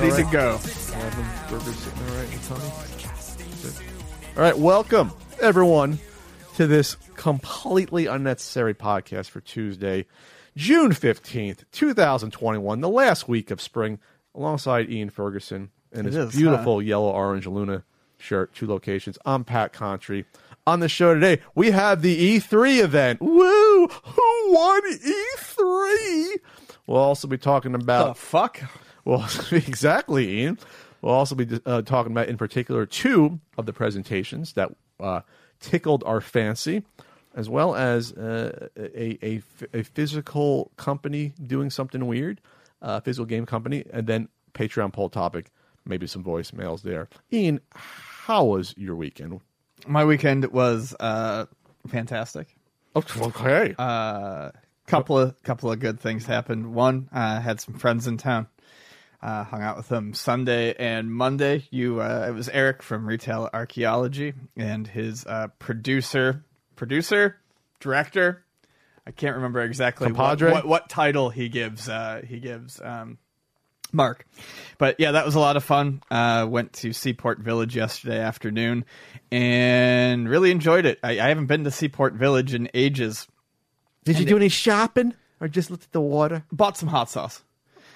Ready to go. Burgers sitting there right in Tony. Good. All right, welcome everyone to this completely unnecessary podcast for Tuesday, June fifteenth, two thousand twenty-one, the last week of spring, alongside Ian Ferguson in It his is, beautiful yellow orange Luna shirt, two locations. I'm Pat Contri. On the show today, we have the E3 event. Woo! Who won E3? We'll also be talking about The fuck? Well, exactly, Ian. We'll also be uh, talking about, in particular, two of the presentations that uh, tickled our fancy, as well as uh, a, a, a physical company doing something weird, uh, physical game company, and then Patreon poll topic, maybe some voicemails there. Ian, how was your weekend? My weekend was uh, fantastic. Okay. Uh, couple of couple of good things happened. One, I had some friends in town. Uh, hung out with them Sunday and Monday. You, uh, it was Eric from Retail Archaeology and his uh, producer, producer, director. I can't remember exactly what, what what title he gives. Uh, he gives um, Mark. But yeah, that was a lot of fun. Uh, went to Seaport Village yesterday afternoon and really enjoyed it. I, I haven't been to Seaport Village in ages. Did you do it- any shopping or just looked at the water? Bought some hot sauce.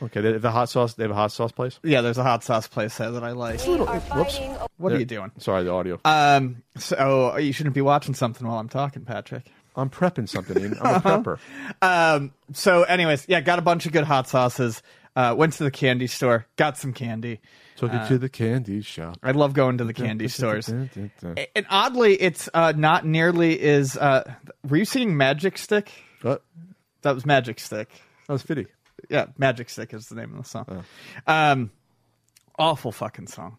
Okay, they have the hot sauce. They have a hot sauce place. Yeah, there's a hot sauce place there that I like. Whoops. What are you doing? Sorry, the audio. Um, so you shouldn't be watching something while I'm talking, Patrick. I'm prepping something. Ian. I'm a prepper. Um, so anyways, yeah, got a bunch of good hot sauces. Uh, went to the candy store, got some candy. Took it to the candy shop. I love going to the candy stores. And oddly, it's uh, not nearly as. Uh, were you seeing Magic Stick? What? That was Magic Stick. That was fitty. Yeah, Magic Stick is the name of the song. Um, awful fucking song.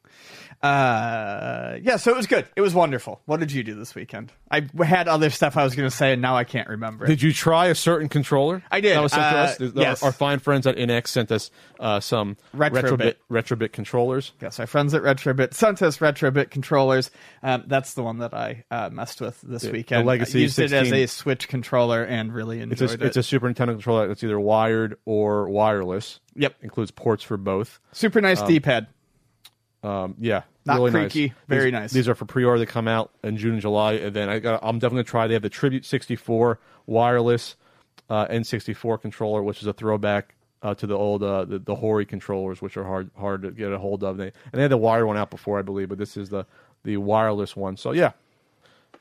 Uh, yeah, so it was good. It was wonderful. What did you do this weekend? I had other stuff I was going to say, and now I can't remember. it. Did you try a certain controller? I did. That was sent to Uh, us. The- yes. Our fine friends at NX sent us uh, some Retrobit. Retrobit, Retrobit controllers. Yes, our friends at Retrobit sent us Retrobit controllers. Um, that's the one that I uh, messed with this weekend. Legacy I used it as a Switch controller and really It's enjoyed a, it. it's a Super Nintendo controller that's either wired or wireless. Yep. Includes ports for both. Super nice D-pad. Um, yeah, Not really creaky, nice. very These- nice. These are for pre-order. They come out in June and July, and then I got. I'm definitely gonna try. They have the Tribute 64 wireless uh, N64 controller, which is a throwback uh, to the old uh, the, the Hori controllers, which are hard hard to get a hold of. They, and they had the wired one out before, I believe, but this is the the wireless one. So yeah,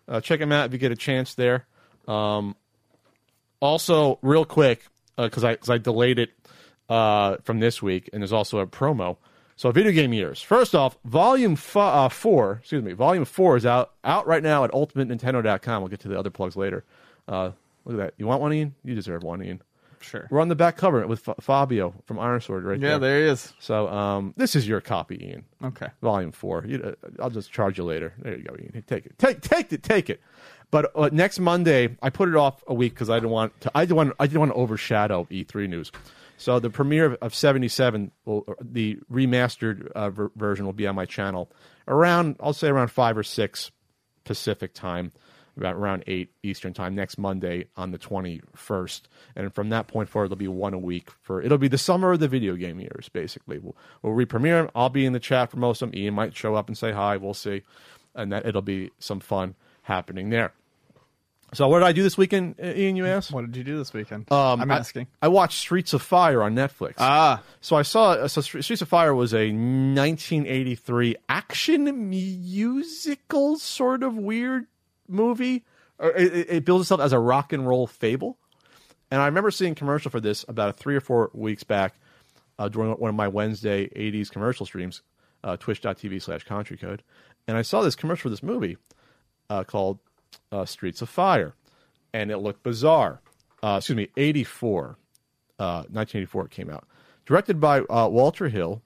uh, check them out if you get a chance there. Um, also, real quick, because I because I delayed it uh, from this week, and there's also a promo. So, video game years. First off, volume f- uh, four, excuse me, volume four is out out right now at ultimatenintendo.com. We'll get to the other plugs later. Uh, look at that. You want one, Ian? You deserve one, Ian. Sure. We're on the back cover with F- Fabio from Iron Sword right Yeah, there. Yeah, there he is. So, um, this is your copy, Ian. Okay. Volume four. You, uh, I'll just charge you later. There you go. Ian. Take it. Take take it. Take it. But uh, next Monday, I put it off a week because I didn't want to. I didn't want. I didn't want to overshadow E3 news. So the premiere of, of 77, the remastered uh, ver- version, will be on my channel around. I'll say around five or six Pacific time, about around eight Eastern time next Monday on the 21st. And from that point forward, it'll be one a week for. It'll be the summer of the video game years, basically. We'll, we'll re-premiere 'em. I'll be in the chat for most of them. Ian might show up and say hi. We'll see, and that it'll be some fun happening there. So what did I do this weekend, uh, Ian? You asked. What did you do this weekend? Um, I'm asking. I, watched Streets of Fire on Netflix. Ah, so I saw. So Streets of Fire was a 1983 action musical sort of weird movie. It, it- it bills itself as a rock and roll fable. And I remember seeing a commercial for this about three or four weeks back uh, during one of my Wednesday 80s commercial streams, uh, twitch.tv slash country code. And I saw this commercial for this movie uh, called uh, Streets of Fire. And it looked bizarre. Uh, excuse me, 84. Uh, 1984 it came out. Directed by uh, Walter Hill,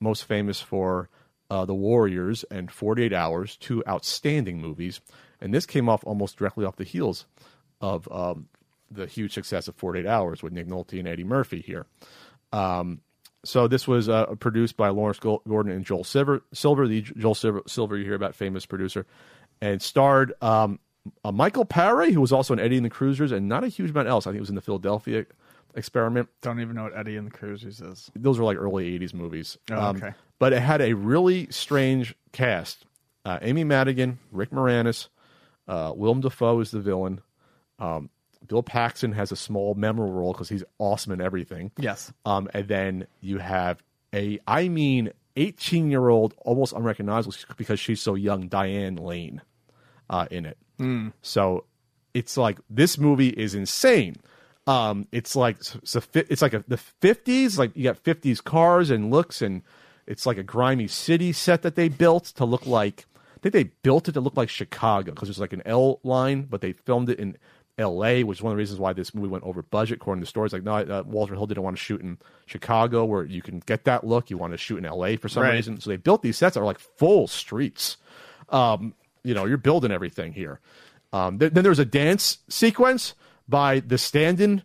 most famous for uh, The Warriors and 48 Hours, two outstanding movies. And this came off almost directly off the heels of um, the huge success of 48 Hours with Nick Nolte and Eddie Murphy here. Um, so this was uh, produced by Lawrence Gordon and Joel Silver, Silver the Joel Silver, Silver you hear about, famous producer, and starred um, uh, Michael Paré, who was also in Eddie and the Cruisers, and not a huge amount else. I think he was in the Philadelphia experiment. Don't even know what Eddie and the Cruisers is. Those were like early '80s movies. Um, Oh, okay. but it had a really strange cast: uh, Amy Madigan, Rick Moranis, uh, Willem Dafoe is the villain. Um, Bill Paxton has a small memorable role because he's awesome in everything. Yes. Um, and then you have a, I mean, 18 year old, almost unrecognizable because she's so young, Diane Lane, uh, in it. So it's like this movie is insane. Um, it's like so fi- it's like a, the 50s, like you got 50s cars and looks, and it's like a grimy city set that they built to look like. I think they built it to look like Chicago because it's like an L line, but they filmed it in L.A., which is one of the reasons why this movie went over budget. According to stories, like no, uh, Walter Hill didn't want to shoot in Chicago where you can get that look. You want to shoot in L.A. for some Right. reason, so they built these sets that are like full streets. Um, you know, you're building everything here. Um, th- then there's a dance sequence by the stand-in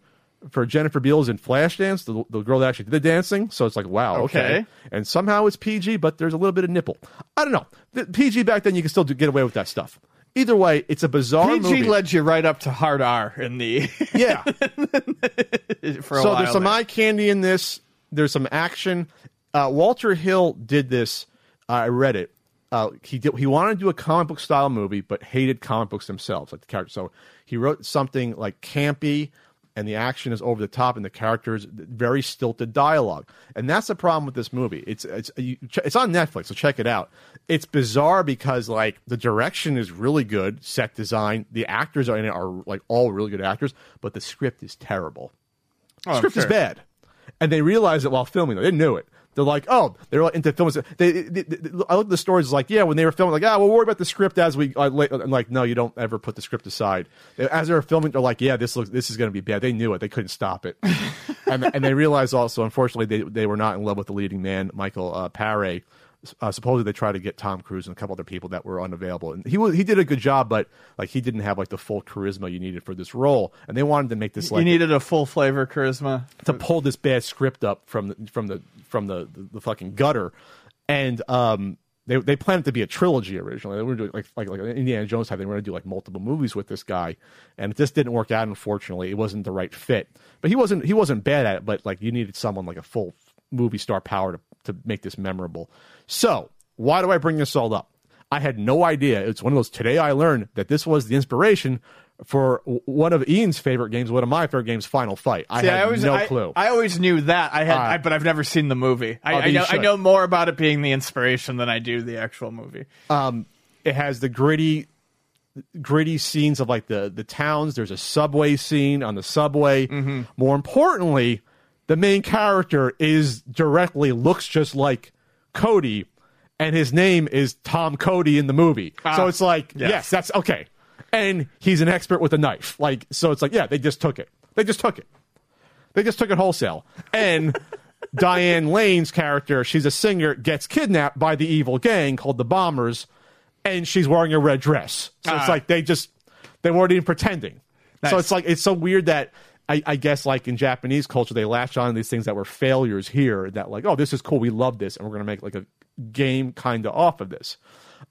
for Jennifer Beals in Flashdance, the, the girl that actually did the dancing. So it's like, wow, okay. Okay. And somehow it's PG, but there's a little bit of nipple. I don't know. The PG back then, you can still do, get away with that stuff. Either way, it's a bizarre PG movie. led you right up to hard R in the yeah. for a so there's some there. eye candy in this. There's some action. Uh, Walter Hill did this. Uh, I read it. Uh, he did, he wanted to do a comic book style movie, but hated comic books themselves, like the character. So he wrote something like campy, and the action is over the top, and the characters very stilted dialogue. And that's the problem with this movie. It's it's you, it's on Netflix, so check it out. It's bizarre because like the direction is really good, set design, the actors are in it are like all really good actors, but the script is terrible Oh, script is bad, and they realized it while filming. They knew it. They're like, oh, they're like into films. They, they, they- I look at the stories like, yeah, when they were filming, like, ah, we'll worry about the script as we. Uh, I'm like, no, you don't ever put the script aside. As they were filming, they're like, yeah, this looks, this is going to be bad. They knew it. They couldn't stop it, and and they realized also, unfortunately, they they were not in love with the leading man, Michael uh, Paré. Uh, supposedly they tried to get Tom Cruise and a couple other people that were unavailable, and he was he did a good job, but like he didn't have like the full charisma you needed for this role, and they wanted to make this like you needed a full flavor charisma. to pull this bad script up from the from the from the the, the fucking gutter, and um they they planned it to be a trilogy originally. They were doing like like like Indiana Jones type. They were going to do like multiple movies with this guy, and it just didn't work out. Unfortunately, it wasn't the right fit. But he wasn't he wasn't bad at it. But like you needed someone like a full movie star power to to make this memorable. So why do I bring this all up? I had no idea. It's one of those today I learned that this was the inspiration for one of Ian's favorite games, one of my favorite games, Final Fight. I See, had I always, no I, clue. I always knew that I had, right. I, but I've never seen the movie. I, Oh, I know, I know more about it being the inspiration than I do the actual movie. um, it has the gritty gritty scenes of like the the towns there's a subway scene on the subway Mm-hmm. more importantly the main character is directly looks just like cody and his name is tom cody in the movie so Ah, it's like yes. yes that's okay and he's an expert with a knife like so it's like yeah they just took it they just took it they just took it wholesale. And Diane Lane's character, she's a singer, gets kidnapped by the evil gang called the Bombers, and she's wearing a red dress. So it's Ah. like they just they weren't even pretending. So it's like it's so weird that I, I guess like in Japanese culture they latch on to these things that were failures here that like oh this is cool we love this and we're gonna make like a game kind of off of this.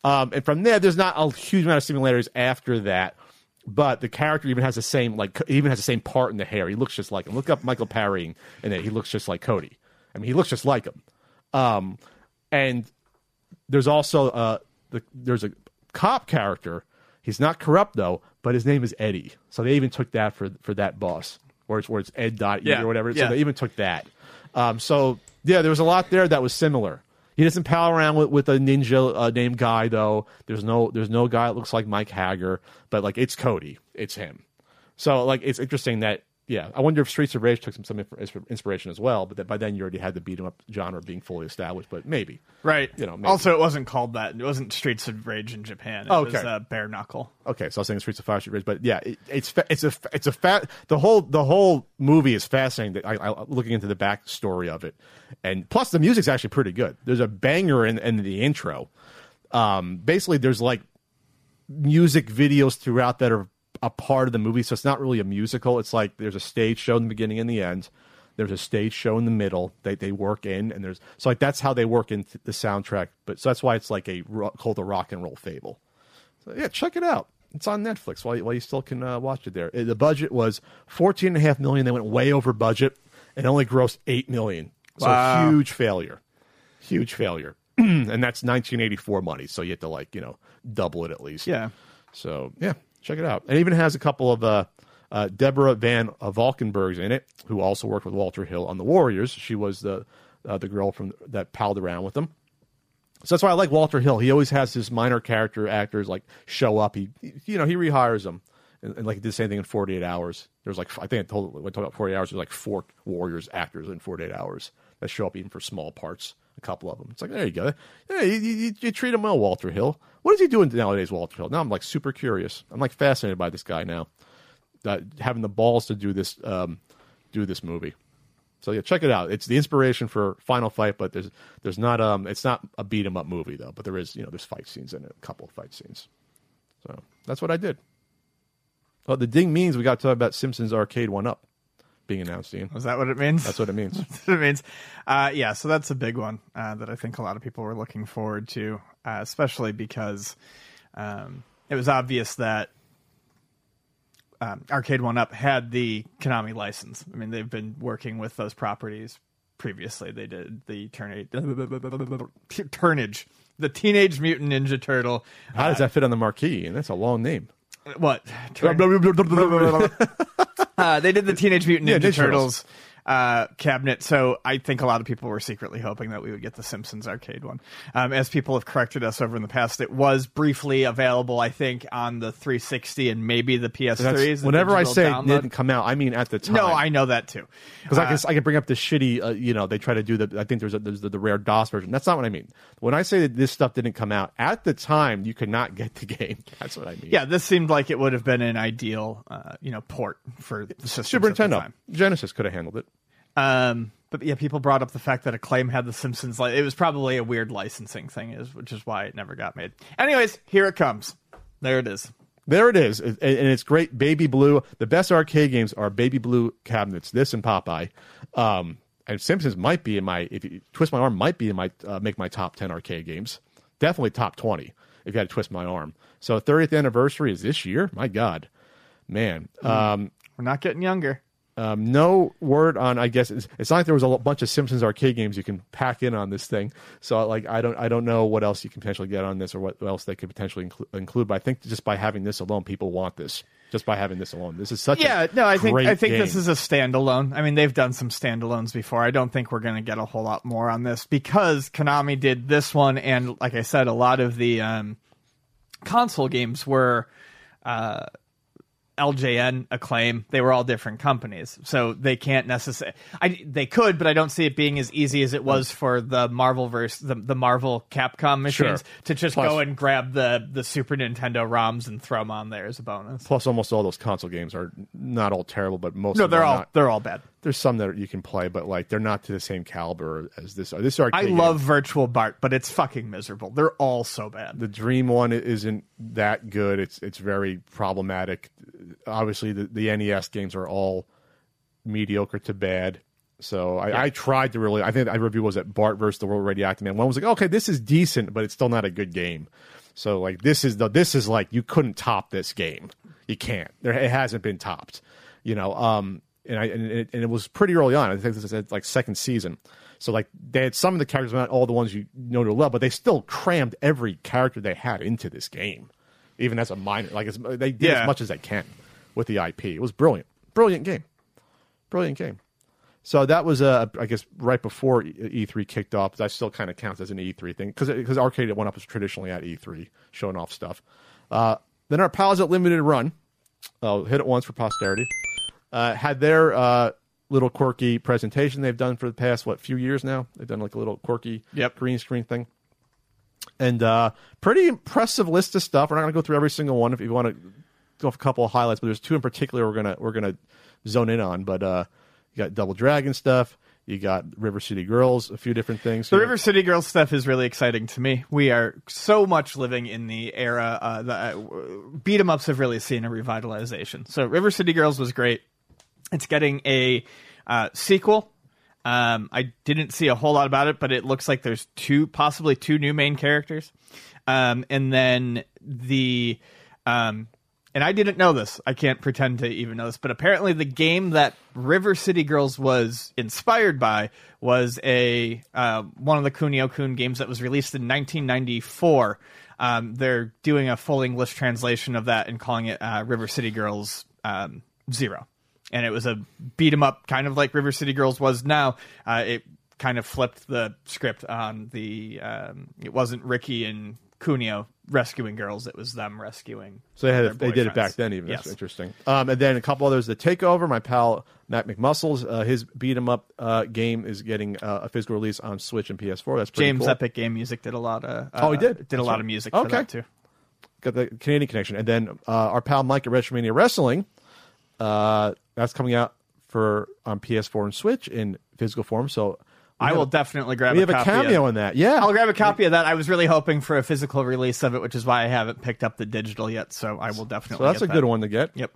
Um, and from there, there's not a huge amount of simulators after that. But the character even has the same like even has the same part in the hair. He looks just like him. Look up Michael Paré and. He looks just like Cody. I mean, he looks just like him. Um, and there's also uh, the, there's a cop character. He's not corrupt though, but his name is Eddie. So they even took that for for that boss, where it's where it's Ed dot Yeah, or whatever. yeah. So they even took that. Um, so yeah, there was a lot there that was similar. He doesn't pal around with, with a ninja uh, named Guy though. There's no there's no guy that looks like Mike Haggar, but like it's Cody, it's him. So like it's interesting that yeah, I wonder if Streets of Rage took some some inspiration as well, but that by then you already had the beat 'em up genre being fully established. But maybe Right. You know, maybe. also, it wasn't called that. It wasn't Streets of Rage in Japan. It Oh, was okay. uh, Bare Knuckle. Okay, so I was saying Streets of Fire, Street Rage, but yeah, it, it's fa- it's a it's a fat the whole the whole movie is fascinating. That I, I looking into the backstory of it, and plus the music's actually pretty good. There's a banger in, in the intro. Um, basically, there's like music videos throughout that are a part of the movie, so it's not really a musical. It's like there's a stage show in the beginning and the end. There's a stage show in the middle they they work in, and there's so like that's how they work in the soundtrack. But so that's why it's like a called a rock and roll fable. So yeah, check it out. It's on Netflix while you, while you still can uh, watch it there. Uh, The budget was fourteen and a half million. They went way over budget and only grossed eight million. So Wow. huge failure, huge failure. and that's 1984 money. So you have to like you know double it at least. Yeah. So yeah, check it out. It even has a couple of uh, uh, Deborah Van Valkenburghs in it, who also worked with Walter Hill on the Warriors. She was the uh, the girl from that palled around with them. So that's why I like Walter Hill. He always has his minor character actors like show up. He, you know, he rehires them, and, and like did the same thing in 48 hours. There's like I think I told I talked about 48 hours. There's like four Warriors actors in 48 hours that show up even for small parts. A couple of them. It's like there you go. Yeah, you, you, you treat him well, Walter Hill. What is he doing nowadays, Walter Hill? Now I'm like super curious. I'm like fascinated by this guy now. Uh, having the balls to do this, um, do this movie. So yeah, check it out. It's the inspiration for Final Fight, but there's there's not um it's not a beat 'em up movie though, but there is you know there's fight scenes in it, a couple of fight scenes. So that's what I did. Well, the ding means we got to talk about Simpsons Arcade One Up being announced, Ian. Was that what it means? That's what it means. That's what it means. Uh, yeah, so that's a big one uh, that I think a lot of people were looking forward to, uh, especially because um, it was obvious that um, Arcade One Up had the Konami license. I mean, they've been working with those properties previously. They did the Turnage, Turnage, the Teenage Mutant Ninja Turtle. How does that fit on the marquee? And that's a long name. What? Turn- uh, they did the Teenage Mutant Ninja Ninja Turtles uh, cabinet, so I think a lot of people were secretly hoping that we would get the Simpsons arcade one. Um, as people have corrected us over in the past, it was briefly available, I think, on the 360 and maybe the PS3s. That's- whenever I say it didn't come out, I mean at the time. no, I know that too. Because I can I can bring up the shitty, uh, you know, they try to do the. I think there's a, there's the, the rare DOS version. That's not what I mean. When I say that this stuff didn't come out at the time, you could not get the game. That's what I mean. Yeah, this seemed like it would have been an ideal, uh, you know, port for the systems Super Nintendo. Genesis could have handled it. Um, but yeah, people brought up the fact that Acclaim had the Simpsons. Li- it was probably a weird licensing thing, is which is why it never got made. Anyways, here it comes. There it is. There it is, and it's great. Baby Blue. The best arcade games are Baby Blue cabinets. This and Popeye. Um, and Simpsons might be in my. If you twist my arm, might be in my uh, make my top ten arcade games. Definitely top twenty. If you had to twist my arm. So 30th anniversary is this year. My God, man. Um, We're not getting younger. Um, no word on. I guess it's, it's not like there was a bunch of Simpsons arcade games you can pack in on this thing. So like I don't I don't know what else you can potentially get on this or what else they could potentially inclu- include. But I think just by having this alone, people want this. Just by having this alone, this is such Yeah, no, I think I think game. this is a standalone. I mean, they've done some standalones before. I don't think we're going to get a whole lot more on this because Konami did this one, and like I said, a lot of the um, console games were. Uh, LJN, Acclaim, they were all different companies, so they can't necessarily. I they could, but I don't see it being as easy as it was for the Marvel verse, the, the Marvel Capcom machines, Sure. to just Plus- go and grab the the Super Nintendo ROMs and throw them on there as a bonus. Plus, almost all those console games are not all terrible, but most No, of them they're are all not. they're all bad. There's some that you can play, but like they're not to the same caliber as this. Are. This arcade. I game- love Virtual Bart, but it's fucking miserable. They're all so bad. the dream one isn't that good. It's it's very problematic. Obviously the, the nes games are all mediocre to bad. So I, I tried to really i think i review was at bart versus the world radioactive man. One was like okay this is decent but it's still not a good game. So like this is the this is like you couldn't top this game. You can't. There it hasn't been topped. You know um and I and it, and it was pretty early on. I think this is like second season. So like they had some of the characters, not all the ones you know to love, but they still crammed every character they had into this game, even as a minor. Like they did Yeah. as much as they can with the IP. It was brilliant, brilliant game, brilliant game. So that was, uh, I guess, right before E- E3 kicked off. That still kind of counts as an E3 thing because because Arcade One Up was traditionally at E3 showing off stuff. Uh, then our pals at Limited Run, I'll hit it once for posterity, uh, had their uh, little quirky presentation they've done for the past what few years now. They've done like a little quirky Yep. green screen thing, and uh, pretty impressive list of stuff. We're not going to go through every single one. If you want to go off a couple of highlights, but there's two in particular we're gonna we're gonna zone in on. But uh, you got Double Dragon stuff. You got River City Girls, a few different things. The here. River City Girls stuff is really exciting to me. We are so much living in the era. Uh, the uh, beat 'em ups have really seen a revitalization. So River City Girls was great. It's getting a uh, sequel. Um, I didn't see a whole lot about it, but it looks like there's two, possibly two new main characters. Um, and then the um, and I didn't know this. I can't pretend to even know this, but apparently the game that River City Girls was inspired by was a uh, one of the Kunio Kun games that was released in 1994. Um, they're doing a full English translation of that and calling it uh, River City Girls um, Zero, and it was a beat 'em up, kind of like River City Girls was now. Uh, it kind of flipped the script on the. Um, it wasn't Ricky and Kunio rescuing girls; it was them rescuing. So they had they did it back then. Even that's interesting. Um, and then a couple others. The Takeover. My pal Matt McMuscles. Uh, his beat 'em up uh, game is getting uh, a physical release on Switch and PS4. That's pretty James cool. Epic Game Music did a lot of. Uh, Oh, he did? Did a lot right. of music for Okay. that too. got the Canadian connection, and then uh, our pal Mike at Retromania Wrestling. Uh, that's coming out for on PS4 and Switch in physical form. So I will a- definitely grab. We have a cameo Of, in that. Yeah, I'll grab a copy of that. I was really hoping for a physical release of it, which is why I haven't picked up the digital yet. So I will definitely. so that's a that. good one to get. Yep.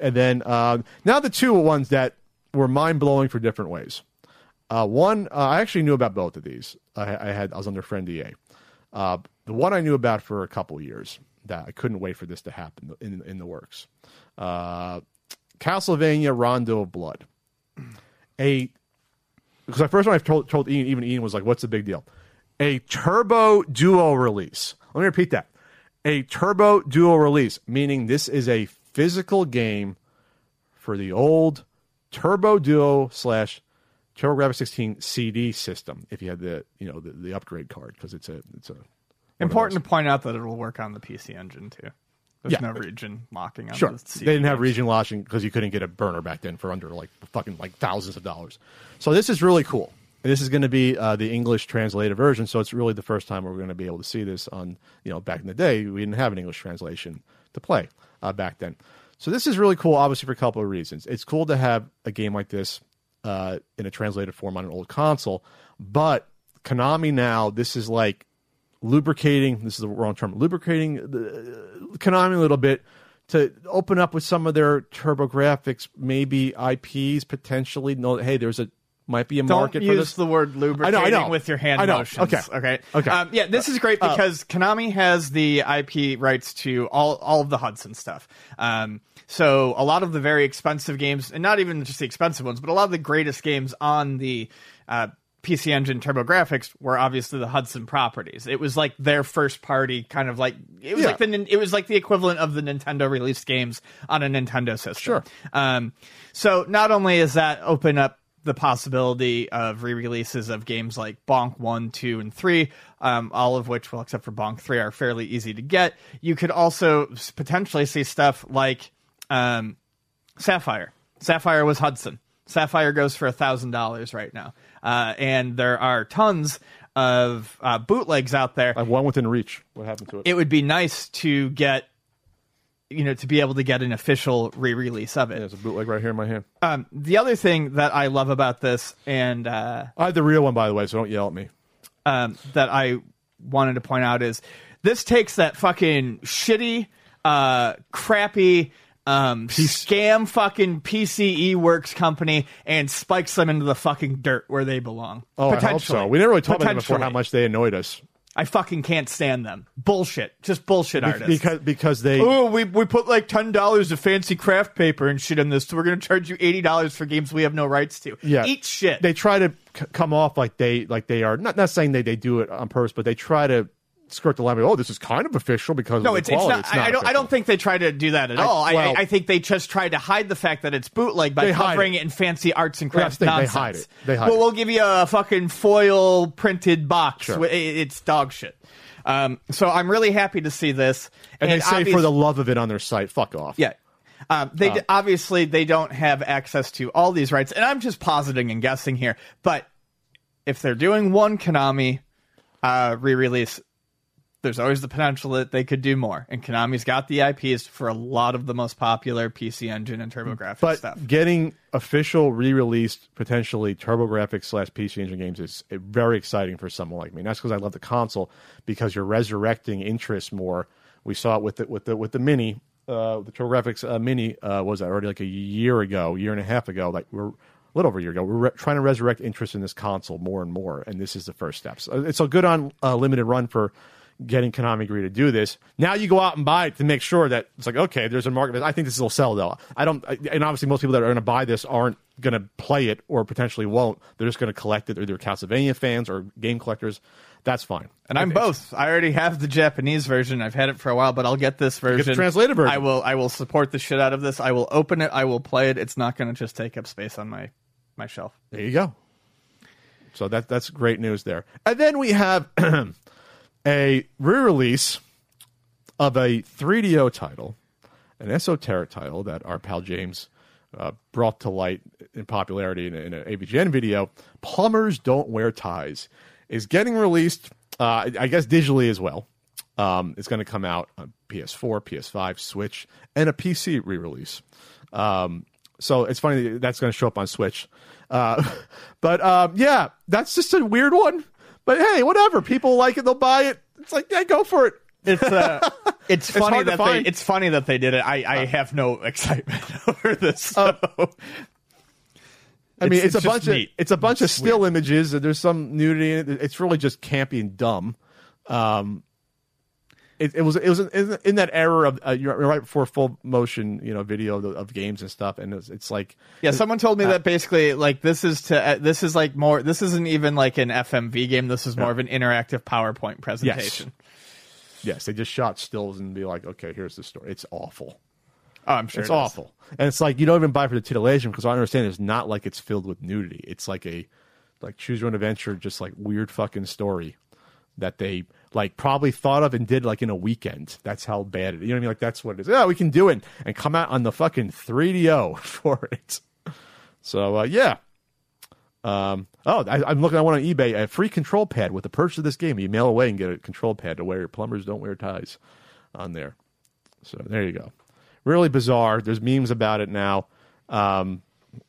And then uh, now the two ones that were mind blowing for different ways. Uh, one, uh, I actually knew about both of these. I, I had I was under friend EA. Uh, the one I knew about for a couple years that I couldn't wait for this to happen in in the works. Castlevania Rondo of Blood. A because at first when I told told Ian, even Ian was like, "What's the big deal?" A Turbo Duo release. Let me repeat that. A Turbo Duo release, meaning this is a physical game for the old Turbo Duo slash TurboGrafx 16 CD system. If you had the you know the, the upgrade card, because it's a it's a Important to point out that it will work on the PC Engine too. There's Yeah. no region locking on Sure. the They didn't have region locking because you couldn't get a burner back then for under like fucking like thousands of dollars. So this is really cool. And This is going to be uh, the English translated version, so it's really the first time we're going to be able to see this on, you know, back in the day, we didn't have an English translation to play uh, back then. So this is really cool, obviously, for a couple of reasons. It's cool to have a game like this uh, in a translated form on an old console, but Konami now, this is like lubricating this is the wrong term lubricating the konami a little bit to open up with some of their TurboGrafx maybe ips potentially know that hey there's a might be a Don't market use for this the word lubricating I know. with your hand I know. motions. Okay. Okay. Okay. Um, yeah, this is great because Konami has the IP rights to all all of the Hudson stuff. Um, so a lot of the very expensive games, and not even just the expensive ones, but a lot of the greatest games on the uh, PC Engine TurboGrafx were obviously the Hudson properties. It was like their first party, kind of like it was Yeah. like the it was like the equivalent of the Nintendo released games on a Nintendo system. Sure. Um, so not only does that open up the possibility of re-releases of games like Bonk One, Two, and Three, um, all of which, well, except for Bonk Three, are fairly easy to get. You could also potentially see stuff like um, Sapphire. Sapphire was Hudson. Sapphire goes for a thousand dollars right now, uh, and there are tons of uh, bootlegs out there. Have one within reach what happened to it? It would be nice to get you know to be able to get an official re-release of it. There's a bootleg right here in my hand. Um, the other thing that i love about this and uh, i have the real one by the way so don't yell at me. um, that i wanted to point out is this takes that fucking shitty uh, crappy um, scam fucking PCE Works company and spikes them into the fucking dirt where they belong. oh i hope so we never really talked about it before how much they annoyed us I fucking can't stand them. Bullshit. Just bullshit artists. because because they oh, we we put like ten dollars of fancy craft paper and shit in this, so we're gonna charge you eighty dollars for games we have no rights to. yeah eat shit. they try to c- come off like they like they are not not saying they, they do it on purpose but they try to skirt the line oh this is kind of official because no, of it's, it's quality. not. I, I don't. I don't think they try to do that at all. I, well- I, I think they just try to hide the fact that it's bootleg by covering it. it. in fancy arts and crafts thing, they hide it. They hide well, it. we'll give you a fucking foil printed box. Sure. It's dog shit. Um, so I'm really happy to see this. and, they say for the love of it on their site fuck off Yeah. Um, they d- obviously they don't have access to all these rights, and I'm just positing and guessing here. But if they're doing one Konami uh, re-release, there's always the potential that they could do more. And Konami's got the IPs for a lot of the most popular PC Engine and TurboGrafx but stuff. getting official re-released potentially TurboGrafx slash PC Engine games is uh, very exciting for someone like me. And that's because I love the console because you're resurrecting interest more. We saw it with the with the with the mini, uh, the TurboGrafx uh, mini uh, was that already like a year ago, year and a half ago. Like we're a little over a year ago. We're re- trying to resurrect interest in this console more and more, and this is the first steps. Uh, It's a good on uh, limited run for getting Konami agree to do this. Now you go out and buy it to make sure that it's like okay, there's a market. I think this will sell though. I don't, and obviously most people that are going to buy this aren't going to play it or potentially won't. They're just going to collect it. Or they're Castlevania fans or game collectors. That's fine. And I'm both. I already have the Japanese version. I've had it for a while, but I'll get this version. Get the translated version. I will. I will support the shit out of this. I will open it. I will play it. It's not going to just take up space on my my shelf. There you go. So that that's great news there. And then we have a re-release of a 3DO title, an esoteric title that our pal James uh, brought to light in popularity in, in an AVGN video. Plumbers don't wear ties is getting released. Uh, I guess digitally as well. Um, it's going to come out on PS4, PS5, Switch, and a PC re-release. Um, so it's funny that that's going to show up on Switch. Uh, but um, yeah, that's just a weird one. But hey, whatever. People like it, they'll buy it. It's like, yeah, go for it. It's uh, it's funny hard to that they find. it's funny that they did it. I, I have no excitement over this. So. I mean, It's- it's, it's a bunch neat. of it's a bunch of still images. and There's some nudity in it. It's really just campy and dumb. Um, it, it was it was in, in that era of uh, you're right before full motion, you know, video of, of games and stuff, and it's, it's like Yeah, someone told me Uh, that basically, like, this is to uh, this is like more. This isn't even like an FMV game. This is more of an interactive PowerPoint presentation. yes, they just shot stills and be like, okay, here's the story. It's awful. Oh, I'm sure It's it awful, and it's like you don't even buy for the titillation because I understand it's not like it's filled with nudity. It's like a like choose your own adventure, just like weird fucking story that they like probably thought of and did like in a weekend. That's how bad it. You know what I mean? Like that's what it is. Yeah, we can do it and come out on the fucking 3DO for it. So uh, yeah. Um, oh, I, I'm looking at one on eBay. A free control pad with the purchase of this game. You mail away and get a control pad to wear. Plumbers don't wear ties on there. So there you go. Really bizarre. There's memes about it now. Um,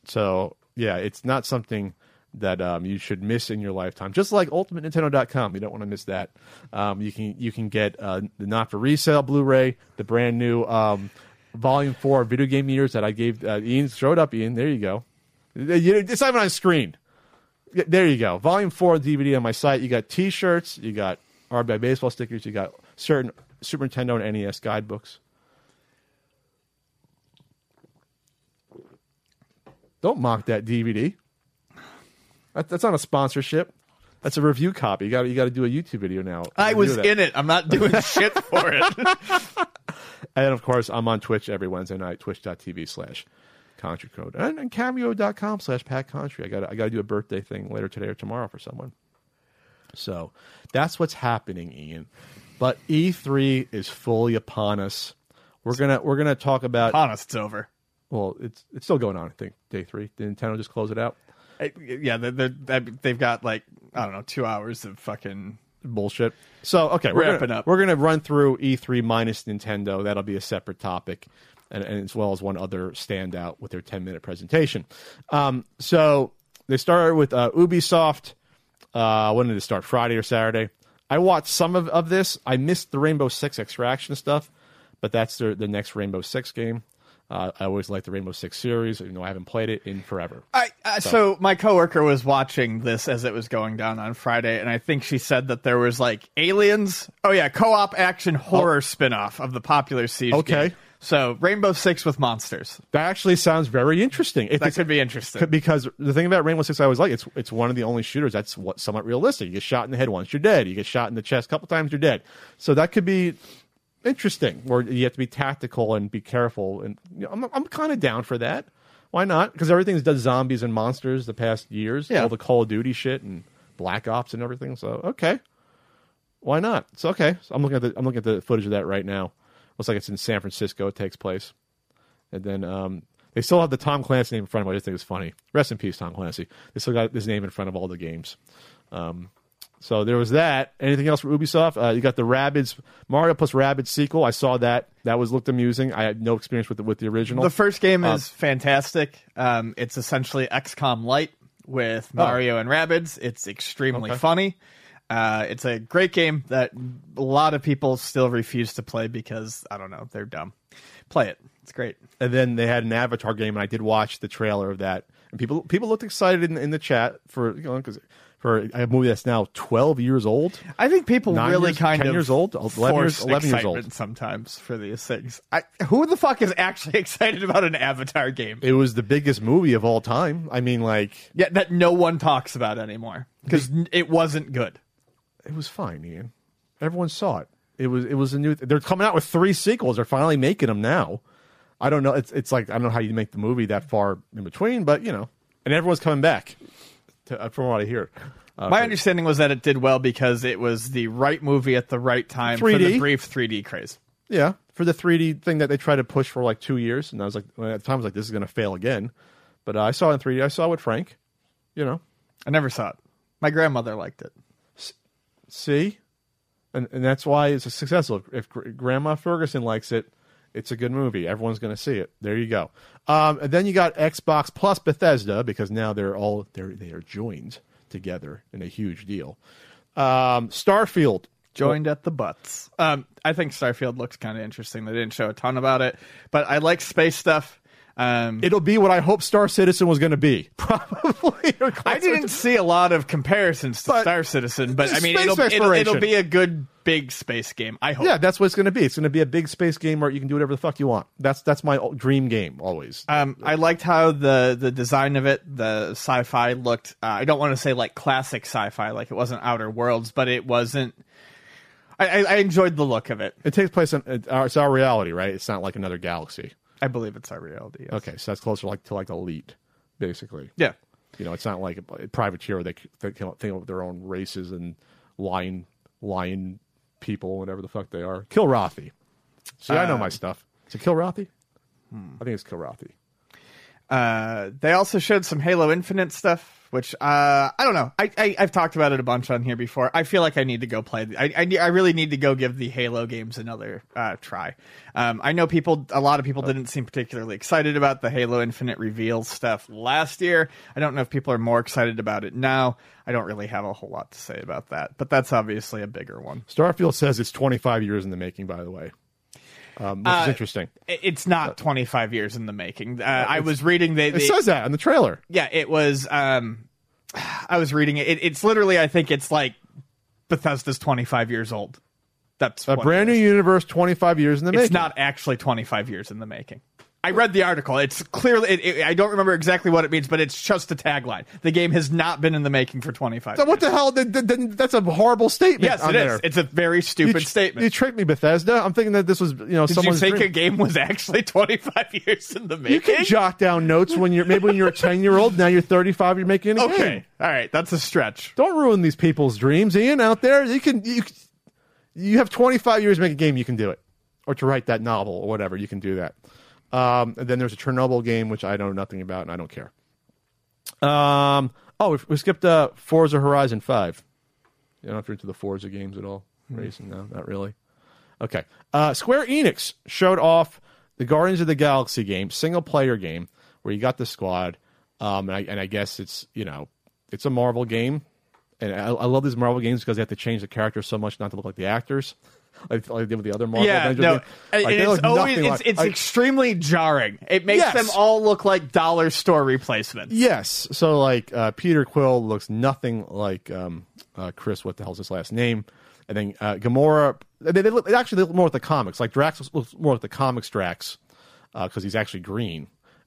so yeah, it's not something that um, you should miss in your lifetime. Just like UltimateNintendo.com, you don't want to miss that. Um, you can you can get uh, the not for resale Blu-ray, the brand new um, Volume Four video game meters that I gave uh, Ian. It up, Ian. There you go. It's not even on screen. There you go. Volume four DVD on my site. You got T-shirts. You got RBI baseball stickers. You got certain Super Nintendo and NES guidebooks. Don't mock that DVD. That, that's not a sponsorship. That's a review copy. You got you got to do a YouTube video now. I was that. in it. I'm not doing shit for it. And of course, I'm on Twitch every Wednesday night, twitch.tv slash country code. And, and cameo.com slash Pat Contri. I got I got to do a birthday thing later today or tomorrow for someone. So that's what's happening, Ian. But E3 is fully upon us. We're gonna we're gonna talk about Honest, it's over. well, it's it's still going on. I think day three. Did Nintendo just close it out? Yeah, they're, they're, they've got like I don't know two hours of fucking. bullshit. So okay, we're Wrapping gonna, up. We're gonna run through E3 minus Nintendo. That'll be a separate topic, and, and as well as one other standout with their 10 minute presentation. Um, so they started with uh, Ubisoft. Uh, when did it start? Friday or Saturday? I watched some of, of this. I missed the Rainbow Six Extraction stuff, but that's the the next Rainbow Six game. Uh, I always like the Rainbow Six series, even though I haven't played it in forever. I uh, so. my coworker was watching this as it was going down on Friday, and I think she said that there was like aliens. Oh yeah, co-op action horror spin-off of the popular Siege. Okay. game. So Rainbow Six with monsters. That actually sounds very interesting. If That could be interesting. because the thing about Rainbow Six I always like it's it's one of the only shooters that's what somewhat realistic. You get shot in the head once, you're dead. You get shot in the chest a couple times, you're dead. So that could be interesting. Where you have to be tactical and be careful. And you know, I'm I'm kind of down for that. Why not? Because everything's done zombies and monsters the past years. Yeah. All the Call of Duty shit and Black Ops and everything. So okay, why not? It's okay. So I'm looking at the I'm looking at the footage of that right now. Looks like it's in San Francisco. It takes place. And then um, they still have the Tom Clancy name in front of it. I just think it's funny. Rest in peace, Tom Clancy. They still got his name in front of all the games. Um, so there was that. Anything else for Ubisoft? Uh, you got the Rabbids Mario plus Rabbids sequel. I saw that. That was looked amusing. I had no experience with the, with the original. The first game is fantastic. Um, it's essentially XCOM Light with Mario and Rabbids. It's extremely Okay. funny. Uh, it's a great game that a lot of people still refuse to play because I don't know they're dumb. Play it; it's great. and then they had an Avatar game, and I did watch the trailer of that. And people people looked excited in, in the chat for you know because for a movie that's now 12 years old. I think people really years- kind 10 of years old? 11 years- 11 years old. sometimes for these things. I, who the fuck is actually excited about an Avatar game? It was the biggest movie of all time. I mean, like, Yeah, that no one talks about anymore because it wasn't good. it was fine, Ian. Everyone saw it. It was it was a new. They're coming out with three sequels. They're finally making them now. I don't know. It's it's like I don't know how you make the movie that far in between, but you know, and everyone's coming back. To, uh, from what I hear, uh, My understanding was that it did well because it was the right movie at the right time for 3D? the brief 3D craze. yeah, for the 3D thing that they tried to push for like two years, and I was like, well, at the time I was like, this is going to fail again. But uh, I saw it in 3D. I saw it with Frank. You know, I never saw it. My grandmother liked it. see, and and that's why it's a successful. If Gr- Grandma Ferguson likes it, it's a good movie. Everyone's going to see it. There you go. Um, and then you got Xbox plus Bethesda because now they're all they're they are joined together in a huge deal. Um, Starfield. Joined at the butts. Um, I think Starfield looks kind of interesting. They didn't show a ton about it, but I like space stuff. Um, It'll be what I hope Star Citizen was going to be. Probably. I didn't see a lot of comparisons to But- Star Citizen, but I mean, it'll, it'll, it'll be a good big space game. I hope. Yeah, that's what it's going to be. It's going to be a big space game where you can do whatever the fuck you want. That's that's my dream game always. Um, I liked how the the design of it, the sci-fi looked. Uh, I don't want to say like classic sci-fi, like it wasn't Outer Worlds, but it wasn't. I, I, enjoyed the look of it. It takes place in it's our reality, right? It's not like another galaxy. I believe it's our reality. yes. Okay, so that's closer like to like elite, basically. Yeah. You know, it's not like a, privateer. They they come up think of their own races and lion lion people, whatever the fuck they are. Kilrathi. See, I know Uh, my stuff. Is it Kilrathi? I think it's Kilrathi. Uh, they also showed some Halo Infinite stuff, which uh, I don't know. I, I I've talked about it a bunch on here before. I feel like I need to go play. I I, I really need to go give the Halo games another uh, try. Um, I know people. A lot of people didn't seem particularly excited about the Halo Infinite reveal stuff last year. I don't know if people are more excited about it now. I don't really have a whole lot to say about that, but that's obviously a bigger one. Starfield says it's 25 years in the making. By the way, um, which is Uh, interesting. It's not 25 years in the making. Uh, I was reading the, It says that in the trailer. yeah, it was. Um, I was reading it. it. It's literally, I think it's like Bethesda's 25 years old. That's A brand new universe, 25 years in the making. It's not actually 25 years in the making. I read the article. It's clearly. It, it, I don't remember exactly what it means, but it's just a tagline. The game has not been in the making for 25. So years. what the hell? Th- th- th- That's a horrible statement. Yes, it is. there. It's a very stupid you, tr- statement. You tricked me, Bethesda. I'm thinking that this was, you know, Did you think dream. a game was actually 25 years in the making? You can jot down notes when you're maybe when you're a 10 year old. Now you're 35. You're making a okay, game. all right, that's a stretch. Don't ruin these people's dreams, Ian. Out there, you can you you have 25 years to make a game. You can do it, or to write that novel or whatever. You can do that. Um, and then there's a Chernobyl game which I know nothing about and I don't care. Um, oh, we, we skipped uh, Forza Horizon 5. You don't know if you're into the Forza games at all. Racing? No, not really. Okay. Uh, Square Enix showed off the Guardians of the Galaxy game, single player game, where you got the squad. Um, and, I, and I guess it's, you know, it's a Marvel game. And I, I love these Marvel games because they have to change the characters so much not to look like the actors. Like, like they did with the other Marvel Yeah, Avengers no. Like, it's always it's, like- it's like- extremely jarring. It makes Yes. them all look like dollar store replacements. Yes. So like uh, Peter Quill looks nothing like um, uh, Chris. What the hell's his last name? And then uh, Gamora. They, they, look, they actually look more like the comics. Like Drax looks more like the comics Drax because he's actually green.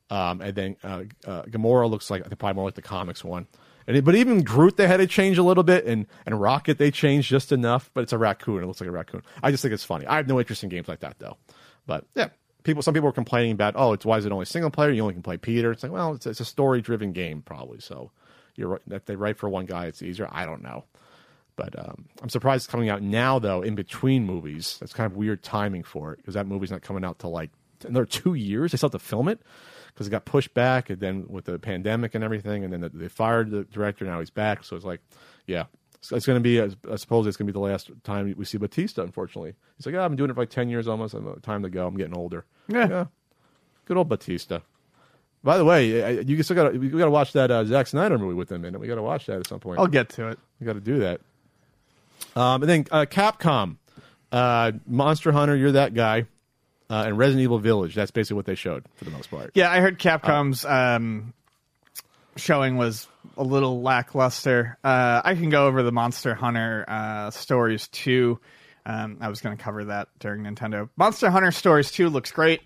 Um, and then uh, uh, Gamora looks like probably more like the comics one. And but even Groot they had to change a little bit, and and Rocket they changed just enough. But it's a raccoon. It looks like a raccoon. I just think it's funny. I have no interest in games like that though. But yeah, people. Some people are complaining about oh, it's why is it only single player? You only can play Peter. It's like well, it's, it's a story driven game probably. So you're that they write for one guy. It's easier. I don't know. But um, I'm surprised it's coming out now, though, in between movies. That's kind of weird timing for it because that movie's not coming out till like another two years. They still have to film it because it got pushed back, and then with the pandemic and everything, and then they fired the director. Now he's back, so it's like, yeah, it's, it's going to be. I suppose it's going to be the last time we see Batista. Unfortunately, he's like, yeah, I've been doing it for like ten years almost. I'm, time to go. I'm getting older. Yeah. good old Batista. By the way, you still got we got to watch that uh, Zack Snyder movie with him in it. We got to watch that at some point. I'll get to it. We got to do that. Um, and then uh, Capcom, uh, Monster Hunter, you're that guy, uh, and Resident Evil Village. That's basically what they showed for the most part. Yeah, I heard Capcom's um, showing was a little lackluster. Uh, I can go over the Monster Hunter uh, Stories 2. Um, I was going to cover that during Nintendo. Monster Hunter Stories 2 looks great.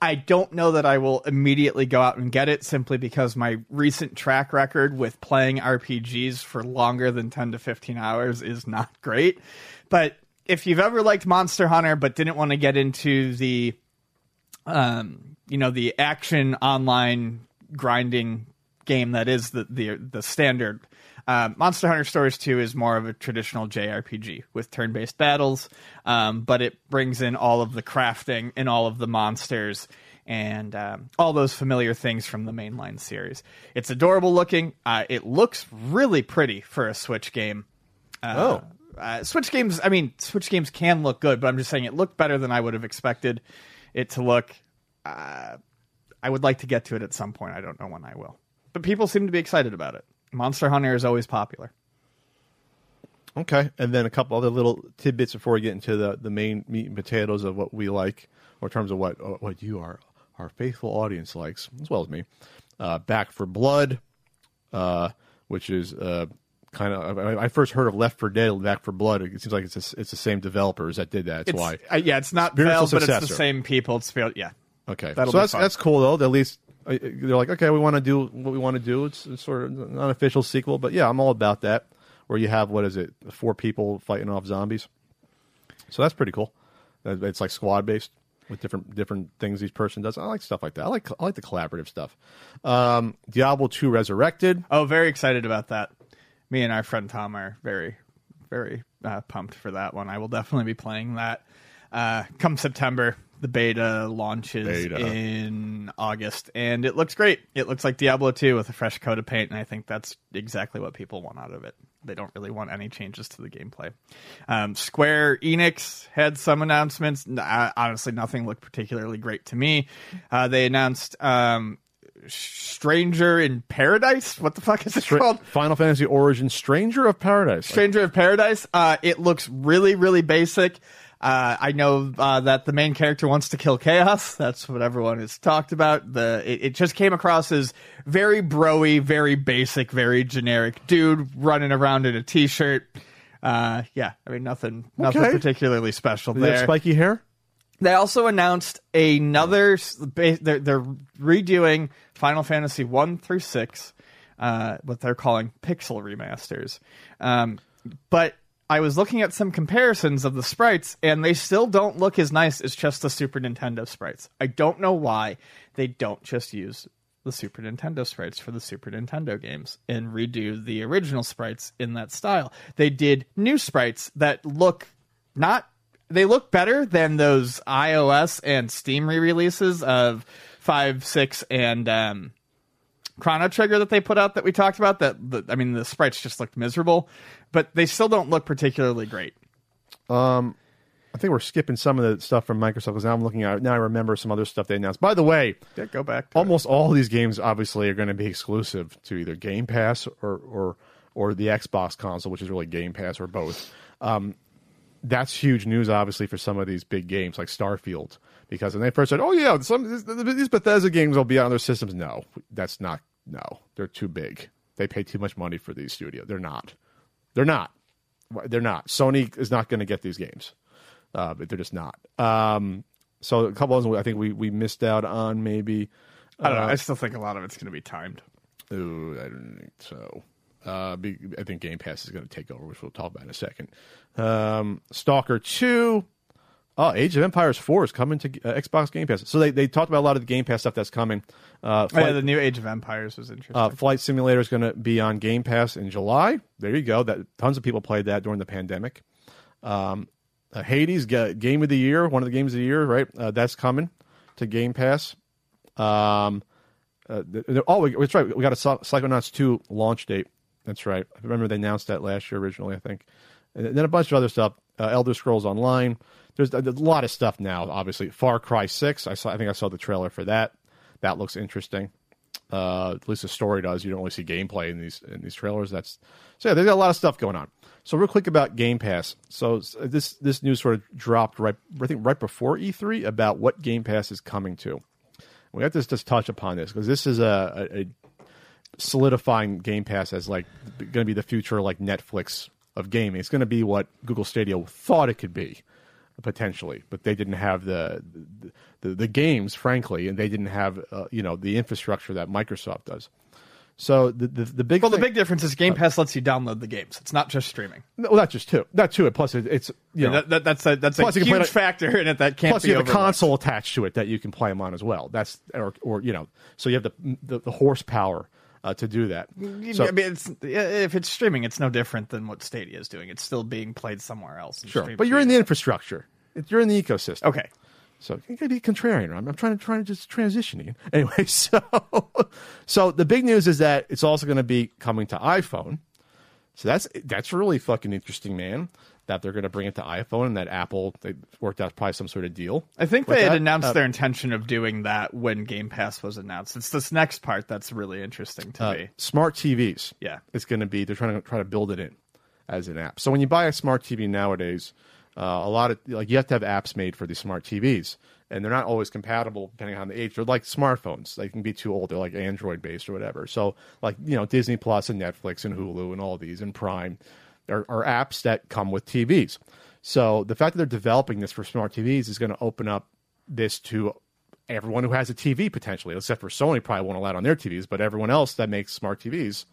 I don't know that I will immediately go out and get it simply because my recent track record with playing RPGs for longer than 10 to 15 hours is not great. But if you've ever liked Monster Hunter but didn't want to get into the um, you know, the action online grinding game that is the the, the standard uh, Monster Hunter Stories 2 is more of a traditional JRPG with turn based battles, um, but it brings in all of the crafting and all of the monsters and um, all those familiar things from the mainline series. It's adorable looking. Uh, it looks really pretty for a Switch game. Uh, Oh. Uh, Switch games, I mean, Switch games can look good, but I'm just saying it looked better than I would have expected it to look. Uh, I would like to get to it at some point. I don't know when I will. But people seem to be excited about it. Monster Hunter is always popular. Okay, and then a couple other little tidbits before we get into the, the main meat and potatoes of what we like, or in terms of what uh, what you are our faithful audience likes, as well as me. Uh, Back for Blood, uh, which is uh, kind of I, I first heard of Left for Dead, Back for Blood. It seems like it's a, it's the same developers that did that. That's It's, why. uh, yeah, it's not Valve, but it's the same people. It's Spir- yeah. Okay, That'll so that's fun. that's cool though. At least uh, they're like, okay, we want to do what we want to do. It's, it's sort of an unofficial sequel, but yeah, I'm all about that. Where you have what is it, four people fighting off zombies. So that's pretty cool. Uh, It's like squad based with different different things each person does. I like stuff like that. I like I like the collaborative stuff. Um, Diablo two Resurrected. Oh, very excited about that. Me and our friend Tom are very, very uh, pumped for that one. I will definitely be playing that. Uh, come September, the beta launches Beta. in August, and it looks great. It looks like Diablo 2 with a fresh coat of paint, and I think that's exactly what people want out of it. They don't really want any changes to the gameplay. Um, Square Enix had some announcements. N- uh, honestly, nothing looked particularly great to me. Uh, they announced um, Stranger in Paradise. What the fuck is it called? Final Fantasy Origin Stranger of Paradise. Stranger of Paradise. Uh, it looks really, really basic. Uh, I know uh, that the main character wants to kill chaos. That's what everyone has talked about. The it, it just came across as very broy, very basic, very generic dude running around in a t-shirt. Uh, yeah, I mean nothing, nothing Okay. particularly special there. spiky hair? They also announced another. They're, they're redoing Final Fantasy one through six, uh, what they're calling pixel remasters. Um, but I was looking at some comparisons of the sprites, and they still don't look as nice as just the Super Nintendo sprites. I don't know why they don't just use the Super Nintendo sprites for the Super Nintendo games and redo the original sprites in that style. They did new sprites that look not they look better than those iOS and Steam re-releases of five, six, and um, Chrono Trigger that they put out that we talked about. That the, I mean, the sprites just looked miserable, but they still don't look particularly great. Um, I think we're skipping some of the stuff from Microsoft because now I'm looking at it. Now I remember some other stuff they announced. By the way, Yeah, go back. To it. almost all these games obviously are going to be exclusive to either Game Pass or or or the Xbox console, which is really Game Pass or both. Um, that's huge news, obviously, for some of these big games like Starfield, because when they first said, "Oh yeah, some these Bethesda games will be on their systems," no, that's not. No, they're too big. They pay too much money for these studios. They're not. They're not. They're not. Sony is not going to get these games. Uh, but they're just not. Um, so a couple of them, I think we, we missed out on maybe. I don't know. I still think a lot of it's going to be timed. Ooh, I don't think so. Uh, I think Game Pass is going to take over, which we'll talk about in a second. Um, Stalker Two. Oh, Age of Empires Four is coming to uh, Xbox Game Pass. So they, they talked about a lot of the Game Pass stuff that's coming. Uh, Oh, yeah, Flight, the new Age of Empires was interesting. uh, Flight Simulator is going to be on Game Pass in July. There you go. That tons of people played that during the pandemic. Um, uh, Hades ga- Game of the Year, one of the games of the year, right? Uh, that's coming to Game Pass. Um, uh, th- th- oh, we, that's right. We got a Psy- Psychonauts 2 launch date. That's right. I remember they announced that last year originally, I think. And then a bunch of other stuff. Uh, Elder Scrolls Online. There's, there's a lot of stuff now, obviously. Far Cry 6. I saw. I think I saw the trailer for that. That looks interesting. Uh, at least the story does. You don't really see gameplay in these in these trailers. That's so yeah. There's got a lot of stuff going on. So real quick about Game Pass. So this this news sort of dropped right I think right before E3 about what Game Pass is coming to. We have to just touch upon this because this is a, a, a solidifying Game Pass as like going to be the future like Netflix of gaming. It's going to be what Google Stadia thought it could be potentially, but they didn't have the the, the, games, frankly, and they didn't have uh, you know the infrastructure that Microsoft does. So the the, the big Well, the big difference is Game Pass lets you download the games. It's not just streaming. well, that's just two, not two. Plus, it, it's you know that, that, that's a that's a Plus you huge it- factor in it that can't plus you have a console attached to it that you can play them on as well. That's or or you know so you have the the, the horsepower uh, to do that. So, I mean, it's if it's streaming, it's no different than what Stadia is doing. It's still being played somewhere else. sure, but you're in the infrastructure. You're in the ecosystem. okay. So you gotta be contrarian. I'm, I'm trying to trying to just transition. Ian. Anyway, so so the big news is that it's also going to be coming to iPhone. So that's that's really fucking interesting, man. That they're going to bring it to iPhone and that Apple they worked out probably some sort of deal. I think they had that. announced Uh, their intention of doing that when Game Pass was announced. It's this next part that's really interesting to uh, me. smart TVs. Yeah. it's going to be they're trying to try to build it in as an app. So when you buy a smart TV nowadays, uh, a lot of like you have to have apps made for these smart TVs, and they're not always compatible depending on the age. They're like smartphones; they can be too old. They're like Android based or whatever. So like you know Disney Plus and Netflix and Hulu and all these and Prime are, are apps that come with TVs. So the fact that they're developing this for smart TVs is going to open up this to everyone who has a TV potentially, except for Sony probably won't allow it on their TVs, but everyone else that makes smart TVs,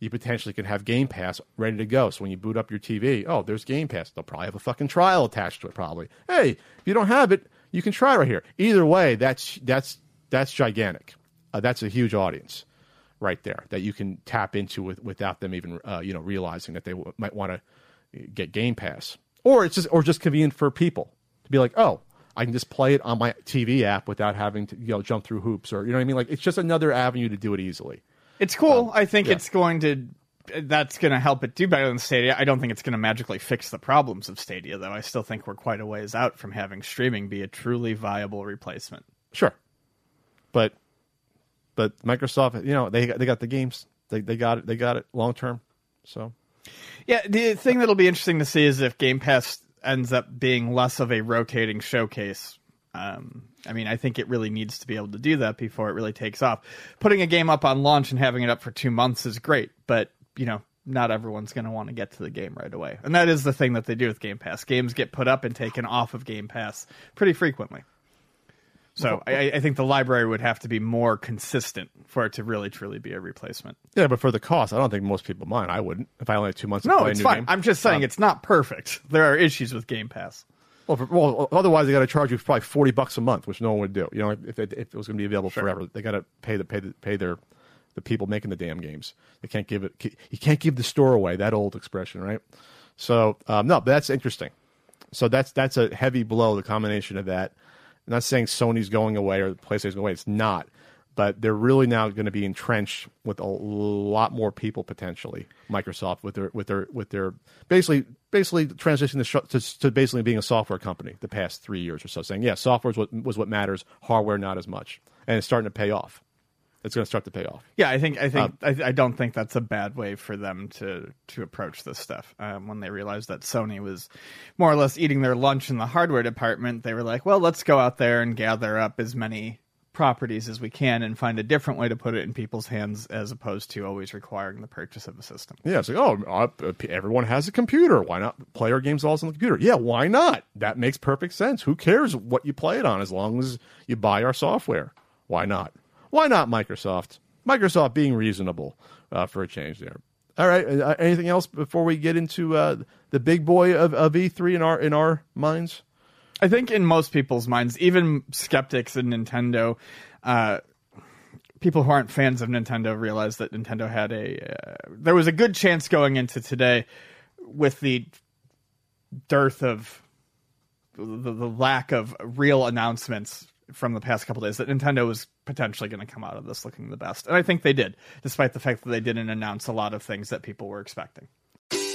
you potentially can have Game Pass ready to go. So when you boot up your TV, oh, there's Game Pass. They'll probably have a fucking trial attached to it. Probably. Hey, if you don't have it, you can try right here. Either way, that's that's that's gigantic. Uh, that's a huge audience right there that you can tap into with, without them even uh, you know realizing that they w- might want to get Game Pass, or it's just or just convenient for people to be like, oh, I can just play it on my TV app without having to you know jump through hoops or you know what I mean. Like it's just another avenue to do it easily. It's cool. I think yeah. it's going to. That's going to help it do better than Stadia. I don't think it's going to magically fix the problems of Stadia, though. I still think we're quite a ways out from having streaming be a truly viable replacement. Sure, but but Microsoft, you know, they they got the games. They they got it. They got it long term. So Yeah, the thing that'll be interesting to see is if Game Pass ends up being less of a rotating showcase. Um, I mean, I think it really needs to be able to do that before it really takes off. Putting a game up on launch and having it up for two months is great, but you know, not everyone's going to want to get to the game right away, and that is the thing that they do with Game Pass. Games get put up and taken off of Game Pass pretty frequently. So I, I think the library would have to be more consistent for it to really truly be a replacement. yeah, but for the cost, I don't think most people mind. I wouldn't if I only had two months. to No, it's fine. game. I'm just saying Um, it's not perfect. There are issues with Game Pass. Well, for, well, otherwise they got to charge you probably forty bucks a month, which no one would do. You know, if it, if it was going to be available forever, they got to pay the pay the pay their the people making the damn games. They can't give it. You can't give the store away. That old expression, right? So um, no, but that's interesting. So that's that's a heavy blow. The combination of that. I'm not saying Sony's going away or PlayStation's going away. It's not. But they're really now going to be entrenched with a lot more people potentially. Microsoft with their with their with their basically basically transitioning to, to basically being a software company the past three years or so, saying yeah, software what was what matters, hardware not as much, and it's starting to pay off. It's going to start to pay off. Yeah, I think I think Um, I, I don't think that's a bad way for them to to approach this stuff. Um, when they realized that Sony was more or less eating their lunch in the hardware department, they were like, "Well, let's go out there and gather up as many properties as we can and find a different way to put it in people's hands, as opposed to always requiring the purchase of a system." Yeah, it's like, oh, uh, everyone has a computer. Why not play our games all on the computer? Yeah, why not? That makes perfect sense. Who cares what you play it on as long as you buy our software? Why not? Why not Microsoft? Microsoft being reasonable uh, for a change there. All right. Uh, anything else before we get into uh, the big boy of, of E3 in our in our minds? I think in most people's minds, even skeptics in Nintendo, uh, people who aren't fans of Nintendo realize that Nintendo had a. Uh, there was a good chance going into today with the dearth of the, the lack of real announcements from the past couple days that Nintendo was potentially going to come out of this looking the best. And I think they did, despite the fact that they didn't announce a lot of things that people were expecting.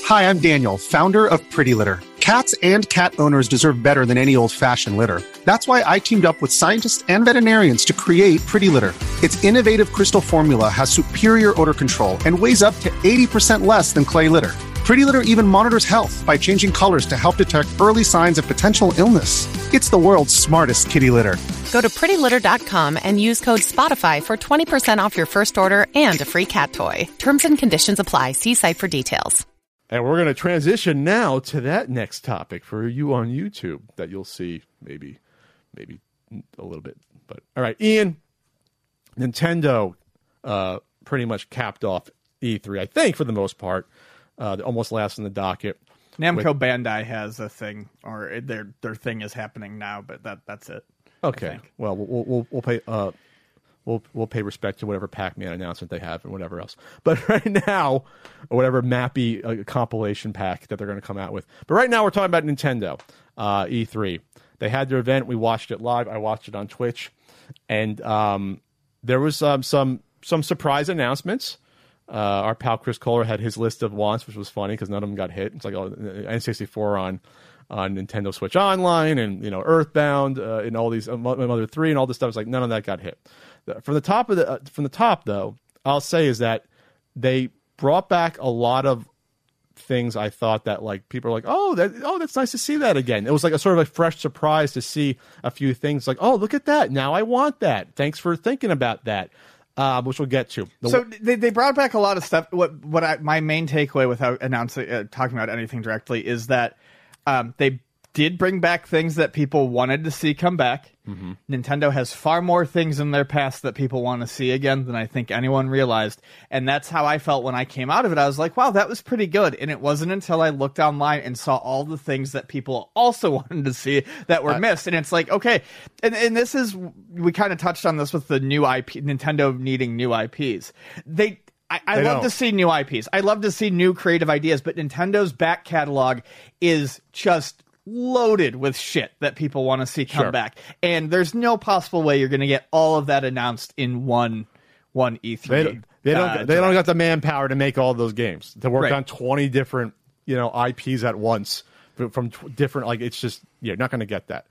Hi, I'm Daniel, founder of Pretty Litter. Cats and cat owners deserve better than any old fashioned litter. That's why I teamed up with scientists and veterinarians to create Pretty Litter. Its innovative crystal formula has superior odor control and weighs up to 80% less than clay litter. Pretty Litter even monitors health by changing colors to help detect early signs of potential illness. It's the world's smartest kitty litter. Go to prettylitter.com and use code SPOTIFY for 20% off your first order and a free cat toy. Terms and conditions apply. See site for details. And we're going to transition now to that next topic for you on YouTube that you'll see maybe, maybe a little bit. But all right, Ian, Nintendo uh, pretty much capped off E3, I think, for the most part. Uh, almost last in the docket. Namco Bandai has a thing, or their their thing is happening now, but that that's it. Okay. Well, we'll we'll we'll pay uh we'll we'll pay respect to whatever Pac-Man announcement they have and whatever else. But right now, or whatever mappy uh, compilation pack that they're going to come out with. But right now, we're talking about Nintendo uh, E3. They had their event. We watched it live. I watched it on Twitch, and um, there was um, some some surprise announcements. Uh, our pal Chris Kohler had his list of wants, which was funny because none of them got hit. It's like oh, N64 on on Nintendo Switch Online and you know Earthbound uh, and all these uh, Mother Three and all this stuff. It's like none of that got hit. From the top of the uh, from the top though, I'll say is that they brought back a lot of things I thought that like people are like, oh, that oh, that's nice to see that again. It was like a sort of a fresh surprise to see a few things like, oh, look at that. Now I want that. Thanks for thinking about that. Uh, which we'll get to. The- So they, they brought back a lot of stuff. What what I, my main takeaway without announcing uh, talking about anything directly is that um, they did bring back things that people wanted to see come back. Mm-hmm. Nintendo has far more things in their past that people want to see again than I think anyone realized, and that's how I felt when I came out of it. I was like, "Wow, that was pretty good." And it wasn't until I looked online and saw all the things that people also wanted to see that were uh, missed, and it's like, okay, and and this is we kind of touched on this with the new IP, Nintendo needing new IPs. They I, I love don't. to see new IPs. I love to see new creative ideas, but Nintendo's back catalog is just loaded with shit that people want to see come Sure. back. And there's no possible way you're going to get all of that announced in one one E3. They don't, they don't, uh, they don't got the manpower to make all those games to work Right. on 20 different, you know, IPs at once from, tw- different, like, it's just, you're not going to get that.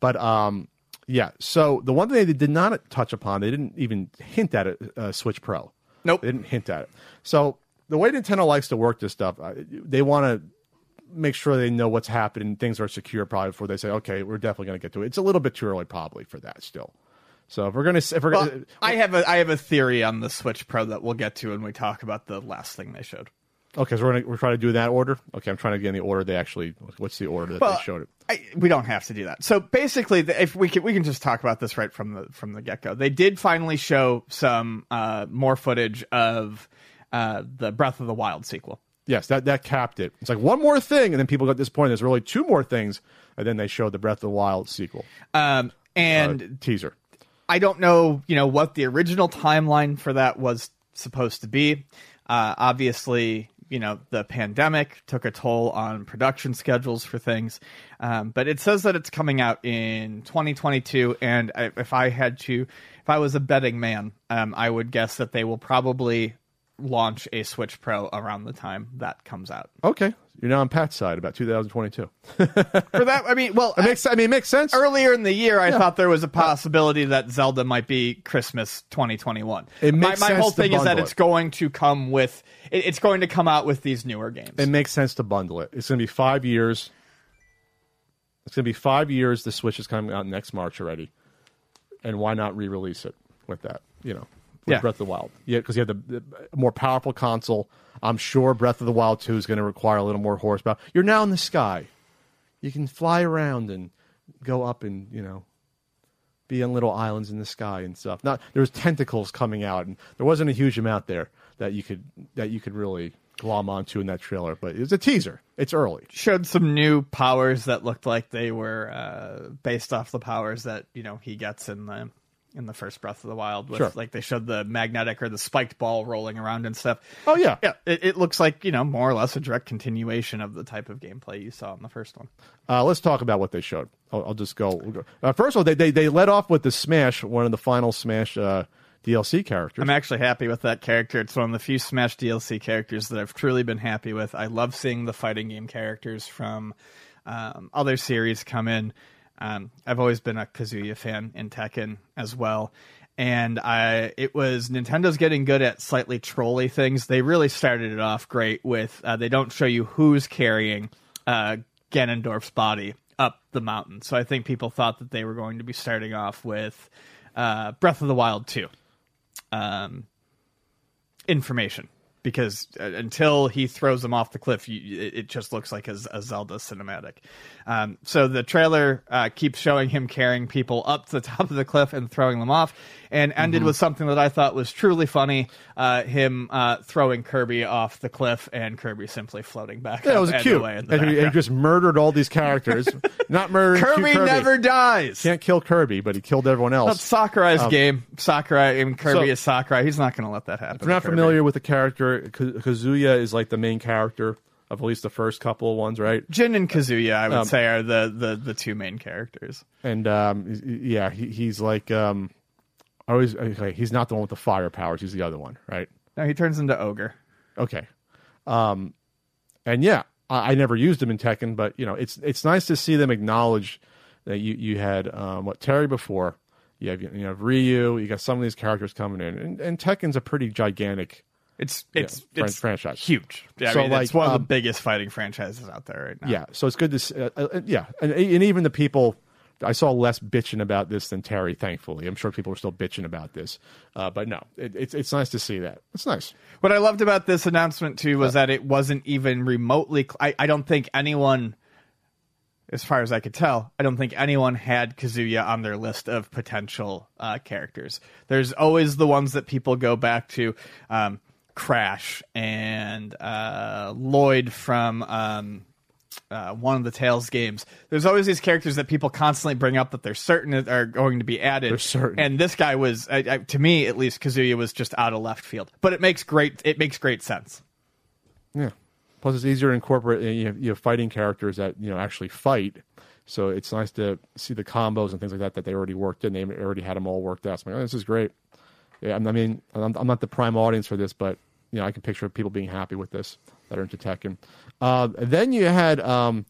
But, um, yeah. So the one thing they did not touch upon, they didn't even hint at it, uh, Switch Pro. Nope. They didn't hint at it. So the way Nintendo likes to work this stuff, uh, they want to make sure they know what's happening, things are secure probably before they say, okay, we're definitely going to get to it. It's a little bit too early probably for that still. So if we're gonna, if we're Well, gonna, I have a I have a theory on the Switch Pro that we'll get to when we talk about the last thing they showed. Okay, so we're gonna we're trying to do that order. Okay, I'm trying to get in the order they actually. What's the order that Well, they showed it? I, we don't have to do that. So basically, if we can, we can just talk about this right from the from the get go. They did finally show some uh, more footage of uh, the Breath of the Wild sequel. Yes, that that capped it. It's like one more thing, and then people got disappointed. There's really two more things, and then they showed the Breath of the Wild sequel Um, uh, and teaser. I don't know, you know, what the original timeline for that was supposed to be. Uh, obviously, you know, the pandemic took a toll on production schedules for things, um, but it says that it's coming out in 2022. And I, if I had to, if I was a betting man, um, I would guess that they will probably launch a Switch Pro around the time that comes out. Okay, you're now on Pat's side about 2022. For that, I mean, well, It makes I mean it makes sense. earlier in the year, I thought there was a possibility that Zelda might be Christmas 2021. It my makes my sense whole thing is that bundle it's going to come with, it- it's going to come out with these newer games. It makes sense to bundle it. It's going to be five years. It's going to be five years. The Switch is coming out next March already, and why not re-release it with that? You know, with Yeah. Breath of the Wild. Yeah, because you have the, the more powerful console. I'm sure Breath of the Wild Two is going to require a little more horsepower. You're now in the sky. You can fly around and go up and you know be on little islands in the sky and stuff. Not there was tentacles coming out, and there wasn't a huge amount there that you could that you could really glom onto in that trailer. But it was a teaser. It's early. Showed some new powers that looked like they were uh, based off the powers that you know he gets in the in the first Breath of the Wild. With, Sure. Like they showed the magnetic or the spiked ball rolling around and stuff. Oh yeah, Yeah, it, it looks like you know more or less a direct continuation of the type of gameplay you saw in the first one. Uh, let's talk about what they showed. I'll, I'll just go. we'll go. Uh, first of all, they, they they led off with the Smash, one of the final Smash uh, DLC characters. I'm actually happy with that character. It's one of the few Smash DLC characters that I've truly been happy with. I love seeing the fighting game characters from um, other series come in. Um, I've always been a Kazuya fan in Tekken as well. And I, it was Nintendo's getting good at slightly trolly things. They really started it off great with uh, they don't show you who's carrying uh, Ganondorf's body up the mountain. So I think people thought that they were going to be starting off with uh, Breath of the Wild 2 um, information because uh, until he throws them off the cliff, you, it, it just looks like a, a Zelda cinematic. Um, so the trailer uh, keeps showing him carrying people up to the top of the cliff and throwing them off, and ended with something that I thought was truly funny: uh, him uh, throwing Kirby off the cliff and Kirby simply floating back. Yeah, it was and cute. the And he, he just murdered all these characters. Not murdering Kirby, Kirby never dies. Can't kill Kirby, but he killed everyone else. That's Sakurai's game. Sakurai, mean, Kirby so- is Sakurai. He's not going to let that happen. If you're not familiar with the character, Ka- Kazuya is like the main character of at least the first couple of ones, right? Jin and Kazuya, I would Um, say, are the, the, the two main characters. And um, yeah, he, he's like um, always. Okay, he's not the one with the fire powers. He's the other one, right? No, he turns into ogre. Okay. Um, and yeah, I, I never used him in Tekken, but you know, it's it's nice to see them acknowledge that you you had um, what Terry before. You have you have Ryu. You got some of these characters coming in, and, and Tekken's a pretty gigantic. It's it's fran- it's franchise. huge. Yeah, So, I mean, it's like, one of the um, biggest fighting franchises out there right now. Yeah, so it's good to see, uh, uh, yeah, and and even the people. I saw less bitching about this than Terry. Thankfully, I'm sure people are still bitching about this, uh, but no, it, it's it's nice to see that. It's nice. What I loved about this announcement too was that it wasn't even remotely. Cl- I, I don't think anyone, as far as I could tell, I don't think anyone had Kazuya on their list of potential uh, characters. There's always the ones that people go back to, um, Crash and uh, Lloyd from. Um, uh, one of the Tales games. There's always these characters that people constantly bring up that they're certain are going to be added. They're certain. And this guy was, I, I, to me at least, Kazuya was just out of left field. But it makes great, it makes great sense. Yeah. Plus, it's easier to incorporate. You have, you have fighting characters that you know actually fight, so it's nice to see the combos and things like that that they already worked in. They already had them all worked out. So I'm like, oh, this is great. Yeah, I mean, I'm, I'm not the prime audience for this, but you know, I can picture people being happy with this that are into Tekken. Uh, then you had um,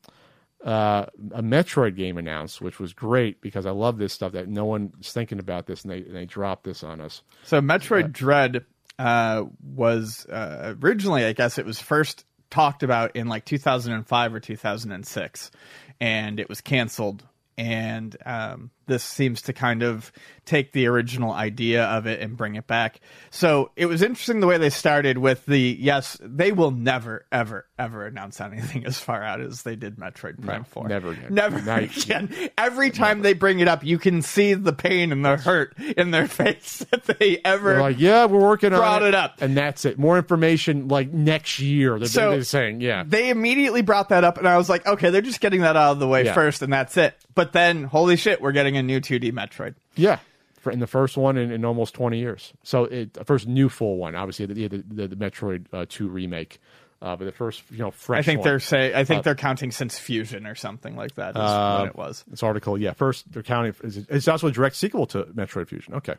uh, a Metroid game announced, which was great because I love this stuff that no one's thinking about this, and they and they dropped this on us. So Metroid Dread uh, was uh, originally, I guess, it was first talked about in like 2005 or 2006, and it was canceled. And um, this seems to kind of take the original idea of it and bring it back. So it was interesting the way they started with the yes, they will never, ever, ever announce anything as far out as they did Metroid Prime 4. never again. Never Not again. Every time they bring it up, you can see the pain and the hurt in their face that they ever They're like, yeah, we're working Brought on it up. and that's it. More information like next year. They're, So- they're saying, yeah, they immediately brought that up, and I was like, okay, they're just getting that out of the way Yeah. first, and that's it. But then, holy shit, we're getting a new 2D Metroid. yeah. For, in the first one in, in almost twenty years. So it the first new full one, obviously the the, the, the Metroid uh, Two remake, uh, but the first you know fresh. I think one. they're say, I think Uh, they're counting since Fusion or something like that is Uh, when it was. This article, yeah. First, they're counting. It's, it's also a direct sequel to Metroid Fusion. Okay.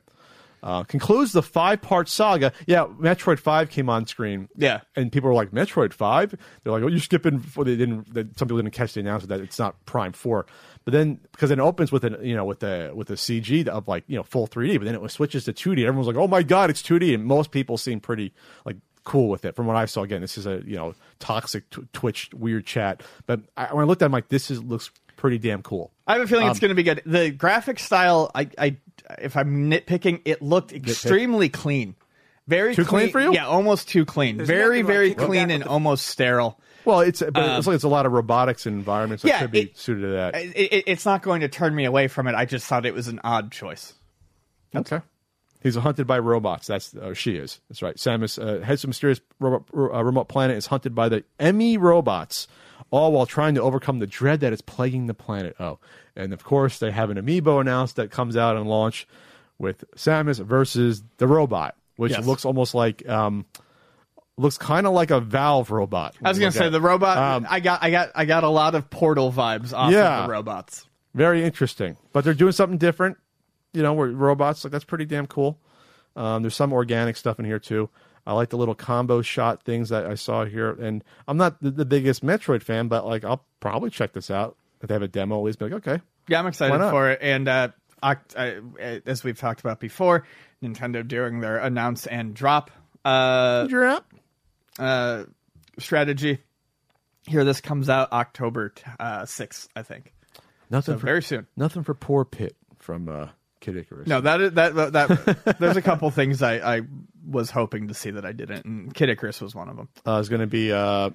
Uh, concludes the five part saga. Yeah, Metroid 5 came on screen. Yeah. And people were like, Metroid 5? They're like, oh, you're skipping. Well, they didn't, that some people didn't catch the announcement that it's not Prime 4. But then, because it opens with an, you know, with the, with the CG of like, you know, full 3D, but then it switches to 2D. Everyone's like, oh my God, it's 2D. And most people seem pretty, like, cool with it from what I saw. Again, this is a, you know, toxic tw- Twitch weird chat. But I, when I looked at it, I'm like, this is, looks pretty damn cool. I have a feeling Um, it's going to be good. The graphic style, I, I, if I'm nitpicking, it looked extremely clean. Very Too clean for you? Yeah, almost too clean. very, nothing like very clean and the- almost sterile. Well, it's but it's like it's a lot of robotics and environments that Um, yeah, could be it- suited to that. It, it, it's not going to turn me away from it. I just thought it was an odd choice. okay. He's hunted by robots. That's uh, she is. That's right. Samus uh, heads to mysterious robot, uh, remote planet. Is hunted by the E.M.M.I. robots, all while trying to overcome the dread that is plaguing the planet. Oh, and of course they have an amiibo announced that comes out on launch with Samus versus the robot, which Yes. looks almost like um, looks kind of like a Valve robot. I was going to say the robot. Um, I got, I got, I got a lot of Portal vibes off Yeah. of the robots. very interesting. But they're doing something different. You know, where robots like that's pretty damn cool. Um, there's some organic stuff in here too. I like the little combo shot things that I saw here, and I'm not the, the biggest Metroid fan, but like I'll probably check this out if they have a demo. At least be like, okay, Yeah, I'm excited for it. And uh, Oct- uh, as we've talked about before, Nintendo during their announce and drop uh, up. Uh, strategy. Here, this comes out October t- uh, 6th, I think. Nothing So for, very soon. Nothing for poor Pit from uh, Kid Icarus. No, that is that that, that there's a couple things I, I was hoping to see that I didn't, and Kid Icarus was one of them. uh, is going to be uh,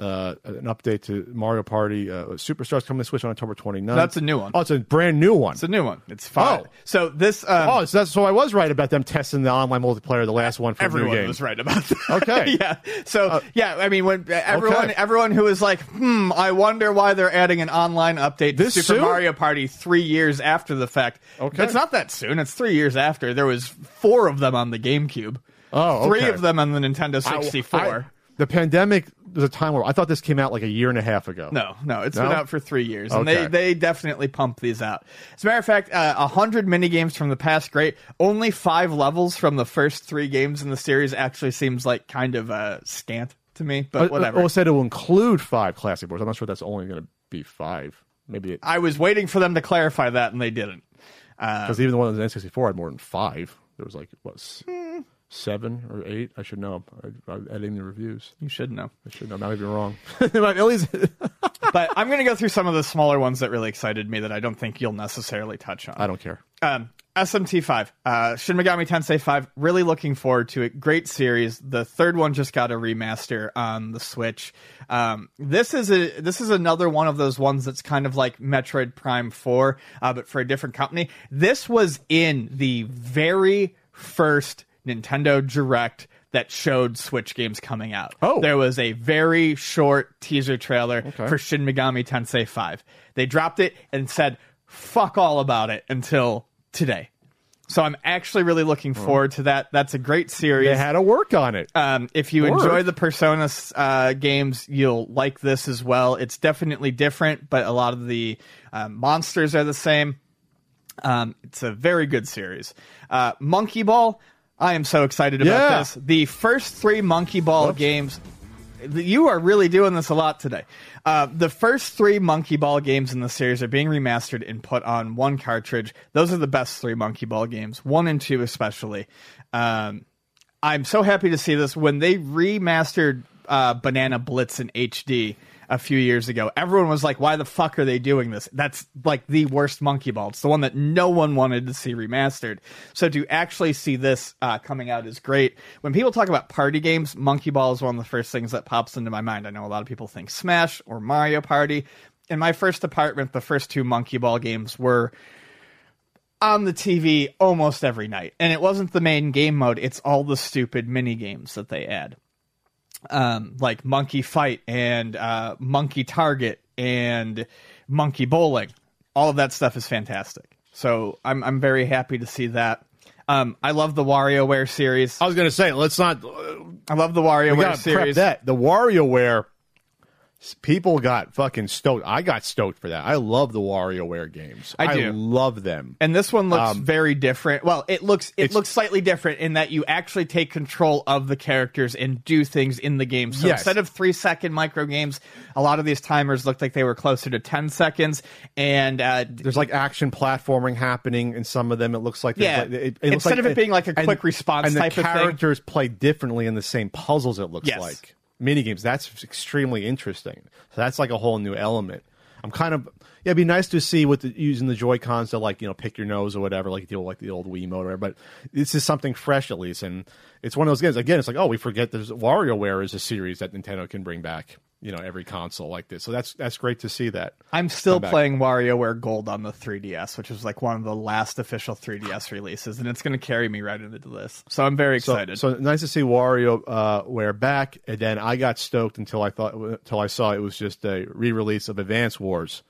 uh, an update to Mario Party uh, Superstars coming to Switch on October 29th. That's a new one. Oh, it's a brand new one. It's a new one. It's fine. Oh. So this um, oh, so that's so I was right about them testing the online multiplayer, the last one for the new everyone game. was right about that. Okay. yeah. So yeah, I mean, when everyone okay. everyone who was like, hmm, I wonder why they're adding an online update to This Super soon? Mario Party three years after the fact. Okay. It's not that soon. It's three years after. There was four of them on the GameCube. Oh, Three okay. three of them on the Nintendo I- 64. I- the pandemic was a time where I thought this came out like a year and a half ago. No, no, it's No? been out for three years, and Okay. they they definitely pump these out. As a matter of fact, uh, a hundred mini games from the past, great. Only five levels from the first three games in the series actually seems like kind of uh, scant to me, but Uh, whatever. Oh, it said it will include five classic boards. I'm not sure that's only going to be five. Maybe it, I was waiting for them to clarify that, and they didn't. because even the one was in N64 had more than five. There was like what s- seven or eight. I should know. I, I'm editing the reviews. You should know. I should know. I'm not even wrong. But at least but I'm going to go through some of the smaller ones that really excited me that I don't think you'll necessarily touch on. I don't care. Um, SMT5, uh, Shin Megami Tensei 5. Really looking forward to it. Great series. The third one just got a remaster on the Switch. Um, this is a this is another one of those ones that's kind of like Metroid Prime 4, uh, but for a different company. This was in the very first Nintendo Direct that showed Switch games coming out. Oh. there was a very short teaser trailer Okay. for Shin Megami Tensei 5. They dropped it and said fuck all about it until today. So I'm actually really looking forward to that. That's a great series. They had to work on it. Um, if you Work. enjoy the Persona uh, games, you'll like this as well. It's definitely different, but a lot of the um, monsters are the same. Um, it's a very good series. Uh, Monkey Ball, I am so excited about Yeah. this. The first three Monkey Ball games. You are really doing this a lot today. Uh, the first three Monkey Ball games in the series are being remastered and put on one cartridge. Those are the best three Monkey Ball games, one and two especially. Um, I'm so happy to see this. When they remastered uh, Banana Blitz in HD a few years ago, everyone was like, "Why the fuck are they doing this?" That's like the worst Monkey Ball. It's the one that no one wanted to see remastered. So to actually see this uh, coming out is great. When people talk about party games, Monkey Ball is one of the first things that pops into my mind. I know a lot of people think Smash or Mario Party. In my first apartment, the first two Monkey Ball games were on the TV almost every night. And it wasn't the main game mode, it's all the stupid mini games that they add. Um, like Monkey Fight and uh, Monkey Target and Monkey Bowling. All of that stuff is fantastic. So I'm I'm very happy to see that. Um, I love the WarioWare series. I was going to say, let's not. I love the WarioWare got to prep series. that. The WarioWare. People got fucking stoked. I got stoked for that. I love the WarioWare games. I do. love them. And this one looks Um, very different. Well, it looks it looks slightly different in that you actually take control of the characters and do things in the game. So Yes. instead of three second micro games, a lot of these timers looked like they were closer to ten seconds. And uh, There's like action platforming happening in some of them. It looks like Yeah. like, it, it looks Instead like- of it being like a and- quick response and type the of thing. characters play differently in the same puzzles. It looks Yes. like mini games. That's extremely interesting. So that's like a whole new element. I'm kind of yeah. It'd be nice to see with the, using the Joy Cons to like you know pick your nose or whatever, like deal like the old Wii mode or whatever. But this is something fresh at least, and it's one of those games. Again, it's like oh, we forget there's WarioWare is a series that Nintendo can bring back. You know, every console like this. So that's that's great to see that. I'm still playing WarioWare Gold on the 3DS, which was like one of the last official 3DS releases, and it's going to carry me right into this. So I'm very excited. so nice to see Wario uh, wear back, and then I got stoked until I thought until I saw it was just a re-release of Advance Wars.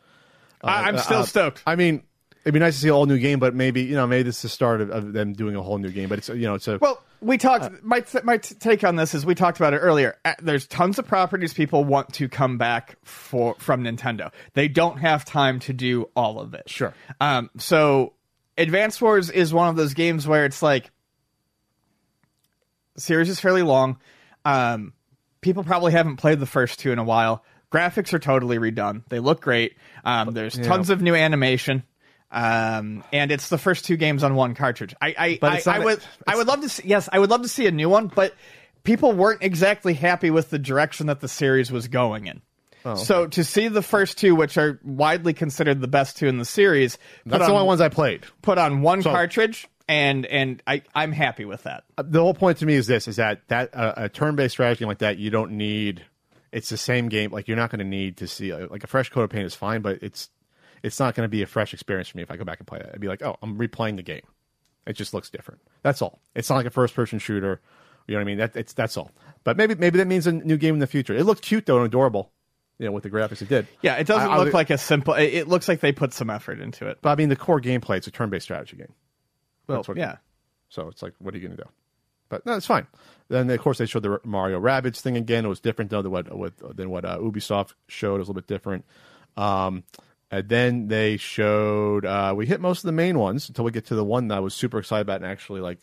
I, I'm still Uh, stoked. I mean, it'd be nice to see a whole new game, but maybe you know maybe this is the start of, of them doing a whole new game. But it's you know it's a Well, we talked. my th- my t- take on this is we talked about it earlier. Uh, There's tons of properties people want to come back for from Nintendo. They don't have time to do all of it. Sure. Um. So, Advance Wars is one of those games where it's like, the series is fairly long. Um, people probably haven't played the first two in a while. Graphics are totally redone. They look great. Um, there's tons of new animation. Um, and it's the first two games on one cartridge. I, I, But I, it's not would, I would love to see. Yes, I would love to see a new one, but people weren't exactly happy with the direction that the series was going in. So to see the first two, which are widely considered the best two in the series, That's on, the only ones I played. put on one So- cartridge, and and I I'm happy with that. the whole point to me is this: is that that uh, a turn-based strategy like that, you don't need. It's the same game. Like you're not going to need to see uh, like a fresh coat of paint is fine, but it's it's not going to be a fresh experience for me if I go back and play it. I'd be like, oh, I'm replaying the game. It just looks different. That's all. It's not like a first-person shooter. You know what I mean? That it's that's all. But maybe maybe that means a new game in the future. It looked cute though and adorable. You know, with the graphics it did. Yeah, it doesn't I- I look would- like a simple. It, it looks like they put some effort into it. But I mean, the core gameplay it's a turn-based strategy game. Well, yeah. So it's like, what are you going to do? But no, it's fine. Then of course they showed the Mario Rabbids thing again. It was different though than what what- than what uh, Ubisoft showed. It was a little bit different. Um, and then they showed uh, we hit most of the main ones until we get to the one that I was super excited about and actually like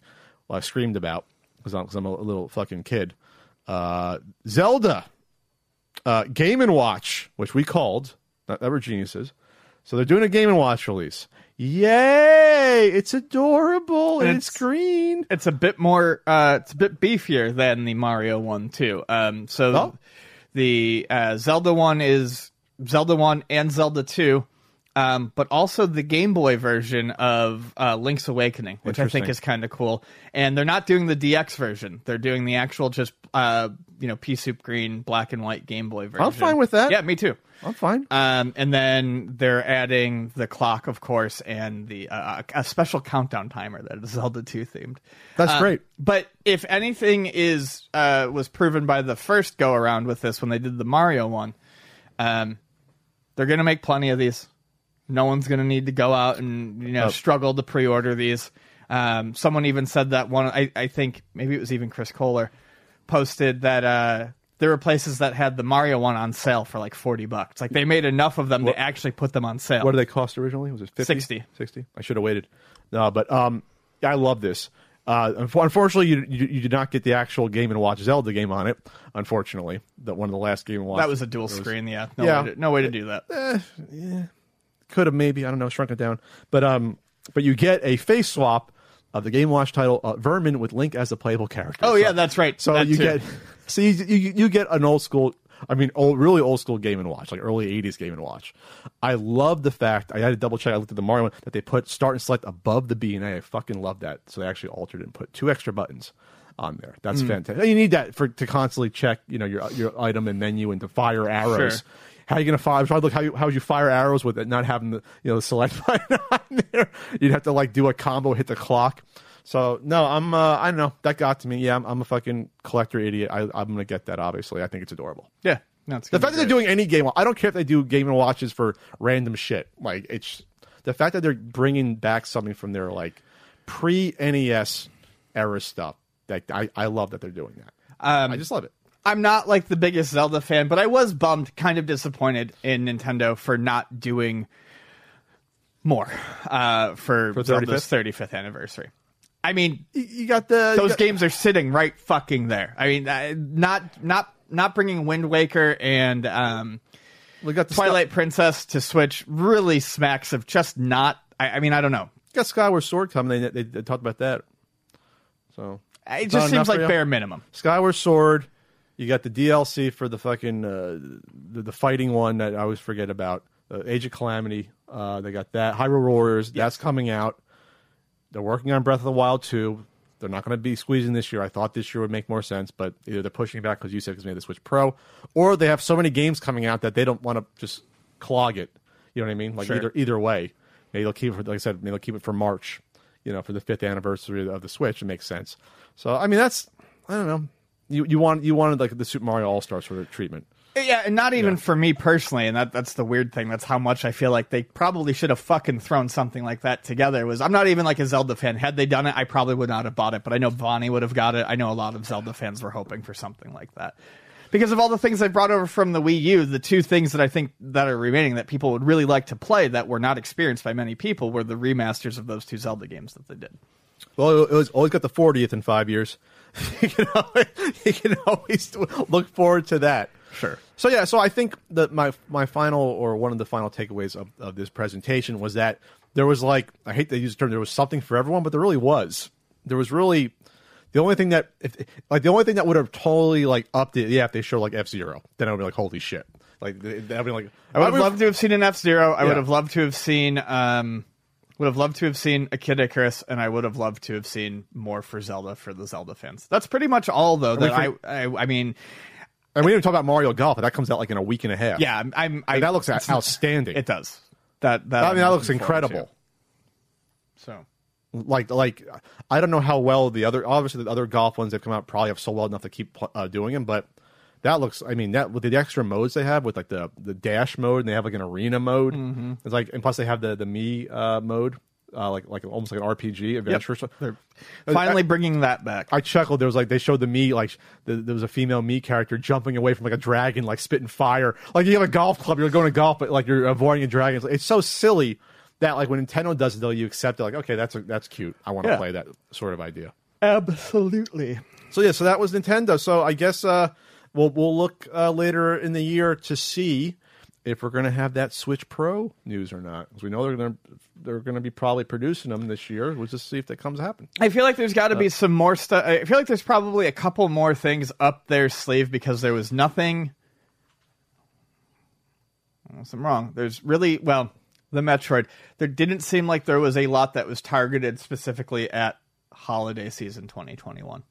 well, I screamed about because I'm, I'm a little fucking kid. Uh, Zelda, uh, Game and Watch, which we called, not that we're geniuses. So they're doing a Game and Watch release. Yay! It's adorable and, And it's, it's- green. it's a bit more uh it's a bit beefier than the Mario one too. Um so Oh. the uh, Zelda one is Zelda 1 and Zelda 2. Um, but also the Game Boy version of uh, Link's Awakening, which I think is kind of cool. And they're not doing the DX version; they're doing the actual, just uh, you know, pea soup green, black and white Game Boy version. I'm fine with that. Yeah, me too. I'm fine. Um, and then they're adding the clock, of course, and the uh, a special countdown timer that is Zelda 2 themed. That's Um, great. But if anything is uh, was proven by the first go around with this when they did the Mario one, um, they're gonna make plenty of these. No one's gonna need to go out and you know Oh. struggle to pre-order these. Um, someone even said that one. I, I think maybe it was even Chris Kohler posted that uh, there were places that had the Mario one on sale for like forty bucks. Like they made enough of them to actually put them on sale. What did they cost originally? Was it 50? 60. 60? I should have waited. No, but um, I love this. Uh, unfortunately, you, you you did not get the actual Game and Watch Zelda game on it. Unfortunately, that one of the last Game and Watch that was a dual screen. Yeah, no, Yeah. Way to, no way to do that. yeah could have maybe I don't know shrunk it down, but um, but you get a face swap of the Game Watch title uh, Vermin with Link as a playable character. Oh So- yeah, that's right. So That you too. get, so you, you you get an old school. I mean, old, really old school Game and Watch, like early '80s Game and Watch. I love the fact I had to double check. I looked at the Mario one that they put start and select above the B and A. I fucking love that. So they actually altered it and put two extra buttons on there. That's Hmm. fantastic. You need that for to constantly check, you know, your your item and menu and to fire arrows. Sure. How are you gonna fire? I'm trying to look how you, how would you fire arrows with it not having the you know the select button on there. You'd have to like do a combo, hit the clock. So no, I'm uh, I don't know that got to me. Yeah, I'm, I'm a fucking collector idiot. I, I'm gonna get that. Obviously, I think it's adorable. Yeah, no, it's The fact that they're doing any game, I don't care if they do game and watches for random shit. Like it's the fact that they're bringing back something from their like pre NES era stuff. That I, I love that they're doing that. Um, I just love it. I'm not like the biggest Zelda fan, but I was bummed, kind of disappointed in Nintendo for not doing more uh, for, For Zelda's 35th anniversary. I mean, You, you got the those got- games are sitting right fucking there. I mean, not not not bringing Wind Waker and um, We got the Twilight Princess to Switch really smacks of just not. I, I mean, I don't know. got Skyward Sword coming. They, they, they talked about that. So It just seems like bare minimum. Skyward Sword. You got the DLC for the fucking uh, the, the fighting one that I always forget about. Uh, Age of Calamity. Uh, they got that. Hyrule Warriors. That's coming out. They're working on Breath of the Wild 2. They're not going to be squeezing this year. I thought this year would make more sense, but either they're pushing it back because you said because made the Switch Pro, or they have so many games coming out that they don't want to just clog it. You know what I mean? Like Sure. either either way, maybe they'll keep it. For, like I said, maybe they'll keep it for March. You know, for the fifth anniversary of the Switch, it makes sense. So I mean, that's I don't know. You you want you wanted like the Super Mario All Stars sort of treatment. Yeah, and not even for me personally, and that that's the weird thing. That's how much I feel like they probably should have fucking thrown something like that together. Was I'm not even like a Zelda fan. Had they done it, I probably would not have bought it. But I know Bonnie would have got it. I know a lot of Zelda fans were hoping for something like that. Because of all the things they brought over from the Wii U, the two things that I think that are remaining that people would really like to play that were not experienced by many people were the remasters of those two Zelda games that they did. Well, it was always got the 40th in five years. you, can always, you can always look forward to that. Sure. So yeah, so I think that my my final or one of the final takeaways of, of this presentation was that there was like I hate to use the term there was something for everyone, but there really was. There was really the only thing that if like the only thing that would have totally like upped it, yeah, if they show like F Zero, then I would be like, holy shit. Like that'd be like I would have loved to have seen an F Zero. I Yeah. would have loved to have seen. Um, would have loved to have seen a Kid Icarus, and I would have loved to have seen more for Zelda for the Zelda fans. That's pretty much all, though. That I, I, I mean, And we didn't talk about Mario Golf, but that comes out like in a week and a half. yeah, I'm. I'm I, that looks outstanding. It does. That that I mean, that looks incredible. So like like I don't know how well the other obviously the other golf ones that come out probably have so well enough to keep uh, doing them, but that looks I mean that with the extra modes they have with like the the dash mode and they have like an arena mode. Mm-hmm. It's like and plus they have the the Mii uh, mode uh, like like almost like an RPG adventure. They're finally I- bringing that back. I chuckled. There was like they showed the Mii like the, there was a female Mii character jumping away from like a dragon, like spitting fire. Like you have a golf club, you're going to golf, but like you're avoiding a dragon. It's, it's so silly that like when Nintendo does it, though, you accept it. Like okay, that's a, that's cute. I want to Yeah. play that sort of idea. Absolutely. So yeah, so that was Nintendo. So I guess uh, we'll we'll look uh, later in the year to see if we're going to have that Switch Pro news or not. Because we know they're going to they're going to be probably producing them this year. We'll just see if that comes happen. I feel like there's got to be uh, some more stuff. I feel like there's probably a couple more things up their sleeve because there was nothing. Unless I'm wrong. There's really well the Metroid. There didn't seem like there was a lot that was targeted specifically at holiday season 2021.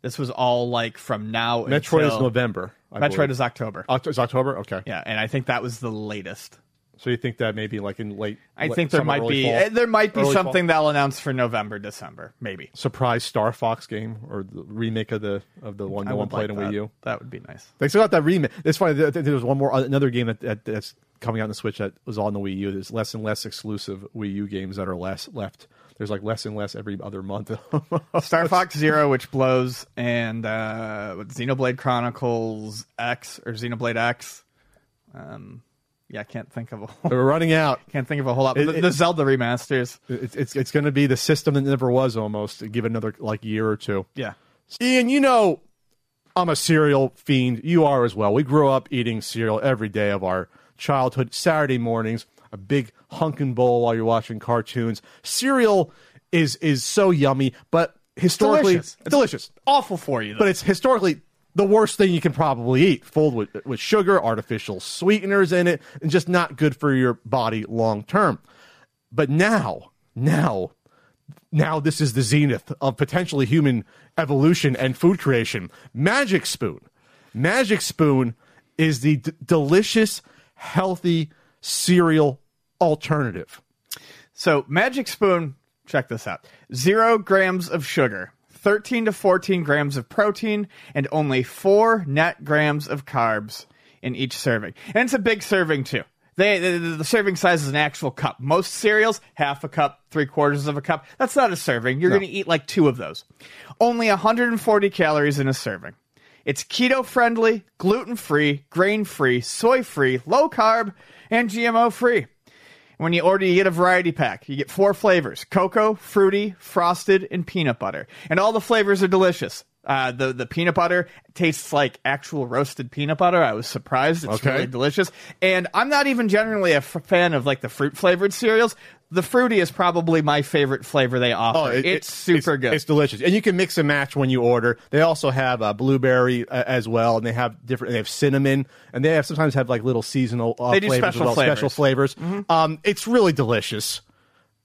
This was all like from now. Metroid until, is November. I Metroid believe. is October. Oct- it's October. Okay. Yeah, and I think that was the latest. So you think that maybe like in late? I think there might be fall? eh, there might be Early fall? something they'll announce for November, December, maybe. surprise Star Fox game or the remake of the of the one no one like played on that. Wii U. That would be nice. They still got that remake. It's funny. There, there was one more another game that, that that's coming out on the Switch that was on the Wii U. There's less and less exclusive Wii U games that are less left. There's like less and less every other month. Star Fox Zero, which blows, and uh, Xenoblade Chronicles X or Xenoblade X. Um, yeah, I can't think of a whole, We're running out. can't think of a whole lot. It- the, it- the Zelda remasters. It's it's, it's going to be the system that never was. Almost give it another like year or two. Yeah, Ian, you know, I'm a cereal fiend. You are as well. We grew up eating cereal every day of our childhood. Saturday mornings, a big hunkin' bowl while you're watching cartoons. Cereal is is so yummy, but historically delicious. It's- delicious. awful for you. Though. But it's historically the worst thing you can probably eat, filled with with sugar, artificial sweeteners in it, and just not good for your body long term. But now, now now this is the zenith of potentially human evolution and food creation. Magic Spoon. Magic Spoon is the d- delicious, healthy cereal alternative. So, Magic Spoon, check this out zero grams of sugar, 13 to 14 grams of protein, and only four net grams of carbs in each serving. And it's a big serving, too. They, the, the serving size is an actual cup. Most cereals, half a cup, three quarters of a cup. That's not a serving. You're going to eat like two of those. Only 140 calories in a serving. It's keto friendly, gluten free, grain free, soy free, low carb, and GMO free. When you order, you get a variety pack. You get four flavors cocoa, fruity, frosted, and peanut butter. And all the flavors are delicious. Uh, the, the peanut butter tastes like actual roasted peanut butter. I was surprised. It's Okay. really delicious. And I'm not even generally a f- fan of like the fruit flavored cereals. The fruity is probably my favorite flavor they offer. Oh, it- it's it- super it's- good. It's delicious, and you can mix and match when you order. They also have uh, blueberry uh, as well, and they have different. They have cinnamon, and they have sometimes have like little seasonal uh, They do flavors as special well, special flavors. Mm-hmm. Um, it's really delicious.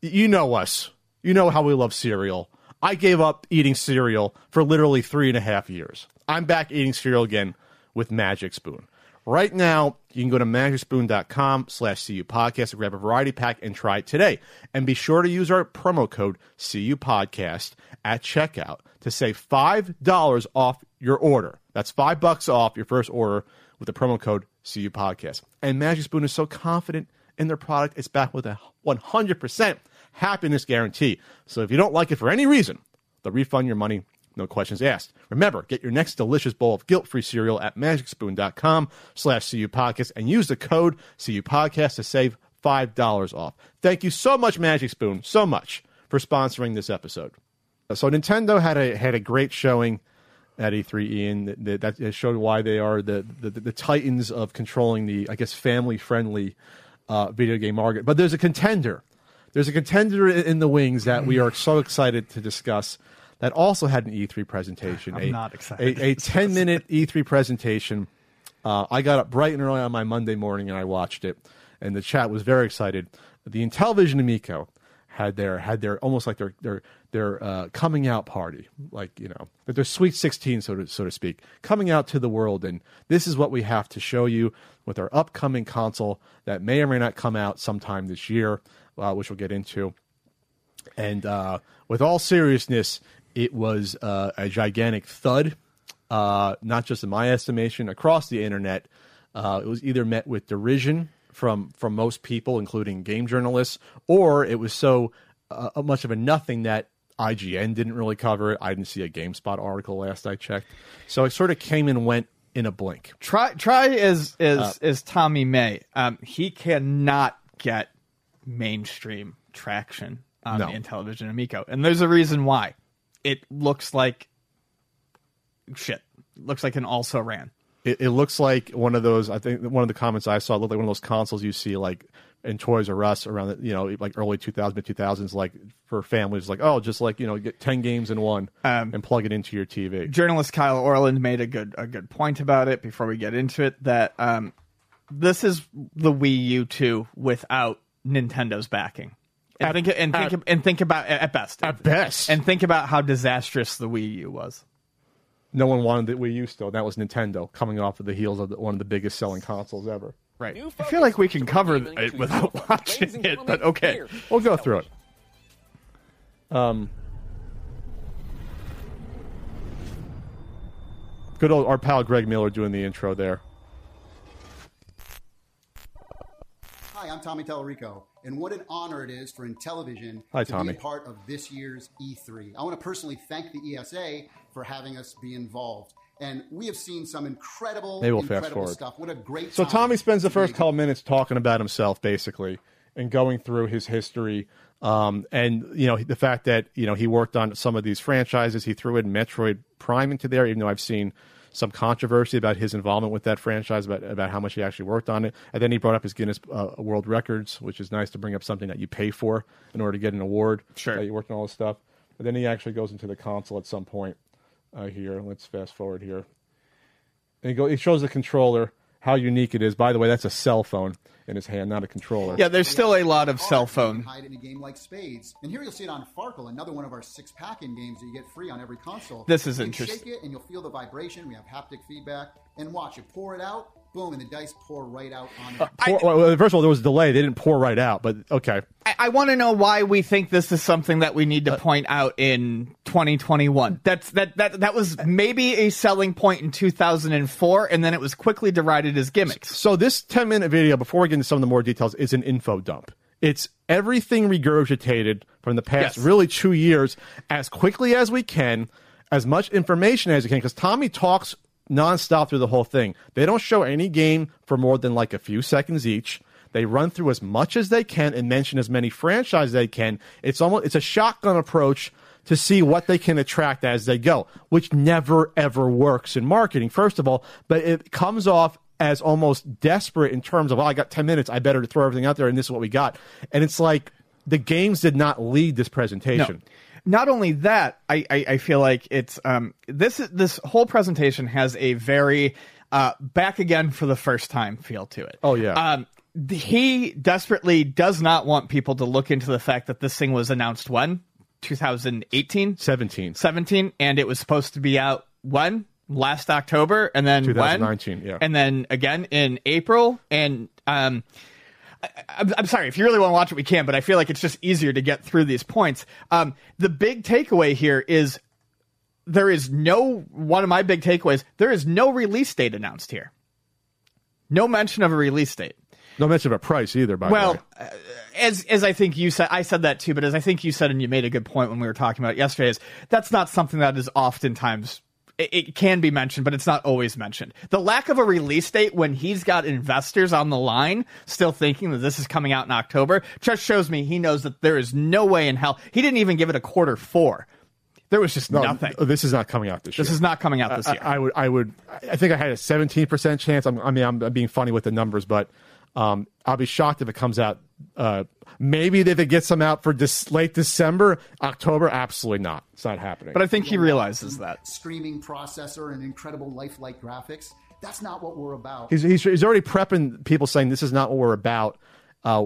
You know us. You know how we love cereal. I gave up eating cereal for literally three and a half years. I'm back eating cereal again with Magic Spoon. Right now, you can go to magicspoon.com slash CU podcast and grab a variety pack and try it today. And be sure to use our promo code CU podcast at checkout to save $5 off your order. That's five bucks off your first order with the promo code CU podcast. And Magic Spoon is so confident in their product, it's backed with a 100% happiness guarantee. So if you don't like it for any reason, they'll refund your money, no questions asked. Remember, get your next delicious bowl of guilt-free cereal at magicspoon.com slash CU podcast and use the code CU podcast to save $5 off. Thank you so much, Magic Spoon, so much for sponsoring this episode. So Nintendo had a had a great showing at E3, Ian. That, that showed why they are the, the the titans of controlling the, I guess, family friendly uh, video game market. But there's a contender. There's a contender in the wings that we are so excited to discuss. That also had an E3 presentation. I'm a, not excited A, a 10 minute E3 presentation Uh, I got up bright and early on my Monday morning and I watched it, and the chat was very excited. The Intellivision Amico had their had their almost like their their their uh, coming out party, like you know, their sweet sixteen, so to so to speak, coming out to the world, and this is what we have to show you with our upcoming console that may or may not come out sometime this year, uh, which we'll get into. And uh, with all seriousness, it was uh, a gigantic thud, uh, not just in my estimation, across the internet. Uh, it was either met with derision from from most people, including game journalists, or it was so uh, much of a nothing that IGN didn't really cover it. I didn't see a GameSpot article last I checked, so it sort of came and went in a blink. Try try as as as Tommy May. Um, he cannot get mainstream traction on No. the Intellivision Amico, and there's a reason why. It looks like shit. Looks like an also ran. It, it looks like one of those. I think one of the comments I saw looked like one of those consoles you see like in Toys R Us around the, you know like early 2000s, mid 2000s, like for families, like oh, just like you know get ten games in one Um, and plug it into your TV. journalist Kyle Orland made a good a good point about it before we get into it that um, this is the Wii U 2 without Nintendo's backing. And At- think and think at- and think about at best At best, and think about how disastrous the Wii U was. no one wanted the Wii U still. That was Nintendo coming off of the heels of the, one of the biggest selling consoles ever. Right. I feel like we can cover it without watching it, but okay. We'll go through it. Um, good old our pal Greg Miller doing the intro there. Hi, I'm Tommy Tallarico, and what an honor it is for Intellivision Hi, to Tommy. be a part of this year's E3. I want to personally thank the ESA for having us be involved. And we have seen some incredible, we'll fast incredible forward. stuff. What a great So Tommy spends the first couple minutes talking about himself, basically, and going through his history, um, and you know the fact that you know he worked on some of these franchises. He threw in Metroid Prime into there, even though I've seen some controversy about his involvement with that franchise, about about how much he actually worked on it. And then he brought up his Guinness uh, World Records, which is nice to bring up something that you pay for in order to get an award. Sure. that you worked on all this stuff. But then he actually goes into the console at some point uh, here. Let's fast forward here. And he go, it shows the controller, how unique it is. By the way, that's a cell phone in his hand, not a controller. Yeah, there's still a lot of cell phone. Hide in a game like Spades, and here you'll see it on Farkle, another one of our six pack-in games that you get free on every console. This is You interesting. Shake it, and you'll feel the vibration. We have haptic feedback, and watch it pour it out. Boom, and the dice pour right out on it. Uh, pour, well, first of all, there was a delay. They didn't pour right out, but okay. I, I want to know why we think this is something that we need to uh, point out in 2021. That's that that that was uh, maybe a selling point in 2004, and then it was quickly derided as gimmicks. So this 10 minute video, before we get into some of the more details, is an info dump. It's everything regurgitated from the past Yes. really two years as quickly as we can, as much information as we can, because Tommy talks nonstop through the whole thing. They don't show any game for more than like a few seconds each. They run through as much as they can and mention as many franchises they can. It's almost it's a shotgun approach to see what they can attract as they go, which never ever works in marketing. First of all, but it comes off as almost desperate in terms of, oh, I got 10 minutes. I better throw everything out there, and this is what we got. And it's like the games did not lead this presentation. Not only that, I, I, I feel like it's um this this whole presentation has a very uh back again for the first time feel to it. Oh, yeah. Um he desperately does not want people to look into the fact that this thing was announced when 2018 17. 17 and it was supposed to be out when last October and then when? 2019, yeah. and then again in April and um I, I'm, I'm sorry if you really want to watch it we can but I feel like it's just easier to get through these points um the big takeaway here is there is no one of my big takeaways there is no release date announced here no mention of a release date No mention of a price either, by the well, way. uh, as as I think you said, I said that too. But as I think you said, and you made a good point when we were talking about it yesterday, is that's not something that is oftentimes. It, can be mentioned, but it's not always mentioned. The lack of a release date when he's got investors on the line still thinking that this is coming out in October just shows me he knows that there is no way in hell. He didn't even give it a quarter four. There was just No, nothing. This is not coming out this year. This is not coming out this I, year. I would, I would, I think I had a 17% chance. I'm, I mean, I'm, I'm being funny with the numbers, but um, I'll be shocked if it comes out. Uh, maybe they could get some out for this late December, October. Absolutely not. It's not happening. but I think he realizes that. Screaming processor and incredible lifelike graphics. That's not what we're about. He's, he's he's already prepping people saying this is not what we're about. Uh,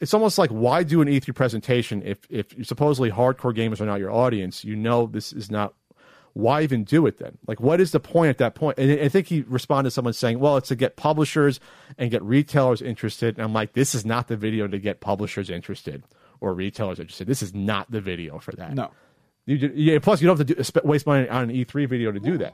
it's almost like why do an E3 presentation if if supposedly hardcore gamers are not your audience? You know this is not. Why even do it then? Like, what is the point at that point? And I think he responded to someone saying, "Well, it's to get publishers and get retailers interested." And I'm like, "This is not the video to get publishers interested or retailers interested. This is not the video for that." No. You, yeah, plus, you don't have to do, sp- waste money on an E3 video to do that.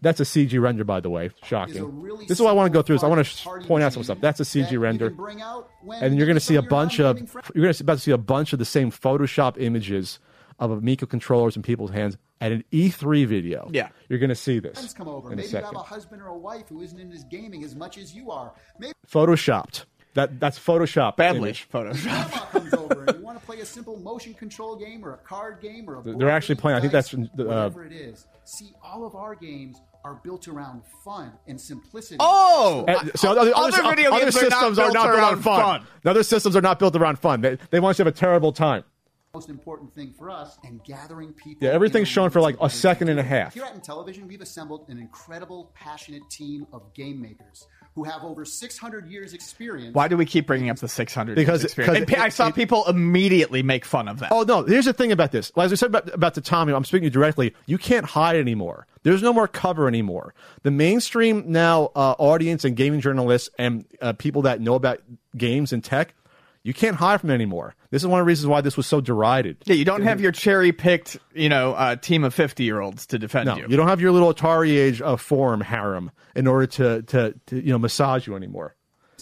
That's a CG render, by the way. Shocking. really this is what I want to go through. Is I want to point out some stuff. That's a CG render, can bring out when and you're going to see a some of your bunch of you're going to about to see a bunch of the same Photoshop images of Amico controllers in people's hands at an E3 video. Yeah. you're going to see this come over. in a Maybe you have second. a husband or a wife who isn't into gaming as much as you are. Maybe Photoshopped. That that's Photoshop. Badly image. Photoshop. grandma comes over and you want to play a simple motion control game or a card game or a They're board actually game, playing- I think dice, that's, uh, whatever it is. See, all of our games are built around fun and simplicity. Oh! Uh, so other, Other other, video other games are not systems are not built on around fun. fun. Other systems are not built around fun. They, they want you to have a terrible time. Most important thing for us and gathering people. Yeah, everything's shown for like a second and a half. Here at Intellivision, we've assembled an incredible, passionate team of game makers who have over 600 years experience. Why do we keep bringing up the 600 Because- experience? because And I saw it- people immediately make fun of that. Oh no! Here's the thing about this. As I said about, about the Tommy, I'm speaking to you directly. You can't hide anymore. There's no more cover anymore. The mainstream now uh, audience and gaming journalists and uh, people that know about games and tech, you can't hide from it anymore. This is one of the reasons why this was so derided. Yeah, you don't have your cherry picked, you know, uh, team of 50 year olds to defend No, you. you don't have your little Atari age uh, forum harem in order to, to to you know massage you anymore.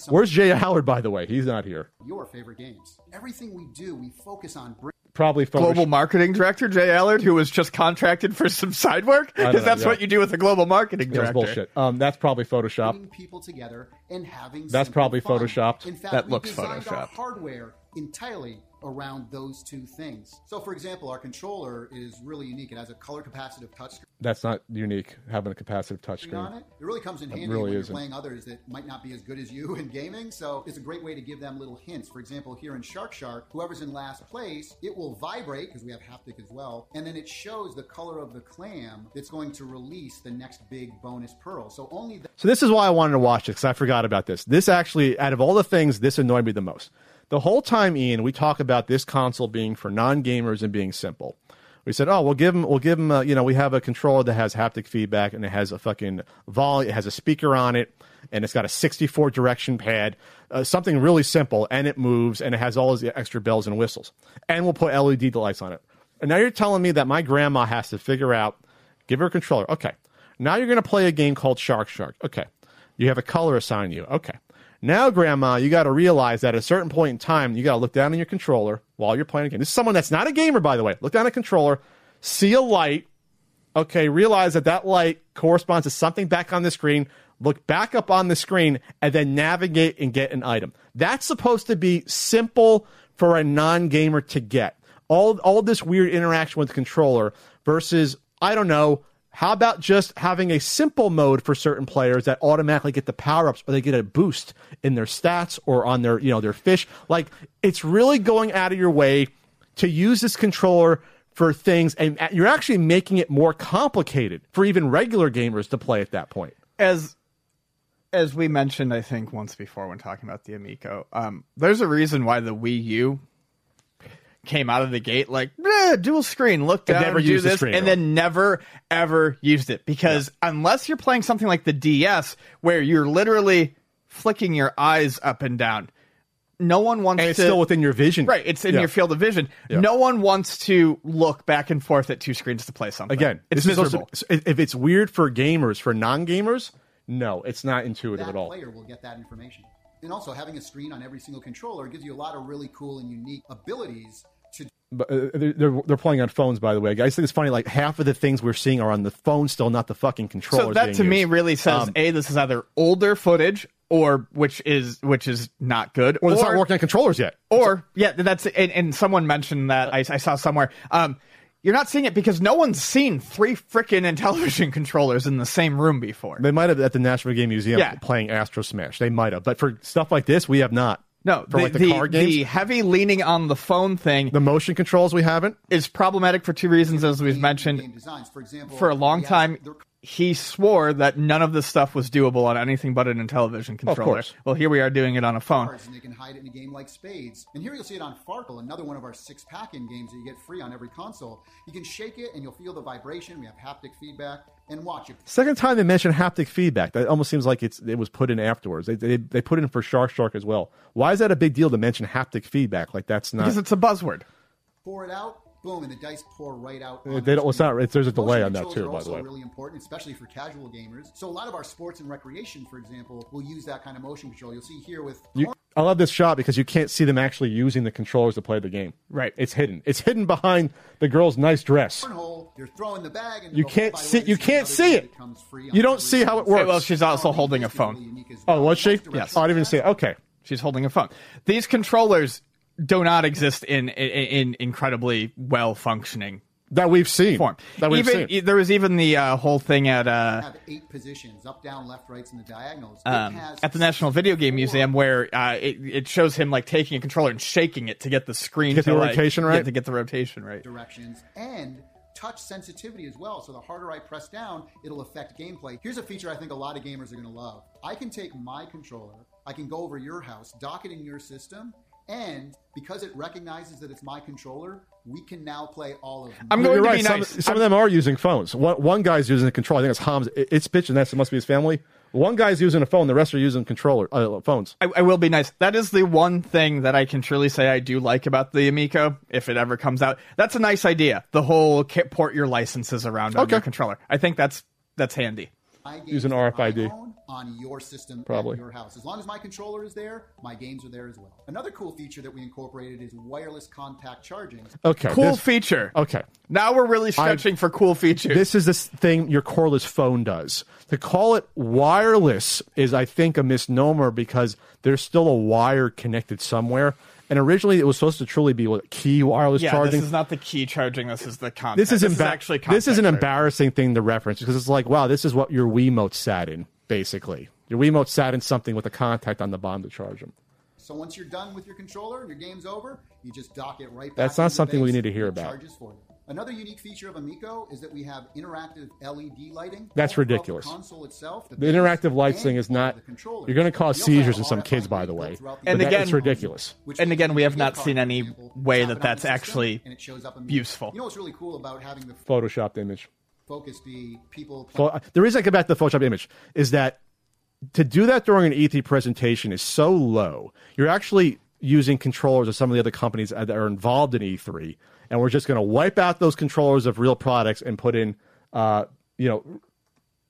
Where's Jay Howard, by the way? He's not here. your favorite games? Everything we do, we focus on bringing Probably global marketing director Jay Allard, who was just contracted for some side work, because that's yeah. what you do with a global marketing director. That's bullshit. Um, that's probably Photoshop. people together and having That's probably fun. photoshopped. In fact, That we looks designed our photoshopped. hardware entirely around those two things. So, for example, our controller is really unique. It has a color capacitive touchscreen That's not unique. Having a capacitive on touchscreen. it. It really comes in handy really when you're isn't. playing others that might not be as good as you in gaming. So, it's a great way to give them little hints. For example, here in Shark Shark, whoever's in last place, it will vibrate because we have haptic as well, and then it shows the color of the clam that's going to release the next big bonus pearl. So only the So this is why I wanted to watch it because I forgot about this. This actually, out of all the things, this annoyed me the most. The whole time, Ian, we talk about this console being for non-gamers and being simple. We said, "Oh, we'll give them, we'll give them, uh, you know, we have a controller that has haptic feedback and it has a fucking volume, it has a speaker on it, and it's got a 64 direction pad, uh, something really simple, and it moves, and it has all these extra bells and whistles, and we'll put LED lights on it." And now you're telling me that my grandma has to figure out, give her a controller, okay. Now you're going to play a game called Shark Shark, okay. You have a color assigned you, okay. Now, Grandma, you got to realize that at a certain point in time, you got to look down on your controller while you're playing a game. This is someone that's not a gamer, by the way. Look down at a controller, see a light, okay, realize that that light corresponds to something back on the screen, look back up on the screen, and then navigate and get an item. That's supposed to be simple for a non gamer to get. All, all this weird interaction with the controller versus, I don't know, how about just having a simple mode for certain players that automatically get the power ups or they get a boost in their stats or on their, you know, their fish? Like, it's really going out of your way to use this controller for things, and you're actually making it more complicated for even regular gamers to play at that point. as as we mentioned, I think once before when talking about the Amico, um, there's a reason why the Wii U came out of the gate like "Eh, dual screen. Look down, never do used the this, screen and at then never ever used it because unless you're playing something like the DS where you're literally flicking your eyes up and down, no one wants And it's to. still within your vision. Right, it's in Yeah. your field of vision. Yeah. No one wants to look back and forth at two screens to play something. Again, it's miserable. supposed to- if it's weird for gamers, for non gamers, no, it's not intuitive that at all. player will get that information. And also, having a screen on every single controller gives you a lot of really cool and unique abilities to But uh, they're, they're playing on phones, by the way. I just think it's funny. Like half of the things we're seeing are on the phone, still not the fucking controllers. So that to me used. really says Um, a this is either older footage or which is which is not good or it's not working on controllers yet. or yeah that's and, and someone mentioned that I, I saw somewhere um you're not seeing it because no one's seen three frickin' Intellivision controllers in the same room before. They might have at the National Game Museum Yeah. playing Astro Smash. They might have, but for stuff like this, we have not. No, for the, like the, the, card games, the heavy leaning on the phone thing the motion controls, we haven't. is problematic for two reasons, as we've game- mentioned. game designs. For example, for a long we time, they're- he swore that none of this stuff was doable on anything but an Intellivision controller. Of course. Well, here we are doing it on a phone. cards, and they can hide it in a game like Spades. And here you'll see it on Farkle, another one of our six pack-in games that you get free on every console. You can shake it and you'll feel the vibration. We have haptic feedback. And watch it. Second time they mentioned haptic feedback. That almost seems like it's it was put in afterwards. They, they they put it in for Shark Shark as well. Why is that a big deal to mention haptic feedback? Like that's not. Because it's a buzzword. Pour it out, boom, and the dice pour right out. They don't- it's not- it's- there's a delay on that too, by the also way. really important, especially for casual gamers. So a lot of our sports and recreation, for example, will use that kind of motion control. You'll see here with You, I love this shot because you can't see them actually using the controllers to play the game. Right. It's hidden. It's hidden behind the girl's nice dress. You're throwing the bag, and You oh, can't see- way, you can't see it. comes free You don't see how it console. works. Well, she's also holding a this really phone. unique Oh, well. was she? Yes. Oh, I didn't even see it. Okay. She's holding a phone. These controllers do not exist in in, in incredibly well functioning That we've seen. form. That we've even seen. there was even the uh, whole thing at uh, have eight positions up, down, left, rights, and the diagonals. Um, at the National Video Game 64 Museum where uh, it, it shows him like taking a controller and shaking it to get the screen Get to the like, rotation right? yeah, to get the rotation right. directions and touch sensitivity as well. So the harder I press down, it'll affect gameplay. Here's a feature I think a lot of gamers are going to love. I can take my controller, I can go over your house, dock it in your system, and because it recognizes that it's my controller, we can now play all of. Them. I'm my- going You're to right. be some, nice. some of them are using phones. One, one guy's using the controller. I think it's Ham's. It's It's and That's it must be his family. One guy's using a phone. The rest are using controller uh, phones. I, I will be nice. That is the one thing that I can truly say I do like about the Amico, if it ever comes out. That's a nice idea. The whole ca- port your licenses around on Okay. your controller. I think that's that's handy. my Use an that I RFID. Own on your system Probably. at your house. As long as my controller is there, my games are there as well. Another cool feature that we incorporated is wireless contact charging. Okay. Cool this- feature. okay. Now we're really stretching for cool features. This is this thing your cordless phone does. To call it wireless is, I think, a misnomer because there's still a wire connected somewhere. And originally, it was supposed to truly be what Qi wireless yeah, charging. this is not the Qi charging. This is the contact. this is, emba- actually this is an charging. embarrassing thing to reference because it's like, wow, this is what your Wiimote sat in, basically. Your Wiimote sat in something with a contact on the bottom to charge them. So once you're done with your controller and your game's over, you just dock it right back. That's not into the something we need to hear about. Charges for you. Another unique feature of Amico is that we have interactive LED lighting. That's ridiculous. The console itself, the, The interactive lights thing is not. You're going to cause We also have seizures in some kids, by the way. throughout the And again- it's ridiculous. which And again, we have not seen any example, way that that's actually and it shows up useful. You know what's really cool about having the Photoshopped image. Focus be people Pho- the reason I come back to the Photoshop image is that to do that during an E3 presentation is so low. You're actually using controllers of some of the other companies that are involved in E3, and we're just going to wipe out those controllers of real products and put in, uh, you know,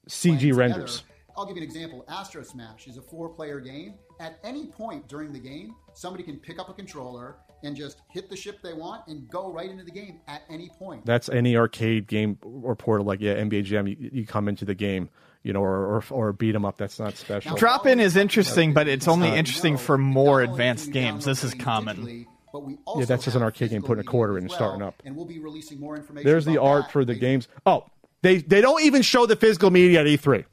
CG renders. I'll give you an example. Astro Smash is a four-player game. At any point during the game, somebody can pick up a controller and just hit the ship they want and go right into the game at any point. That's any arcade game or portal like yeah NBA Jam. You, you come into the game, you know, or or, or beat 'em up. That's not special. Drop in is interesting, but it's only Uh, interesting no, for more advanced games. This is common. but we Yeah, that's just an arcade game, putting a quarter media in and as starting up. And we'll be releasing more information. There's the art that for the games. Oh, they they don't even show the physical media at E3.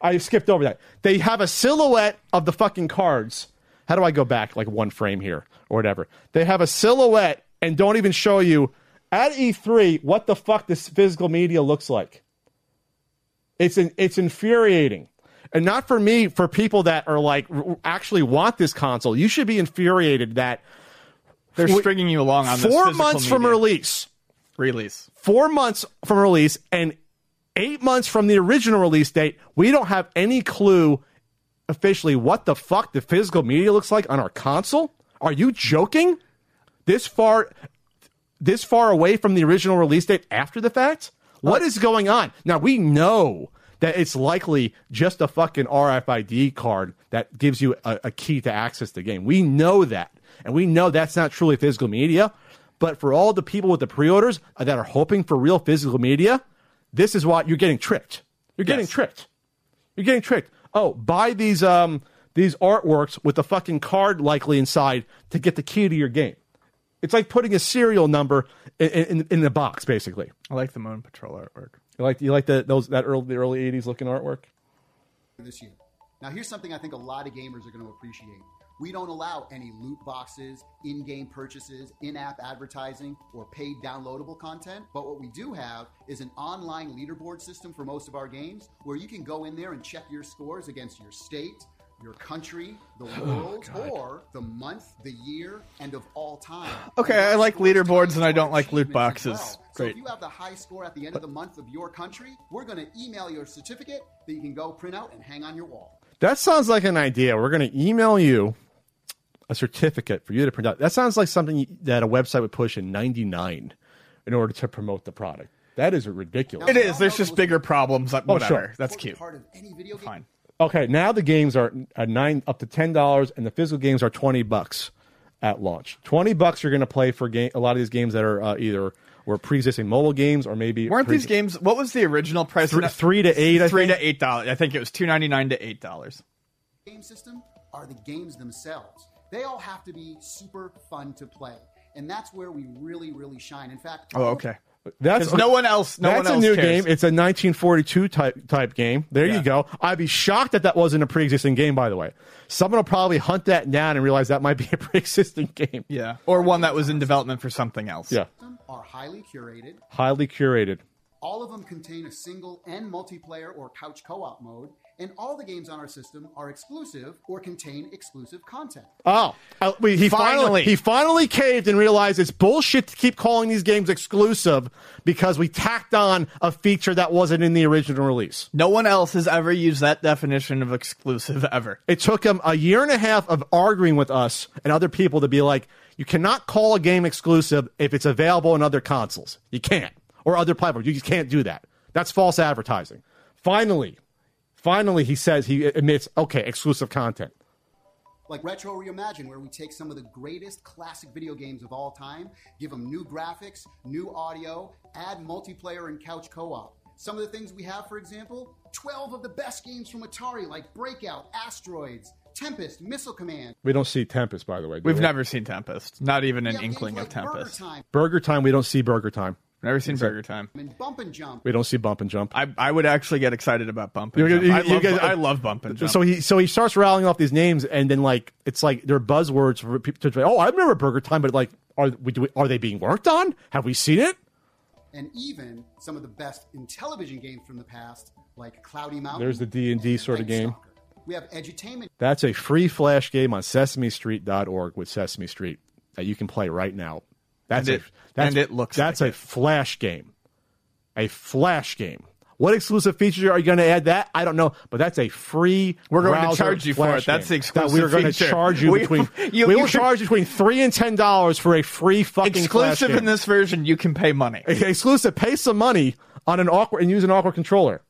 I skipped over that. They have a silhouette of the fucking cards. How do I go back like one frame here or whatever? They have a silhouette and don't even show you at E3 what the fuck this physical media looks like. It's in, it's infuriating. And not for me, for people that are like r- actually want this console. You should be infuriated that They're stringing you along on this four physical months from release, release. four months from release and eight months from the original release date, we don't have any clue officially what the fuck the physical media looks like on our console. Are you joking? This far, this far away from the original release date after the fact? What uh, is going on? Now we know that it's likely just a fucking RFID card that gives you a, a key to access the game. We know that, and we know that's not truly physical media. But for all the people with the pre-orders that are hoping for real physical media, this is what you're getting tricked. You're getting Yes. tricked. You're getting tricked. Oh, buy these um these artworks with a fucking card likely inside to get the key to your game. It's like putting a serial number in, in, in the box, basically. I like the Moon Patrol artwork. You like you like the those that early the early '80s looking artwork. this year. Now, here's something I think a lot of gamers are going to appreciate. We don't allow any loot boxes, in game purchases, in app advertising, or paid downloadable content. But what we do have is an online leaderboard system for most of our games where you can go in there and check your scores against your state, your country, the oh, world, or the month, the year, and of all time. Okay, I like leaderboards and I don't like loot boxes. well. So Great. if you have the high score at the end of the month of your country, we're going to email your certificate that you can go print out and hang on your wall. That sounds like an idea. We're going to email you a certificate for you to print out. That sounds like something that a website would push in 99 in order to promote the product. That is ridiculous. It is. There's just bigger problems. Like, Oh, whatever. sure. That's cute. Part of any video game. Fine. Okay, now the games are nine up to ten dollars, and the physical games are twenty bucks at launch. Twenty bucks you're going to play for game, a lot of these games that are uh, either were pre-existing mobile games or maybe Weren't pre- these games? What was the original price? Three- three to eight, I three think? to eight dollars. I think it was two ninety nine to eight dollars. game system are the games themselves. They all have to be super fun to play. And that's where we really, really shine. In fact, Oh, okay. That's no one else. No that's one else a new cares. game. It's a 1942 type type game. There Yeah. you go. I'd be shocked that that wasn't a pre-existing game. By the way, someone will probably hunt that down and realize that might be a pre-existing game. Yeah, or one that was in development for something else. Yeah, are highly curated. highly curated. All of them contain a single and multiplayer or couch co op mode. And all the games on our system are exclusive or contain exclusive content. Oh, uh, we- he finally. Finally. he finally caved and realized it's bullshit to keep calling these games exclusive because we tacked on a feature that wasn't in the original release. No one else has ever used that definition of exclusive ever. It took him a year and a half of arguing with us and other people to be like, you cannot call a game exclusive if it's available on other consoles. You can't. Or other platforms. You just can't do that. That's false advertising. Finally, finally, he says he admits, okay, exclusive content. Like Retro Reimagine, where we take some of the greatest classic video games of all time, give them new graphics, new audio, add multiplayer and couch co op. Some of the things we have, for example, 12 of the best games from Atari, like Breakout, Asteroids, Tempest, Missile Command. We don't see Tempest, by the way. We've we? never seen Tempest. Not even an have games inkling of like Burger Tempest. Time Burger Time, we don't see Burger Time. Never seen Burger Time. and Bump and Jump. We don't see Bump and Jump. I, I would actually get excited about Bump and You- Jump. you- I, you love, guys- I love Bump and Jump. So he so he starts rattling off these names, and then like it's like they're buzzwords for people to say, "Oh, I remember Burger Time," but like, are we, do we, are they being worked on? Have we seen it? and even some of the best Intellivision games from the past, like Cloudy Mountain. There's the D&D and sort of Night game. Stalker. We have edutainment That's a free flash game on SesameStreet.org with Sesame Street that you can play right now. That's And a, it- that's, and it looks that's like a flash game, a flash game. What exclusive features are you going to add? That I don't know, but that's a free. We're going to charge you for flash it. That's the exclusive That we're going to charge you We- between. you- we will can- charge you between three and ten dollars for a free fucking flash exclusive game. in this version, you can pay money. exclusive. Pay some money on an awkward and use an awkward controller.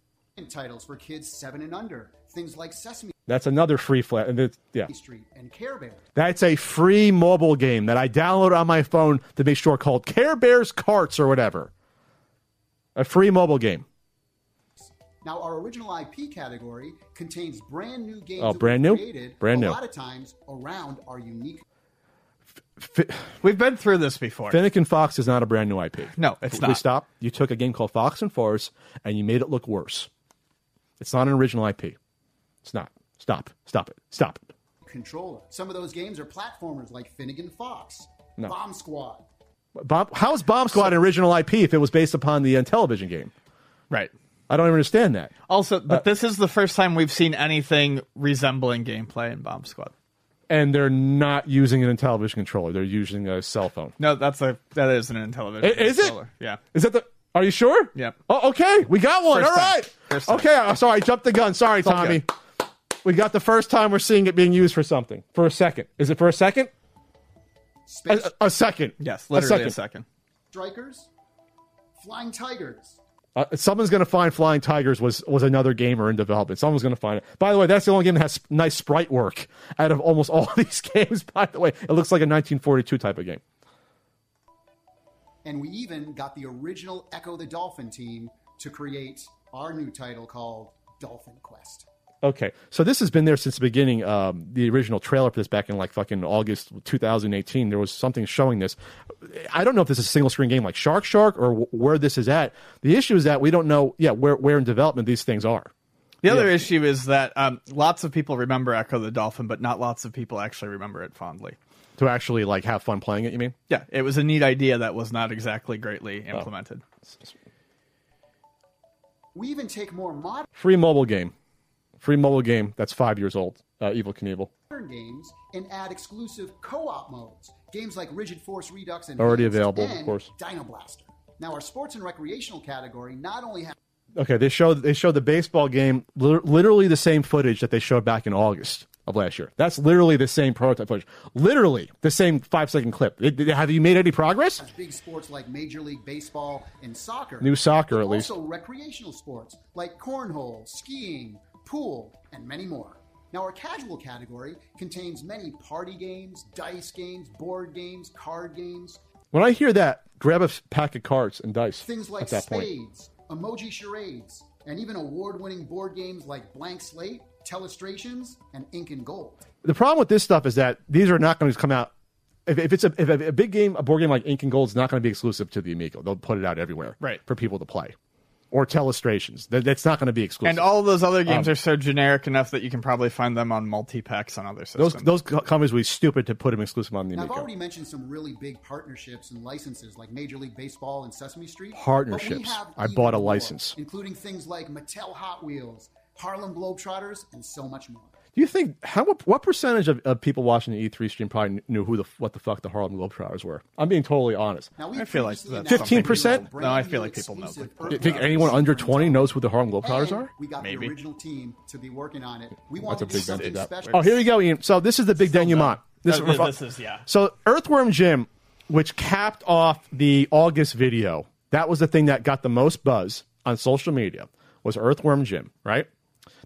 titles for kids seven and under. Things like Sesame That's another free flat. And it's, yeah, Street and Care Bear. that's a free mobile game that I downloaded on my phone to make sure called Care Bears Carts or whatever. A free mobile game. Now, our original IP category contains brand new games Oh, that brand new? created Brand a new. lot of times around our unique Fi- We've been through this before. Finnegan Fox is not a brand new IP. No, it's We not. stop. You took a game called Fox and Forest and you made it look worse. It's not an original IP. It's not. Stop. Stop it. Stop it. controller. Some of those games are platformers like Finnegan Fox, No. Bomb Squad. Bomb, how is Bomb Squad an original IP if it was based upon the uh, television game? Right. I don't even understand that. Also, Uh, but this is the first time we've seen anything resembling gameplay in Bomb Squad. And they're not using an Intellivision controller. They're using a cell phone. No, that's a that is an Intellivision. I- is it? Yeah. Is that the? Are you sure? Yep. Oh, okay. We got one. First All time. right. First time. Okay. uh, Sorry, I jumped the gun. Sorry, all Tommy. Good. We got the first time we're seeing it being used for something. For a second. Is it for a second? A, a- a second. Yes, literally a a second. second. Strikers, Flying Tigers. Uh, someone's going to find Flying Tigers was was another gamer in development. Someone's going to find it. By the way, that's the only game that has nice sprite work out of almost all these games. By the way, it looks like a 1942 type of game. And we even got the original Ecco the Dolphin team to create our new title called Dolphin Quest. Okay, so this has been there since the beginning. Um, the original trailer for this back in like fucking August 2018. There was something showing this. I don't know if this is a single screen game like Shark Shark or w- where this is at. The issue is that we don't know, yeah, where where in development these things are. The other issue is that um, lots of people remember Ecco the Dolphin, but not lots of people actually remember it fondly. To actually like have fun playing it, you mean? Yeah, it was a neat idea that was not exactly greatly implemented. We even take more modern Free mobile game, free mobile game that's five years old. Uh, Evel Knievel. games and add exclusive co-op modes. Games like Rigid Force Redux and Already available, of course. Dino Blaster. Now, our sports and recreational category not only has Okay, they showed they showed the baseball game, literally the same footage that they showed back in August of last year. That's literally the same prototype footage, literally the same five second clip. It- it- have you made any progress? big sports like Major League Baseball and soccer. New soccer, at least. Also recreational sports like cornhole, skiing, pool, and many more. Now, our casual category contains many party games, dice games, board games, card games, When I hear that, grab a pack of cards and dice. things like at that point. spades, emoji charades, and even award-winning board games like Blank Slate, Telestrations, and Ink and Gold. The problem with this stuff is that these are not going to come out. If, if it's a, if a, a big game, a board game like Ink and Gold is not going to be exclusive to the Amico. They'll put it out everywhere, Right. for people to play, or Telestrations. That, that's not going to be exclusive. And all of those other Um, games are so generic enough that you can probably find them on multi packs on other systems. those those companies would be stupid to put them exclusive on the Now, I've already mentioned some really big partnerships and licenses like Major League Baseball and Sesame Street. Partnerships. I bought a more, license. including things like Mattel Hot Wheels, Harlem Globetrotters, and so much more. Do you think how what, what percentage of, of people watching the E3 stream probably knew who the what the fuck the Harlem Globetrotters were? I'm being totally honest. Now, we I feel like previously that's announced 15%? No, I feel like people know exclusive the- Do you think anyone under 20 knows who the Harlem Globetrotters are? We got Maybe. the original team to be working on it. We That's want a to do big something special. Oh, here you go, Ian. So this is the big denouement. This, Uh, this is- yeah. So Earthworm Jim, which capped off the August video, that was the thing that got the most buzz on social media. Was Earthworm Jim right?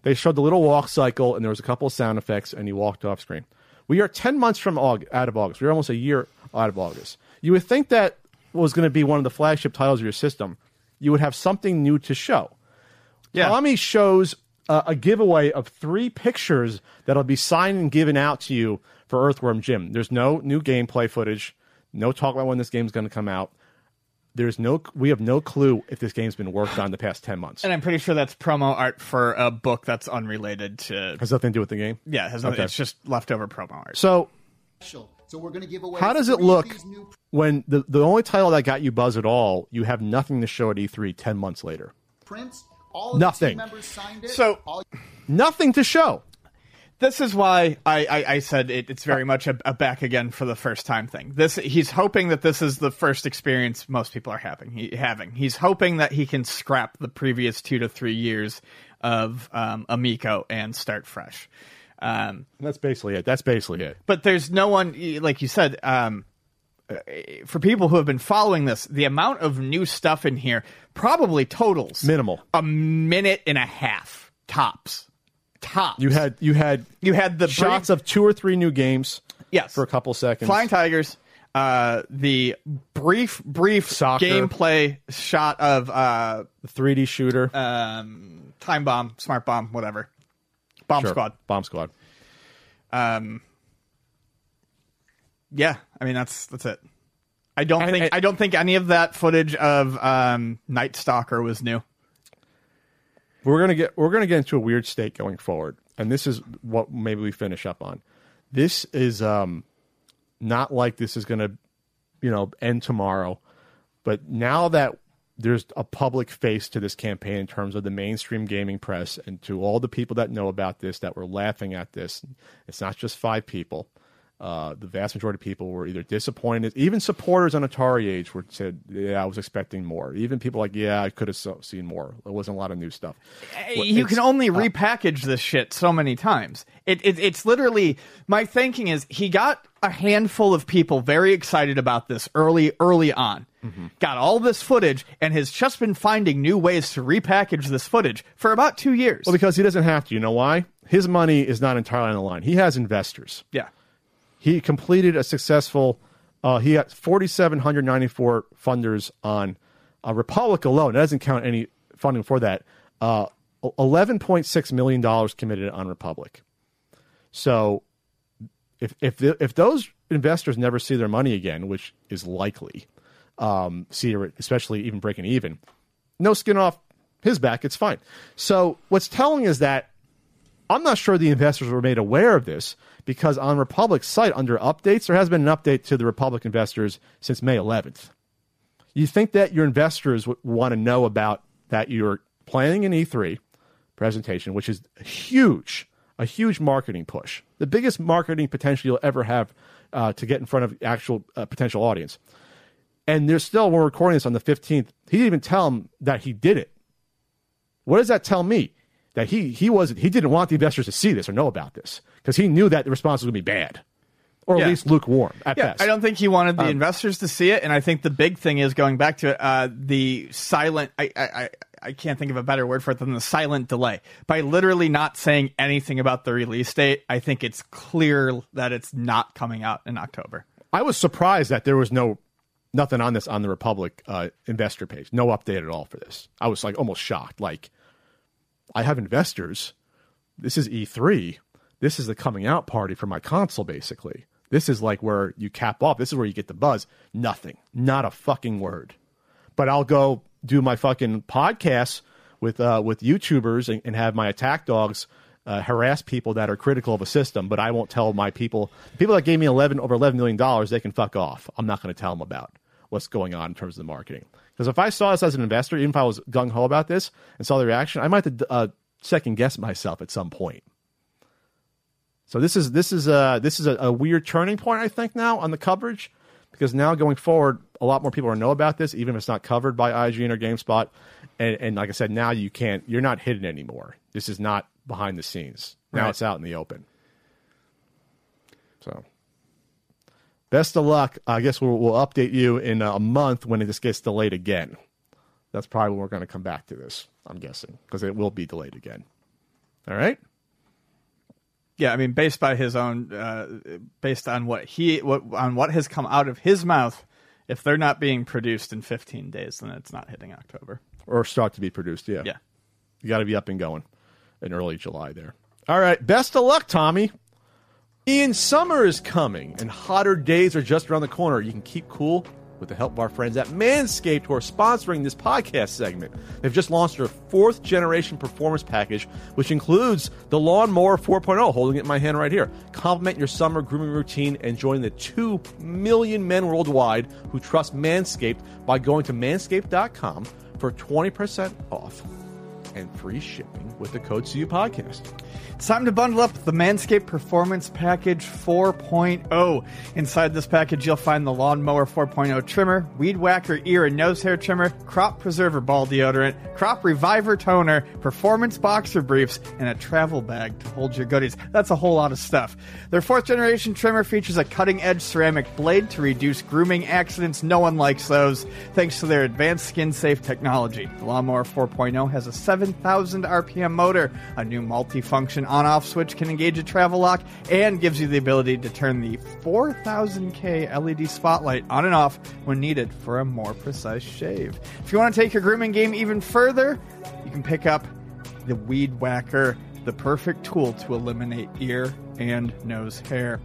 They showed the little walk cycle, and there was a couple of sound effects, and he walked off screen. We are ten months from August, out of August. We're almost a year out of August. You would think that was going to be one of the flagship titles of your system. You would have something new to show. Yeah. Tommy shows uh, a giveaway of three pictures that'll be signed and given out to you for Earthworm Jim. There's no new gameplay footage, no talk about when this game's going to come out. There's no, we have no clue if this game's been worked on the past ten months. And I'm pretty sure that's promo art for a book that's unrelated to. has nothing to do with the game. Yeah, it has nothing, Okay. it's just leftover promo art. So special. So we're going to give away. how does it look new when the the only title that got you buzz at all, you have nothing to show at E3 ten months later? prints? All of Nothing. the team members signed it. So- all Nothing to show. This is why I, I, I said it, it's very much a, a back again for the first time thing. This he's hoping that this is the first experience most people are having. He, having he's hoping that he can scrap the previous two to three years of um, Amico and start fresh. Um, That's basically it. That's basically it. but there's no one like you said um uh, for people who have been following this the amount of new stuff in here probably totals Minimal. a minute and a half tops tops You had you had you had the shots brief- of two or three new games. yes for a couple seconds. flying tigers uh the brief brief Soccer. gameplay shot of uh the 3D shooter. um time bomb smart bomb whatever bomb Sure. squad Bomb squad. Um, yeah, I mean that's that's it. I don't And- think and- I don't think any of that footage of um, Night Stalker was new. We're gonna get we're gonna get into a weird state going forward, and this is what maybe we finish up on. This is um not like this is gonna you know end tomorrow, but now that there's a public face to this campaign in terms of the mainstream gaming press and to all the people that know about this that were laughing at this. It's not just five people. Uh, the vast majority of people were either disappointed. Even supporters on Atari Age were said, "Yeah, I was expecting more." Even people like, "Yeah, I could have so, seen more." There wasn't a lot of new stuff. Uh, well, you it's- can only uh, repackage this shit so many times. It, it it's literally my thinking is he got a handful of people very excited about this early early on. Mm-hmm. Got all this footage and has just been finding new ways to repackage this footage for about 2 years. Well, because he doesn't have to. You know why? His money is not entirely on the line. He has investors. yeah. He completed a successful. Uh, he got 4,794 funders on uh, Republic alone. That doesn't count any funding for that. Uh, 11.6 million dollars committed on Republic. So, if if the, if those investors never see their money again, which is likely, um, see especially even breaking even, no skin off his back, it's fine. So what's telling is that I'm not sure the investors were made aware of this because on Republic's site under updates, there has been an update to the Republic investors since May 11th. You think that your investors would want to know about that you're planning an E3 presentation, which is huge, a huge marketing push, the biggest marketing potential you'll ever have uh, to get in front of actual uh, potential audience. And there's still, we're recording this on the 15th. He didn't even tell him that he did it. What does that tell me? That he he wasn't he didn't want the investors to see this or know about this because he knew that the response was going to be bad, or Yeah. at least lukewarm at Yeah, best. I don't think he wanted the investors to see it, and I think the big thing is going back to uh, the silent. I, I I I can't think of a better word for it than the silent delay. By literally not saying anything about the release date, I think it's clear that it's not coming out in October. I was surprised that there was no nothing on this on the Republic uh, investor page. No update at all for this. I was like almost shocked. Like, I have investors. This is E3. This is the coming out party for my console, basically. This is like where you cap off. This is where you get the buzz. Nothing. Not a fucking word. But I'll go do my fucking podcasts with uh, with YouTubers and, and have my attack dogs uh, harass people that are critical of a system. But I won't tell my people people that gave me eleven over eleven million dollars. They can fuck off. I'm not going to tell them about what's going on in terms of the marketing. Because if I saw this as an investor, even if I was gung ho about this and saw the reaction, I might have to uh, second guess myself at some point. So this is this is a this is a, a weird turning point, I think, now on the coverage, because now going forward, a lot more people are know about this, even if it's not covered by IGN or GameSpot. And, and like I said, now you can't, you're not hidden anymore. This is not behind the scenes. Now Right. it's out in the open. So, best of luck. I guess we'll, we'll update you in a month when this gets delayed again. That's probably when we're going to come back to this. I'm guessing because it will be delayed again. All right. Yeah, I mean, based by his own, uh, based on what he, what on what has come out of his mouth, if they're not being produced in 15 days, then it's not hitting October. or start to be produced. Yeah. Yeah. You got to be up and going in early July there. All right. Best of luck, Tommy. Ian, summer is coming and hotter days are just around the corner. You can keep cool with the help of our friends at Manscaped who are sponsoring this podcast segment. They've just launched their fourth generation performance package, which includes the Lawnmower 4.0, holding it in my hand right here. Complement your summer grooming routine and join the 2 million men worldwide who trust Manscaped by going to manscaped.com for 20% off and free shipping with the code CU podcast. It's time to bundle up the Manscaped Performance Package 4.0. Inside this package, you'll find the Lawnmower 4.0 trimmer, Weed Whacker ear and nose hair trimmer, Crop Preserver ball deodorant, Crop Reviver toner, Performance boxer briefs, and a travel bag to hold your goodies. That's a whole lot of stuff. Their fourth generation trimmer features a cutting edge ceramic blade to reduce grooming accidents. No one likes those, thanks to their advanced skin safe technology. The Lawnmower 4.0 has a 7,000 RPM motor, a new multi-function on-off switch can engage a travel lock, and gives you the ability to turn the 4000K LED spotlight on and off when needed for a more precise shave. If you want to take your grooming game even further, you can pick up the Weed Whacker, the perfect tool to eliminate ear and nose hair.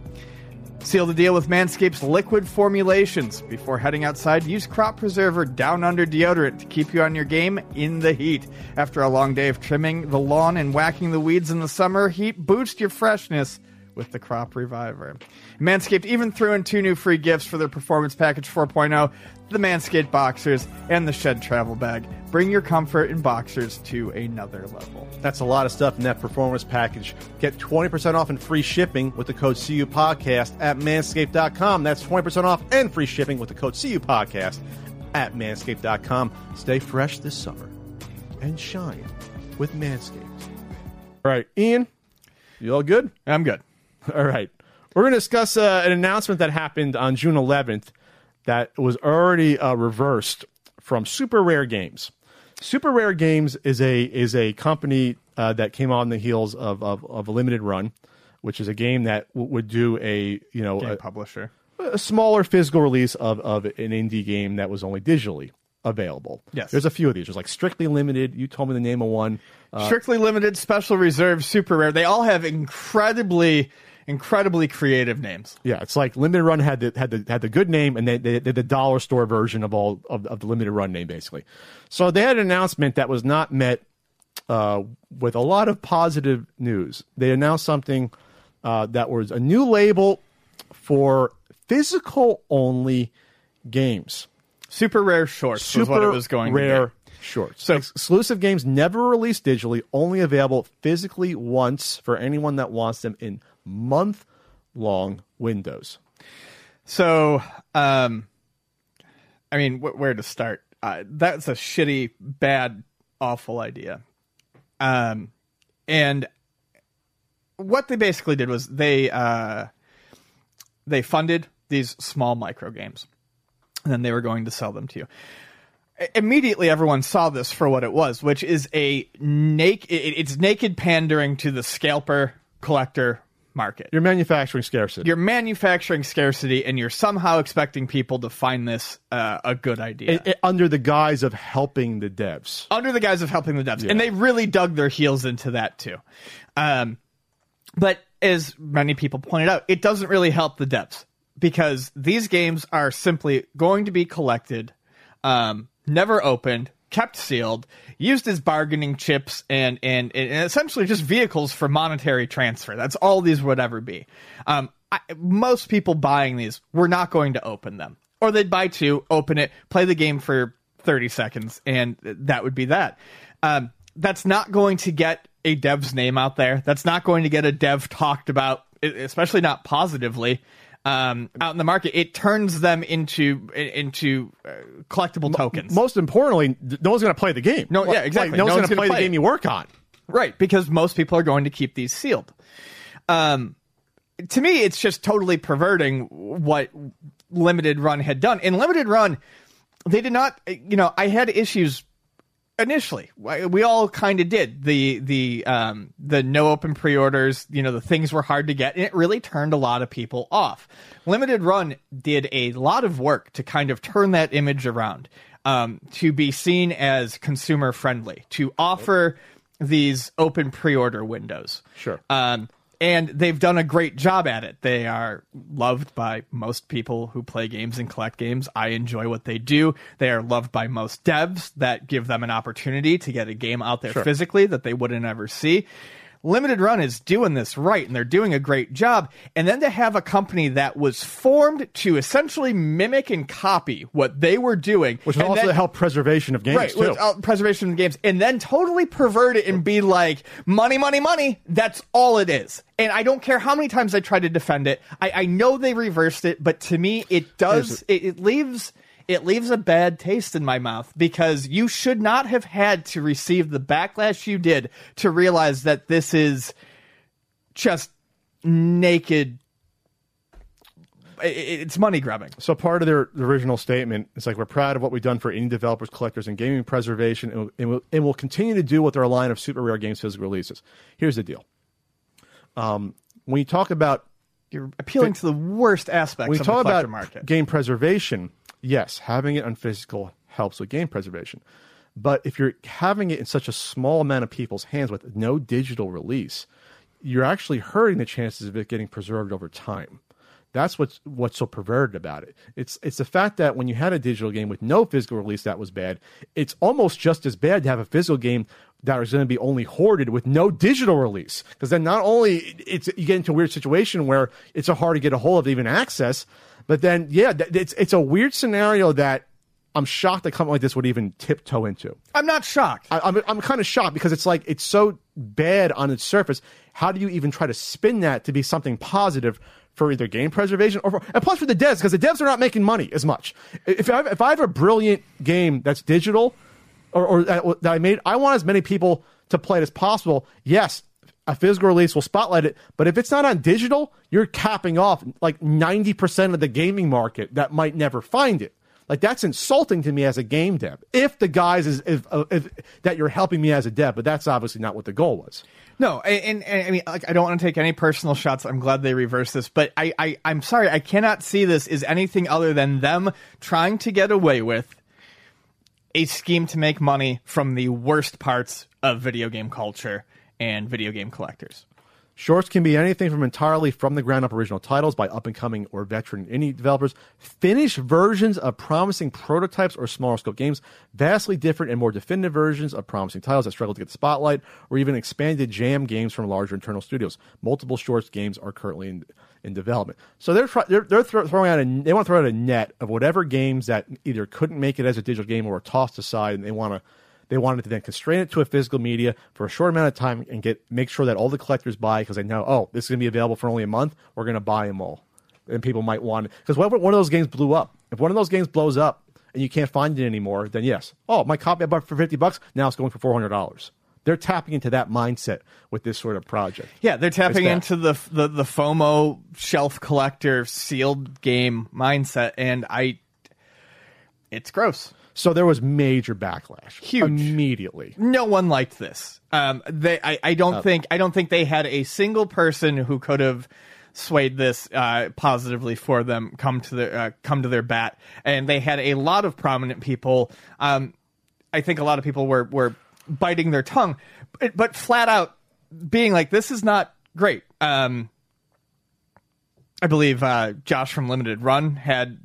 Seal the deal with Manscaped's liquid formulations. Before heading outside, use Crop Preserver Down Under deodorant to keep you on your game in the heat. After a long day of trimming the lawn and whacking the weeds in the summer heat, boost your freshness with the Crop Reviver. Manscaped even threw in two new free gifts for their Performance Package 4.0 the Manscaped Boxers and the Shed Travel Bag. Bring your comfort in boxers to another level. That's a lot of stuff in that performance package. Get 20% off and free shipping with the code CU Podcast at manscaped.com. That's 20% off and free shipping with the code CU Podcast at manscaped.com. Stay fresh this summer and shine with Manscaped. All right, Ian, you all good? I'm good. All right. We're going to discuss uh, an announcement that happened on June 11th that was already uh, reversed from Super Rare Games. Super Rare Games is a is a company uh, that came on the heels of, of, of a limited run, which is a game that w- would do a you know Game a, publisher. a smaller physical release of, of an indie game that was only digitally available. Yes. there's a few of these. There's like Strictly Limited. You told me the name of one. Uh, Strictly limited, special reserve, super rare. They all have incredibly incredibly creative names. Yeah, it's like limited run had the had the had the good name, and they they did the dollar store version of all of, of the limited run name basically. So they had an announcement that was not met uh, with a lot of positive news. They announced something uh, that was a new label for physical only games. Super rare shorts Super was what it was going rare shorts. So- exclusive games never released digitally, only available physically once for anyone that wants them in month long windows. So, um, I mean, wh- where to start? Uh, that's a shitty, bad, awful idea. Um, and what they basically did was they uh, they funded these small micro games, and then they were going to sell them to you. Immediately, everyone saw this for what it was, which is a naked. It's naked pandering to the scalper collector market. You're manufacturing scarcity. you're manufacturing scarcity and you're somehow expecting people to find this uh, a good idea. I- I- under the guise of helping the devs. under the guise of helping the devs. And they really dug their heels into that too. Um, but as many people pointed out it doesn't really help the devs because these games are simply going to be collected um, never opened kept sealed used as bargaining chips and, and and essentially just vehicles for monetary transfer. That's all these would ever be. Um, I, most people buying these were not going to open them. Or they'd buy two open it play the game for 30 seconds and that would be that. Um, that's not going to get a dev's name out there. That's not going to get a dev talked about especially not positively um, out in the market it turns them into into uh, collectible tokens Most importantly, no one's going to play the game. No, yeah, exactly. no, No one's one's going to play, play the game you work on. Right, because most people are going to keep these sealed. Um, to me, it's just totally perverting what Limited Run had done. In Limited Run, they did not. You know, I had issues initially. We all kind of did the the um, the no open pre-orders. You know, the things were hard to get, and it really turned a lot of people off. Limited Run did a lot of work to kind of turn that image around um, to be seen as consumer friendly, to offer these open pre-order windows. Sure. Um, and they've done a great job at it. They are loved by most people who play games and collect games. I enjoy what they do. They are loved by most devs that give them an opportunity to get a game out there physically that they wouldn't ever see. Limited Run is doing this right, and they're doing a great job. And then to have a company that was formed to essentially mimic and copy what they were doing, Which and also then- help preservation of games, right, too. uh, preservation of games, and then totally pervert it and be like, money, money, money. That's all it is. And I don't care how many times I try to defend it. I, I know they reversed it, but to me, it does. It, it leaves. It leaves a bad taste in my mouth because you should not have had to receive the backlash you did to realize that this is just naked. It's money grubbing. So part of their original statement is like we're proud of what we've done for indie developers, collectors, and gaming preservation, and, and, we'll, and we'll continue to do with our line of super rare games physical releases. Here's the deal: um, when you talk about You're appealing to the worst aspects when you of the talk collector about market. game preservation, yes, having it on physical helps with game preservation. But if you're having it in such a small amount of people's hands with no digital release, you're actually hurting the chances of it getting preserved over time. That's what's what's so perverted about it. It's it's the fact that when you had a digital game with no physical release that was bad. It's almost just as bad to have a physical game that is going to be only hoarded with no digital release. Because then not only it's you get into a weird situation where it's hard to get a hold of even access, but then yeah, it's it's a weird scenario that I'm shocked a company like this would even tiptoe into. I'm not shocked. I, I'm I'm kind of shocked because it's like it's so bad on its surface. How do you even try to spin that to be something positive for either game preservation or for, and plus for the devs because the devs are not making money as much. If I have, if I have a brilliant game that's digital or, or that, that I made, I want as many people to play it as possible. Yes. A physical release will spotlight it, but if it's not on digital, you're capping off like 90% of the gaming market that might never find it. Like that's insulting to me as a game dev. If the guys is if, uh, if that you're helping me as a dev, but that's obviously not what the goal was. No, and, and, I mean, like, I don't want to take any personal shots. I'm glad they reversed this, but I, I, I'm sorry, I cannot see this as anything other than them trying to get away with a scheme to make money from the worst parts of video game culture and video game collectors. Shorts can be anything from entirely from the ground up original titles by up and coming or veteran indie developers, finished versions of promising prototypes or smaller scope games, vastly different and more definitive versions of promising titles that struggle to get the spotlight, or even expanded jam games from larger internal studios. Multiple shorts games are currently in, in development. So they're they're, they're throw, throwing out a they want to throw out a net of whatever games that either couldn't make it as a digital game or were tossed aside, and they want to they wanted to then constrain it to a physical media for a short amount of time and get make sure that all the collectors buy because they know, oh, this is going to be available for only a month. We're going to buy them all, and people might want because one of those games blew up. If one of those games blows up and you can't find it anymore, then yes, oh, my copy I bought for fifty bucks now it's going for four hundred dollars. They're tapping into that mindset with this sort of project. Yeah, they're tapping into the, the the FOMO shelf collector sealed game mindset, and I, it's gross. So there was major backlash. Huge. Immediately. No one liked this. Um, they, I, I don't think, I don't think they had a single person who could have swayed this uh, positively for them come to their uh, come to their bat, and they had a lot of prominent people. Um, I think a lot of people were were biting their tongue, but, but flat out being like, "This is not great." Um, I believe uh, Josh from Limited Run had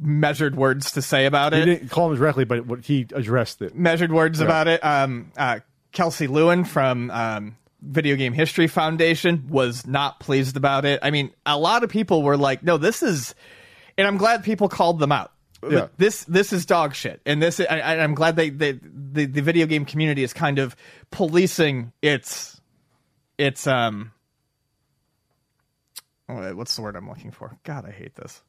measured words to say about it. He didn't call him directly, but what he addressed it. Measured words about it. Um, uh, Kelsey Lewin from um, Video Game History Foundation was not pleased about it. I mean, a lot of people were like, "No, this is," and I'm glad people called them out. Yeah. This this is dog shit, and this I, I- I'm glad they, they the the video game community is kind of policing its its um. oh, What's the word I'm looking for? God, I hate this.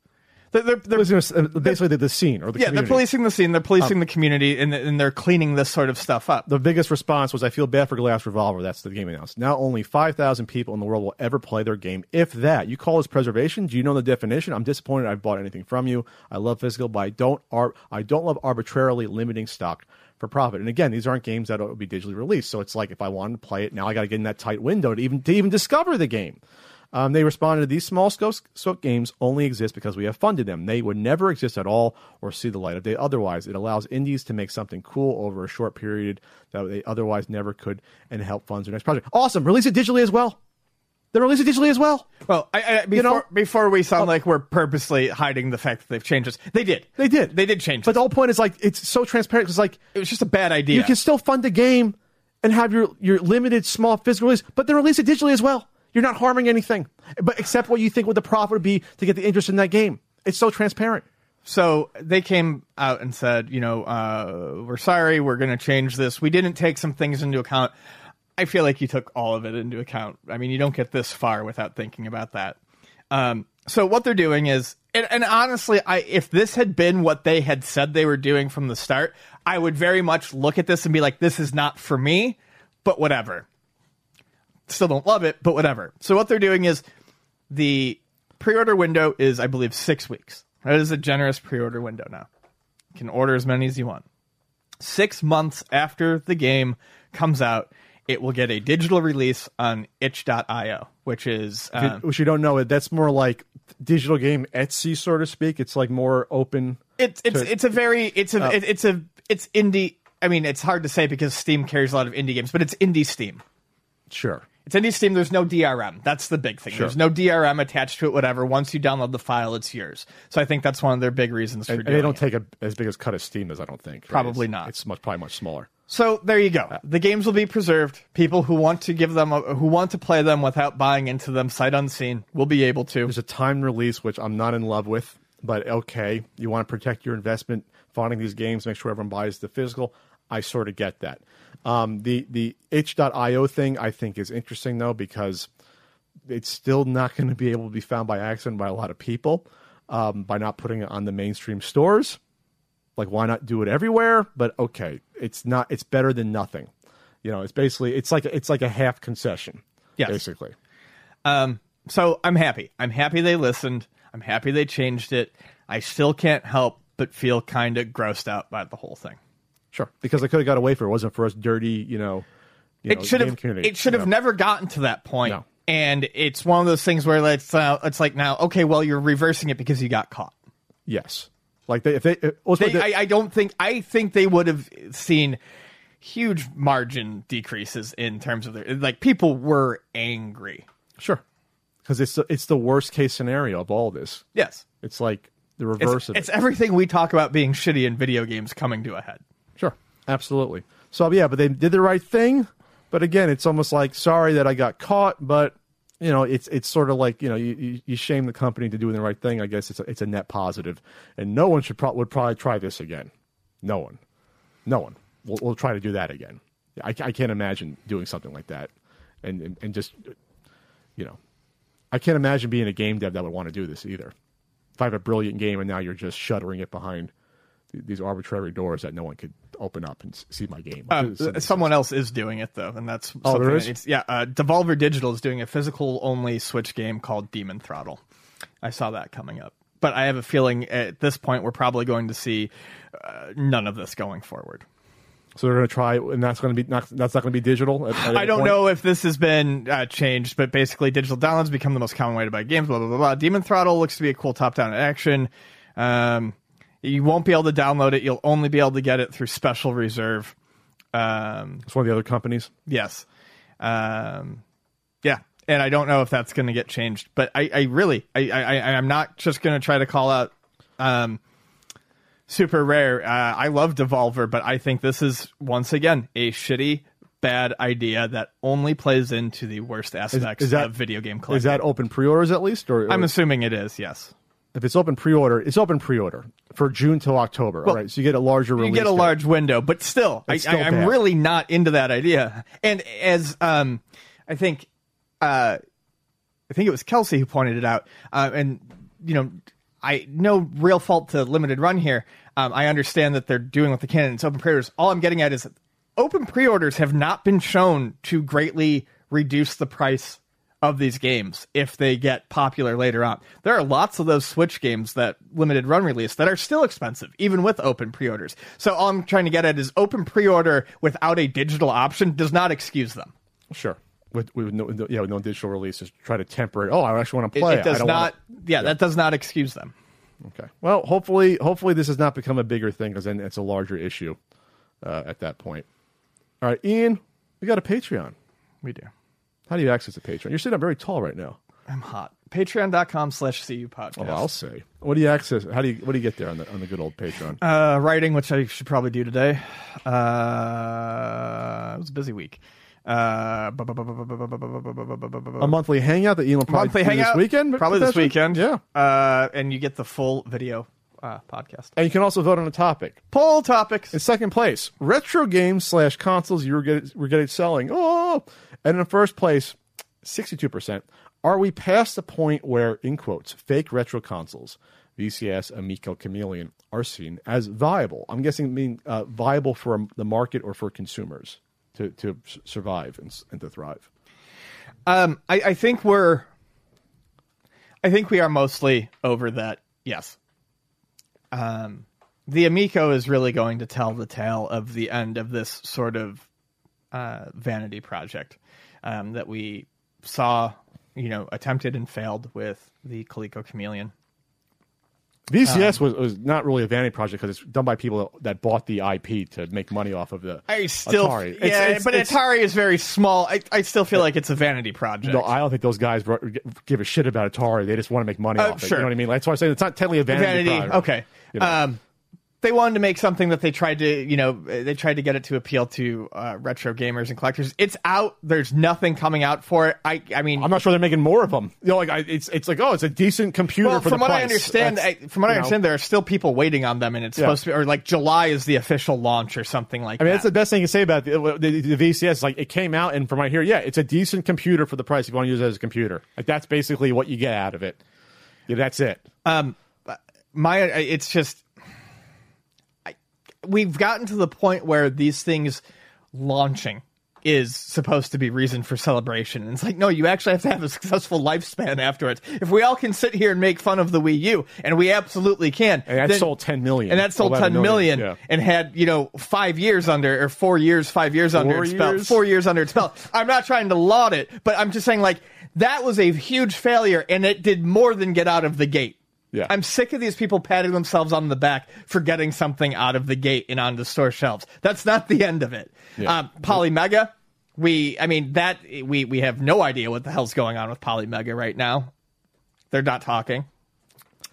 They're, they're, they're uh, Basically, basically the, scene or the yeah, community. they're policing the scene. They're policing um, the community, and, and they're cleaning this sort of stuff up. the biggest response was, "I feel bad for Glass Revolver." That's the game announced. Now, only five thousand people in the world will ever play their game, if that. You call this preservation? Do you know the definition? I'm disappointed. I've bought anything from you. I love physical, but I don't. Ar- I don't love arbitrarily limiting stock for profit. And again, these aren't games that will be digitally released. So it's like if I wanted to play it now, I got to get in that tight window to even to even discover the game. Um, they responded, These small scope, scope games only exist because we have funded them. They would never exist at all or see the light of day otherwise. It allows indies to make something cool over a short period that they otherwise never could and help fund their next project. Awesome. Release it digitally as well. Then release it digitally as well. Well, I, I, before, know- before we sound like we're purposely hiding the fact that they've changed this, they did. They did. They did change But this. the whole point is like, it's so transparent because, like, it was just a bad idea. you can still fund the game and have your, your limited small physical release, but then release it digitally as well. You're not harming anything, but except what you think what the profit would be to get the interest in that game. It's so transparent. so they came out and said, you know, uh, we're sorry, we're going to change this. We didn't take some things into account. I feel like you took all of it into account. I mean, you don't get this far without thinking about that. Um, so what they're doing is, and, and honestly, I if this had been what they had said they were doing from the start, I would very much look at this and be like, this is not for me, but whatever. Still don't love it, but whatever. So what they're doing is the pre-order window is, I believe, six weeks. That is a generous pre-order window now. You can order as many as you want. Six months after the game comes out, it will get a digital release on itch.io, which is uh, which you don't know, it. that's more like digital game Etsy, so to speak. It's like more open. it's it's to- it's a very it's a it- it's a it's indie. I mean, it's hard to say because Steam carries a lot of indie games, but it's indie Steam. Sure. It's indie Steam. There's no DRM. That's the big thing. There's no DRM attached to it. Whatever. Once you download the file, it's yours. So I think that's one of their big reasons for And, and doing they don't it. take a, as big as cut as Steam as I don't think. right? Probably It's- not. It's much probably much smaller. So there you go. Uh, the games will be preserved. People who want to give them, a, who want to play them without buying into them sight unseen, will be able to. There's a time release which I'm not in love with, but okay. You want to protect your investment, funding these games, make sure everyone buys the physical. I sort of get that. Um, the the itch.io thing I think is interesting though because it's still not going to be able to be found by accident by a lot of people um, by not putting it on the mainstream stores. Like, why not do it everywhere? But okay, it's not. It's better than nothing. You know, it's basically it's like it's like a half concession. Yes. basically. Um, so I'm happy. I'm happy they listened. I'm happy they changed it. I still can't help but feel kind of grossed out by the whole thing. Sure, because they could have got away for it. it wasn't for us dirty, you know. You it should have. It should have know. never gotten to that point. No. And it's one of those things where it's uh, it's like now, okay, well, you're reversing it because you got caught. Yes, like they if they. Well, They, they- I, I don't think. I think they would have seen. huge margin decreases in terms of their like people were angry. Sure, because it's the, it's the worst case scenario of all this. Yes. It's like the reverse It's, of it's it. everything we talk about being shitty in video games coming to a head. Absolutely. So yeah, but they did the right thing. But again, it's almost like sorry that I got caught, but you know, it's it's sort of like you know you, you, you shame the company to doing the right thing. I guess it's a, it's a net positive, and no one should pro- would probably try this again. No one, no one will will try to do that again. I, I can't imagine doing something like that, and, and and just you know, I can't imagine being a game dev that would want to do this either. If I have a brilliant game and now you're just shuttering it behind these arbitrary doors that no one could open up and see my game. Um, someone else is doing it though, and that's Oh, something there that is? needs- yeah. Uh, Devolver Digital is doing a physical only Switch game called Demon Throttle. I saw that coming up, but I have a feeling at this point we're probably going to see uh, none of this going forward. So they're going to try, and that's going to be not, that's not going to be digital. At, at I don't point? know if this has been uh, changed, but basically, digital downloads become the most common way to buy games. Blah blah blah. blah. Demon Throttle looks to be a cool top-down action. Um, you won't be able to download it. You'll only be able to get it through special reserve. Um, It's one of the other companies. Yes. Um, yeah. And I don't know if that's going to get changed, but I, I really, I, I, I'm not just going to try to call out, um, super rare. Uh, I love Devolver, but I think this is once again a shitty, bad idea that only plays into the worst aspects is that- of video game collecting. Is that open pre-orders at least, or, I'm assuming it is. Yes. If it's open pre-order, it's open pre-order for June till October. all right, so you get a larger you get a date. large window, but still, I, It's still I, I'm really not into that idea. And as um, I think, uh, I think it was Kelsey who pointed it out, uh, and you know, I no real fault to limited run here. Um, I understand that they're doing what they can. and It's open pre-orders. All I'm getting at is open pre-orders have not been shown to greatly reduce the price of these games if they get popular later on. There are lots of those Switch games that limited run release that are still expensive, even with open pre-orders. So all I'm trying to get at is open pre-order without a digital option does not excuse them. Sure. With, with no, no- yeah, with no digital releases, try to temper it. Oh, I actually want to play. it does I don't not. Wanna... Yeah, that does not excuse them. Okay. Well, hopefully, hopefully this has not become a bigger thing because then it's a larger issue uh, at that point. All right, Ian, we got a Patreon. We do. How do you access a Patreon? You're sitting up very tall right now. I'm hot. Patreon.com slash CU podcast. Oh, I'll say. What do you access? How do you what do you get there on the on the good old Patreon? Uh, writing, which I should probably do today. Uh, it was a busy week. Uh, a monthly hangout that Ian will probably monthly do hangout this weekend. probably this weekend. Yeah. Uh, and you get the full video uh, podcast. And you can also vote on a topic. Poll topics. In second place, retro games slash consoles you were getting, were getting selling. Oh, and in the first place, sixty-two percent. Are we past the point where, in quotes, fake retro consoles, VCS, Amico, Chameleon, are seen as viable? I'm guessing mean uh, viable for the market or for consumers to to survive and, and to thrive. Um, I, I think we're. I think we are mostly over that. Yes. Um, the Amico is really going to tell the tale of the end of this sort of uh, vanity project um, that we saw, you know, attempted and failed with the Coleco Chameleon. VCS Um, was, was not really a vanity project because it's done by people that bought the IP to make money off of the I still, Atari. yeah, It's- it's- but it's- Atari is very small. I, I still feel like it's a vanity project. No, I don't think those guys give a shit about Atari. They just want to make money Uh, off it. You know what I mean? That's why I say it's not technically a vanity. vanity. product. Okay. You know. Um, they wanted to make something that they tried to, you know, they tried to get it to appeal to uh, retro gamers and collectors. It's out. There's nothing coming out for it. I, I mean, I'm not sure they're making more of them. You know, like I, it's it's like oh, it's a decent computer well, for from the what I understand, I, from what I you know, understand, there are still people waiting on them, and it's Yeah. supposed to be, or like July is the official launch or something like that. I mean, that. that's the best thing you can say about the, the, the VCS. Like it came out, and from what here, yeah, it's a decent computer for the price if you want to use it as a computer. Like that's basically what you get out of it. Yeah, that's it. Um, my it's just we've gotten to the point where these things launching is supposed to be reason for celebration. And it's like no you actually have to have a successful lifespan afterwards. If we all can sit here and make fun of the wii u and we absolutely can And that then- sold 10 million. and that sold 10 million yeah. and had you know five years under or four years five years under Four its belt. four years under its belt. I'm not trying to laud it but i'm just saying like that was a huge failure and it did more than get out of the gate Yeah. I'm sick of these people patting themselves on the back for getting something out of the gate and onto store shelves. That's not the end of it. Yeah. Um, Polymega, we, I mean, that we we have no idea what the hell's going on with Polymega right now. They're not talking.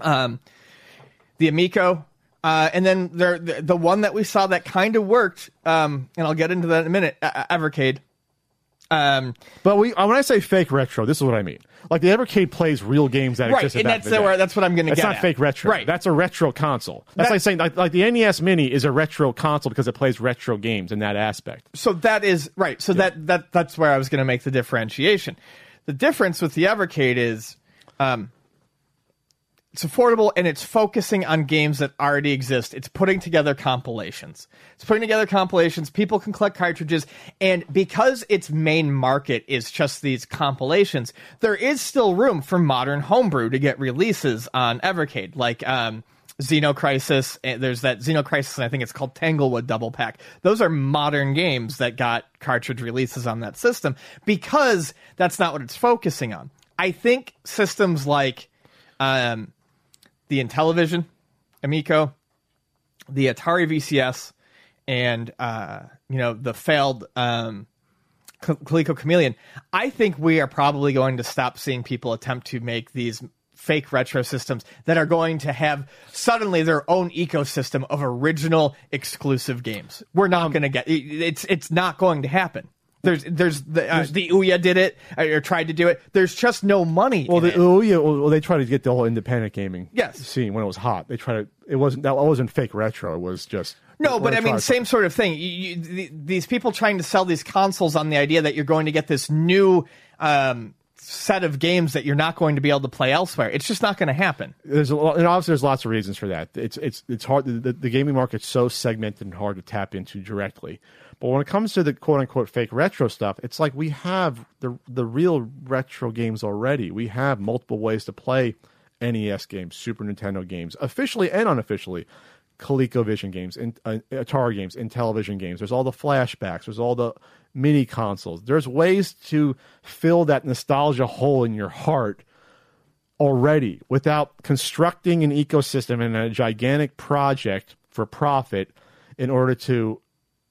Um, the Amico, uh, and then there the, the one that we saw that kind of worked. Um, and I'll get into that in a minute. Uh, Evercade. Um, But we, uh, when I say fake retro, this is what I mean. Like the Evercade plays real games that right, existed and that's in the the, day. where, that's what I'm going to get. not at. fake retro. Right. That's a retro console. That's That- like saying like, like the NES Mini is a retro console because it plays retro games in that aspect. so that is right. So that that that's where I was going to make the differentiation. The difference with the Evercade is, um, it's affordable and it's focusing on games that already exist. It's putting together compilations. It's putting together compilations. People can collect cartridges, and because its main market is just these compilations, there is still room for modern homebrew to get releases on Evercade, like. Um, Xenocrisis, and there's that Xenocrisis, and I think it's called Tanglewood Double Pack. Those are modern games that got cartridge releases on that system because that's not what it's focusing on. I think systems like um, the Intellivision, Amico, the Atari VCS, and uh, you know the failed um, Coleco Chameleon. I think we are probably going to stop seeing people attempt to make these fake retro systems that are going to have suddenly their own ecosystem of original exclusive games. We're not going to get it's it's not going to happen. There's there's the uh, the Ouya did it uh, or tried to do it. There's just no money. Well, the, it. oh well, they tried to get the whole independent gaming Yes. scene when it was hot. They tried to. It wasn't that wasn't fake retro. It was just No, but I mean, same sort of thing. You, you, th- these people trying to sell these consoles on the idea that you're going to get this new um, set of games that you're not going to be able to play elsewhere. It's just not going to happen. There's a lot, and obviously there's lots of reasons for that. It's it's it's hard. The, the gaming market's so segmented and hard to tap into directly. But when it comes to the quote unquote fake retro stuff, it's like we have the the real retro games already. We have multiple ways to play NES games, Super Nintendo games, officially and unofficially. ColecoVision games, in, uh, Atari games, Intellivision games. There's all the flashbacks. There's all the mini consoles. There's ways to fill that nostalgia hole in your heart already without constructing an ecosystem and a gigantic project for profit in order to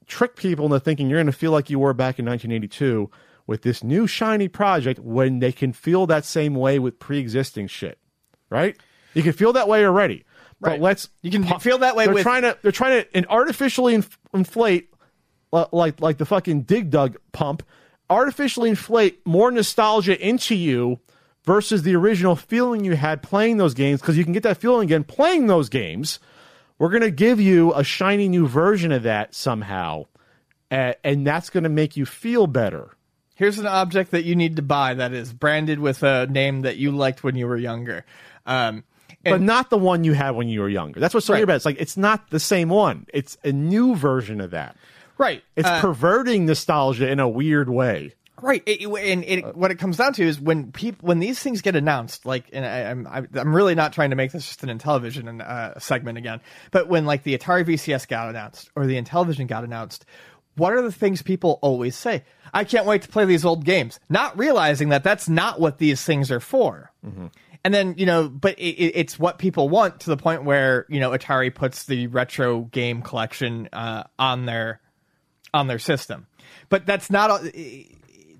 trick people into thinking you're going to feel like you were back in 1982 with this new shiny project when they can feel that same way with pre-existing shit right you can feel that way already but Right. let's You can feel that way they're with- trying to they're trying to artificially inf- inflate like like the fucking dig dug pump artificially inflate more nostalgia into you versus the original feeling you had playing those games because you can get that feeling again playing those games we're going to give you a shiny new version of that somehow uh, and that's going to make you feel better Here's an object that you need to buy that is branded with a name that you liked when you were younger. Um, but and- not the one you had when you were younger that's what's so Right. weird about it. it's like it's not the same one it's a new version of that right. it's uh, perverting nostalgia in a weird way Right, it, it- and it, what it comes down to is when people when these things get announced, like, and I, I'm I- I'm really not trying to make this just an Intellivision and, uh, segment again, but when like the Atari VCS got announced or the Intellivision got announced, what are the things people always say? I can't wait to play these old games, not realizing that that's not what these things are for. And then you know, but it, it, it's what people want to the point where you know Atari puts the retro game collection uh, on their on their system. But that's not.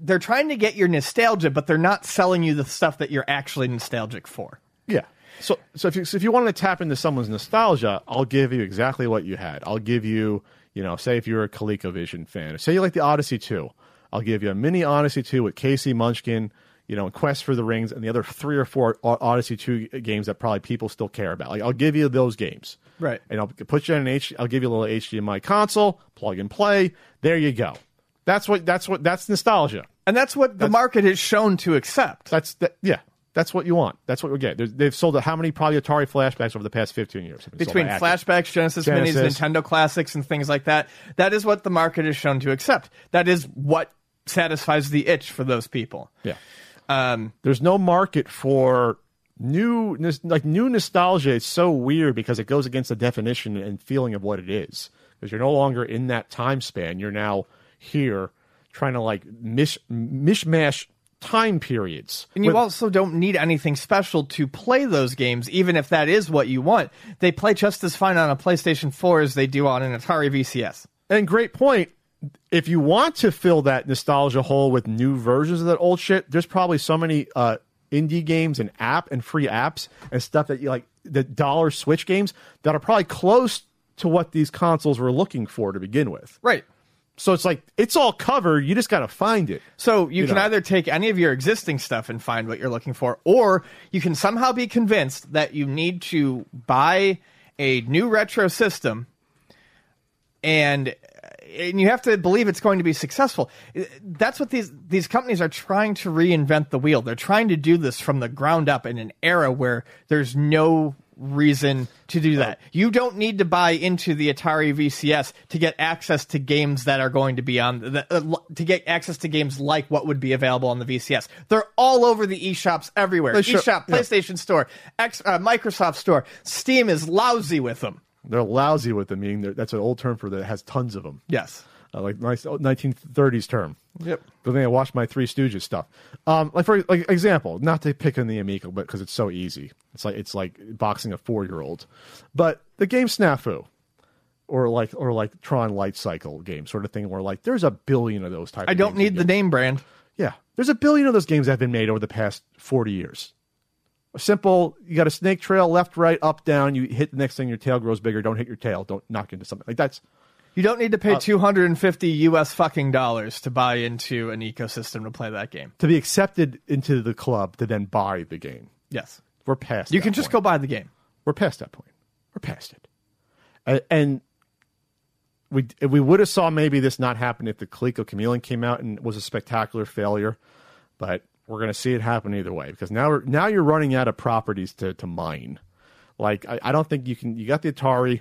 They're trying to get your nostalgia, but they're not selling you the stuff that you're actually nostalgic for. Yeah. So, so if you, so if you want to tap into someone's nostalgia, I'll give you exactly what you had. I'll give you, you know, say if you're a ColecoVision fan, say you like the Odyssey 2, I'll give you a mini Odyssey 2 with K.C. Munchkin, you know, Quest for the Rings, and the other three or four Odyssey 2 games that probably people still care about. Like, I'll give you those games. Right. And I'll put you in an H, I'll give you a little HDMI console, plug and play. There you go. That's what, that's what, that's nostalgia. And that's what the market has shown to accept. That's that. Yeah, that's what you want. That's what we get. There's, they've sold how many probably Atari flashbacks over the past 15 years? have been sold Between flashbacks, Genesis, Genesis. Minis, Nintendo Classics, and things like that, that is what the market has shown to accept. That is what satisfies the itch for those people. Yeah. Um, There's no market for new like new nostalgia. It's so weird because it goes against the definition and feeling of what it is. Because you're no longer in that time span. You're now here trying to like mish mishmash time periods. And you With- also don't need anything special to play those games, even if that is what you want. They play just as fine on a PlayStation 4 as they do on an Atari VCS. And great point. If you want to fill that nostalgia hole with new versions of that old shit, there's probably so many uh, indie games and app and free apps and stuff that you like the dollar Switch games that are probably close to what these consoles were looking for to begin with. Right. So it's like it's all covered. You just got to find it. So you, You can know. either take any of your existing stuff and find what you're looking for, or you can somehow be convinced that you need to buy a new retro system and and you have to believe it's going to be successful. That's what these these companies are trying to reinvent the wheel. They're trying to do this from the ground up in an era where there's no reason to do that. You don't need to buy into the Atari VCS to get access to games that are going to be on the, uh, to get access to games like what would be available on the VCS. They're all over the eShops everywhere. Sure- eShop, yeah. PlayStation Store, X, uh, Microsoft Store. Steam is lousy with them. They're lousy with them. Meaning that's an old term for that has tons of them. Yes. uh, like nice 1930s term. Yep. But then I watched my Three Stooges stuff. Um, like for like example, not to pick on the Amico, but because it's so easy. It's like it's like boxing a four year old. But the game Snafu, or like or like Tron Light Cycle game sort of thing, where like there's a billion of those type. I don't need the name brand. Yeah, there's a billion of those games that have been made over the past 40 years. Simple. You got a snake trail, left, right, up, down. You hit the next thing, your tail grows bigger. Don't hit your tail. Don't knock into something like that's. You don't need to Uh, pay 250 US fucking dollars to buy into an ecosystem to play that game. to be accepted into the club to then buy the game. Yes. We're past. You can just point. go buy the game. We're past that point. We're past it. And, and we we would have saw maybe this not happen if the Coleco Chameleon came out and was a spectacular failure, but we're going to see it happen either way because now we're, now you're running out of properties to to mine. Like I, I don't think you can. You got the Atari,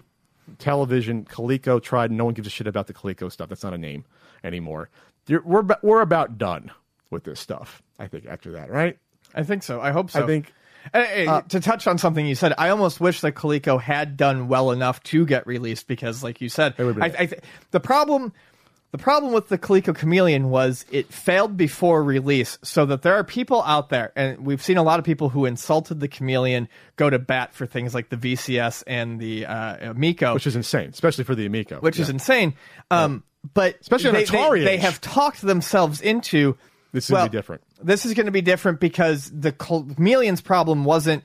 television, Coleco tried. No one gives a shit about the Coleco stuff. That's not a name anymore. You're, we're we're about done with this stuff. I think after that, right? I think so. I hope so. I think Uh, uh, to touch on something you said, I almost wish that Coleco had done well enough to get released because, like you said, I, I th- the problem. The problem with the Coleco Chameleon was it failed before release, so that there are people out there, and we've seen a lot of people who insulted the Chameleon go to bat for things like the VCS and the uh, Amico, which is insane, especially for the Amico, which is insane. Um, but Especially they, Atari they, they have talked themselves into This is gonna well, be different. This is going to be different because the Chameleon's problem wasn't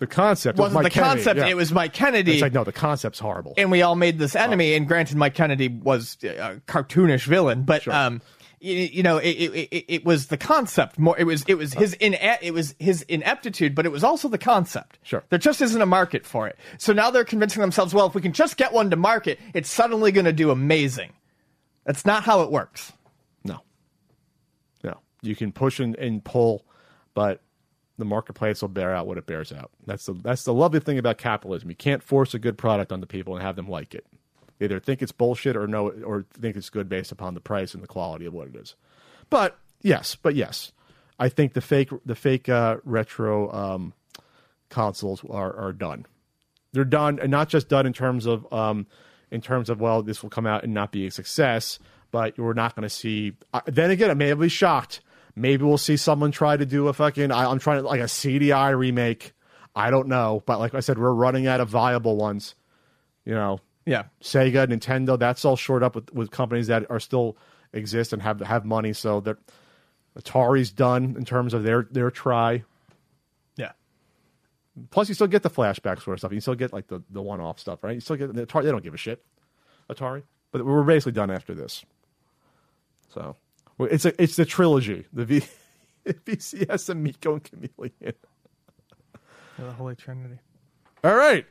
the concept was wasn't Mike the Kennedy, concept; yeah. it was Mike Kennedy. It's like no, the concept's horrible. and we all made this enemy. And granted, Mike Kennedy was a cartoonish villain, but Sure. um, you, you know, it, it, it, it was the concept more. It was it was his in it was his ineptitude, but it was also the concept. Sure. there just isn't a market for it. So now they're convincing themselves, well, if we can just get one to market, it's suddenly going to do amazing. That's not how it works. no, no, you can push and, and pull, but the marketplace will bear out what it bears out. That's the that's the lovely thing about capitalism. You can't force a good product on the people and have them like it. They either think it's bullshit or no, or think it's good based upon the price and the quality of what it is. But yes, but yes, I think the fake the fake uh, retro um, consoles are are done. They're done, and not just done in terms of um, in terms of well, this will come out and not be a success, but we're not going to see. Uh, then again, I may be shocked. Maybe we'll see someone try to do a fucking. I, I'm trying to like a CDI remake. I don't know, but like I said, we're running out of viable ones. You know, Yeah, Sega, Nintendo, that's all shored up with, with companies that are still exist and have have money. So that Atari's done in terms of their their try. yeah. Plus, you still get the flashback sort of stuff. You still get like the, the one off stuff, right? You still get the Atari. They don't give a shit, Atari. But we're basically done after this. So it's a it's the trilogy: the v, VCS, Amico, and Chameleon. The Holy Trinity. All right.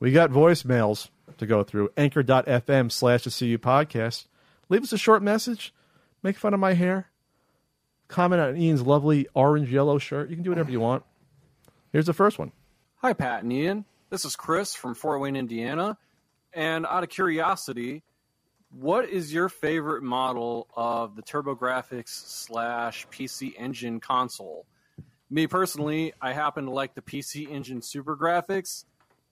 We got voicemails to go through. Anchor.fm slash the CU podcast. Leave us a short message. Make fun of my hair. Comment on Ian's lovely orange yellow shirt. You can do whatever you want. Here's the first one. Hi, Pat and Ian. This is Chris from Fort Wayne, Indiana. And out of curiosity, what is your favorite model of the TurboGrafx slash PC Engine console? Me personally, I happen to like the PC Engine SuperGrafx,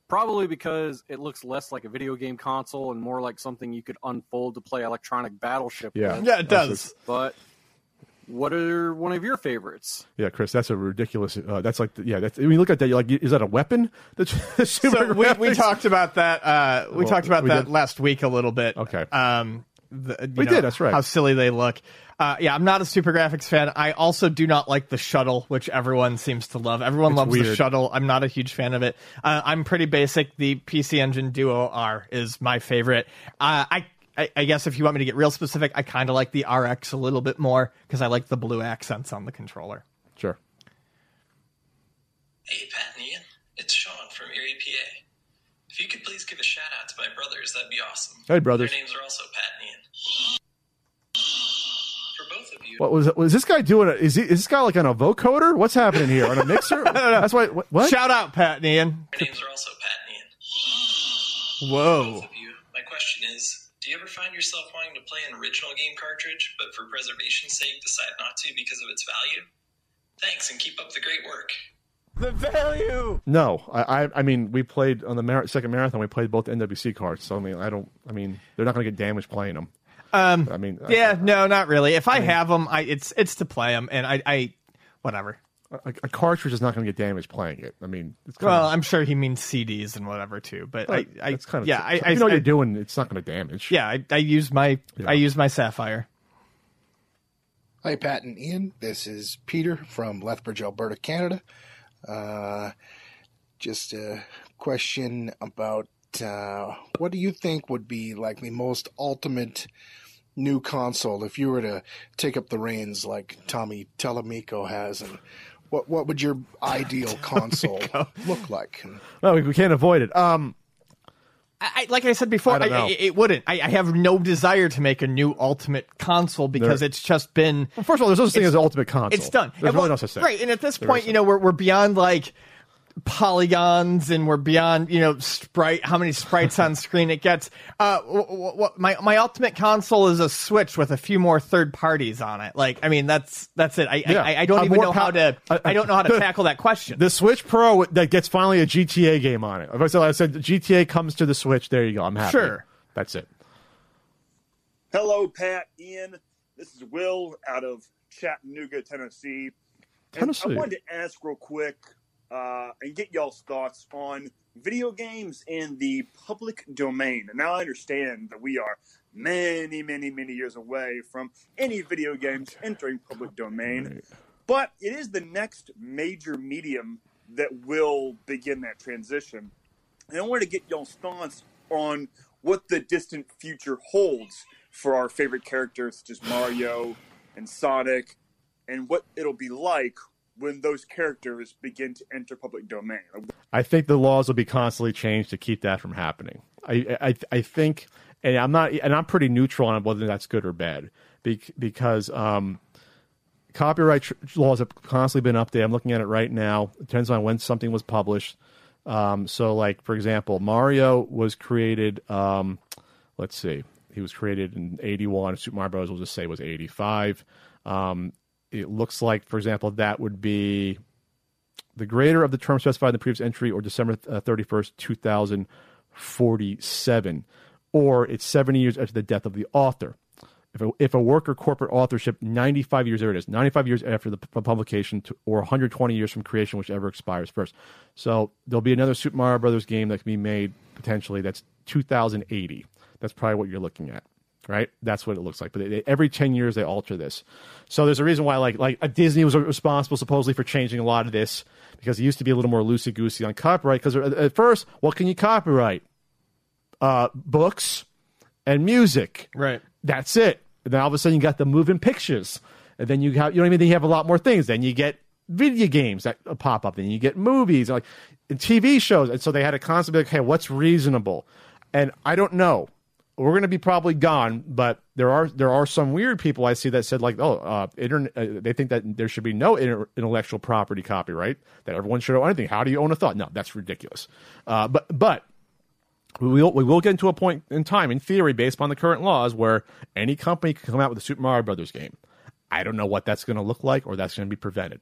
probably because it looks less like a video game console and more like something you could unfold to play electronic battleship Yeah. with. Yeah, it does. But what are one of your favorites? Yeah, Chris, that's a ridiculous. Uh, that's like, yeah, that's, when you look at that, you're like, is that a weapon? That's so we, we talked about that. Uh, we Well, talked about we that did? last week a little bit. Okay. Um, the, We know, did, that's right. How silly they look. Uh, yeah, I'm not a SuperGrafx fan. I also do not like the shuttle, which everyone seems to love. Everyone It's loves the shuttle. I'm not a huge fan of it. Uh, I'm pretty basic. The PC Engine Duo R is my favorite. Uh, I, I I guess if you want me to get real specific, I kind of like the RX a little bit more because I like the blue accents on the controller. Sure. Hey, Pat and Ian. It's Sean from Erie, PA. If you could please give a shout out to my brothers, that'd be awesome. Hey, brothers. Their names are also Pat and Ian. For both of you, What was was this guy doing? A, is he is this guy like on a vocoder? What's happening here on a mixer? That's why. What? what? Shout out, Pat and Ian. their names are also Pat and Ian. Whoa. Both of you. My question is, do you ever find yourself wanting to play an original game cartridge, but for preservation's sake decide not to because of its value? Thanks, and keep up the great work. The value. No, I, I I mean we played on the mar- second marathon. We played both NWC cards. So I mean I don't. I mean they're not going to get damaged playing them. Um, I mean Yeah, no, not really. If I have them, I it's it's to play them, and I, I whatever. A, a cartridge is not going to get damaged playing it. I mean it's kind Well, of, I'm sure he means CDs and whatever too. But I, I it's kind of yeah, I, if I, you know what you're doing. It's not going to damage. yeah, I, I use my Yeah. I use my Sapphire. Hi, Pat and Ian. This is Peter from Lethbridge, Alberta, Canada. Uh, just a question about uh, what do you think would be like the most ultimate new console if you were to take up the reins like Tommy Tallarico has, and what what would your ideal console look like? And No, we, we can't avoid it. Um, I, I- like I said before, I I don't know. I- it wouldn't. I, I have no desire to make a new Ultimate console because There- it's just been well, first of all, there's no such thing as an ultimate console. It's done. There's And really well, no such thing. Right, and at this There point, you know, we're we're beyond like polygons and we're beyond you know sprite how many sprites on screen it gets uh w- w- w- my my ultimate console is a switch with a few more third parties on it like i mean that's that's it i Yeah. I, I don't Uh, even know pow- how to uh, i don't know how to the- tackle that question The Switch Pro that gets finally a GTA game on it. If I said, I said GTA comes to the Switch, there you go. I'm happy. Sure. That's it. Hello, Pat, Ian. This is Will out of Chattanooga, Tennessee. Tennessee. I wanted to ask real quick uh, and get y'all's thoughts on video games in the public domain. And now I understand that we are many, many, many years away from any video games entering public domain, but it is the next major medium that will begin that transition. And I wanted to get y'all's thoughts on what the distant future holds for our favorite characters such as Mario and Sonic, and what it'll be like when those characters begin to enter public domain. I think the laws will be constantly changed to keep that from happening. I, I, I think, and I'm not, and I'm pretty neutral on whether that's good or bad, because um, copyright tr- laws have constantly been updated. I'm looking at it right now. It depends on when something was published. Um, so, like for example, Mario was created. Um, let's see, he was created in '81. Super Mario Bros. We'll just say was '85. Um, it looks like, for example, that would be the greater of the term specified in the previous entry or December uh, 31st, 2047, or it's 70 years after the death of the author. If a, if a work or corporate authorship, 95 years, there it is, 95 years after the pu- publication to, or 120 years from creation, whichever expires first. So there'll be another Super Mario Brothers game that can be made potentially that's 2080. That's probably what you're looking at right? That's what it looks like. But they, they- every ten years they alter this. So there's a reason why, like, like uh, Disney was responsible supposedly for changing a lot of this because it used to be a little more loosey goosey on copyright. Because at at first, what can you copyright? Uh, books and music. right That's it. And then all of a sudden you got the moving pictures. And then you have, you know what I mean? Then you have a lot more things. Then you get video games that uh, pop up. Then you get movies, like and TV shows. And so they had to constantly like, hey, what's reasonable? And I don't know. We're going to be probably gone, but there are there are some weird people I see that said like, oh, uh, internet. Uh, they think that there should be no inter- intellectual property copyright. That everyone should own anything. How do you own a thought? No, that's ridiculous. Uh, but but we will we will get into a point in time, in theory, based upon the current laws, where any company can come out with a Super Mario Brothers game. I don't know what that's going to look like, or that's going to be prevented.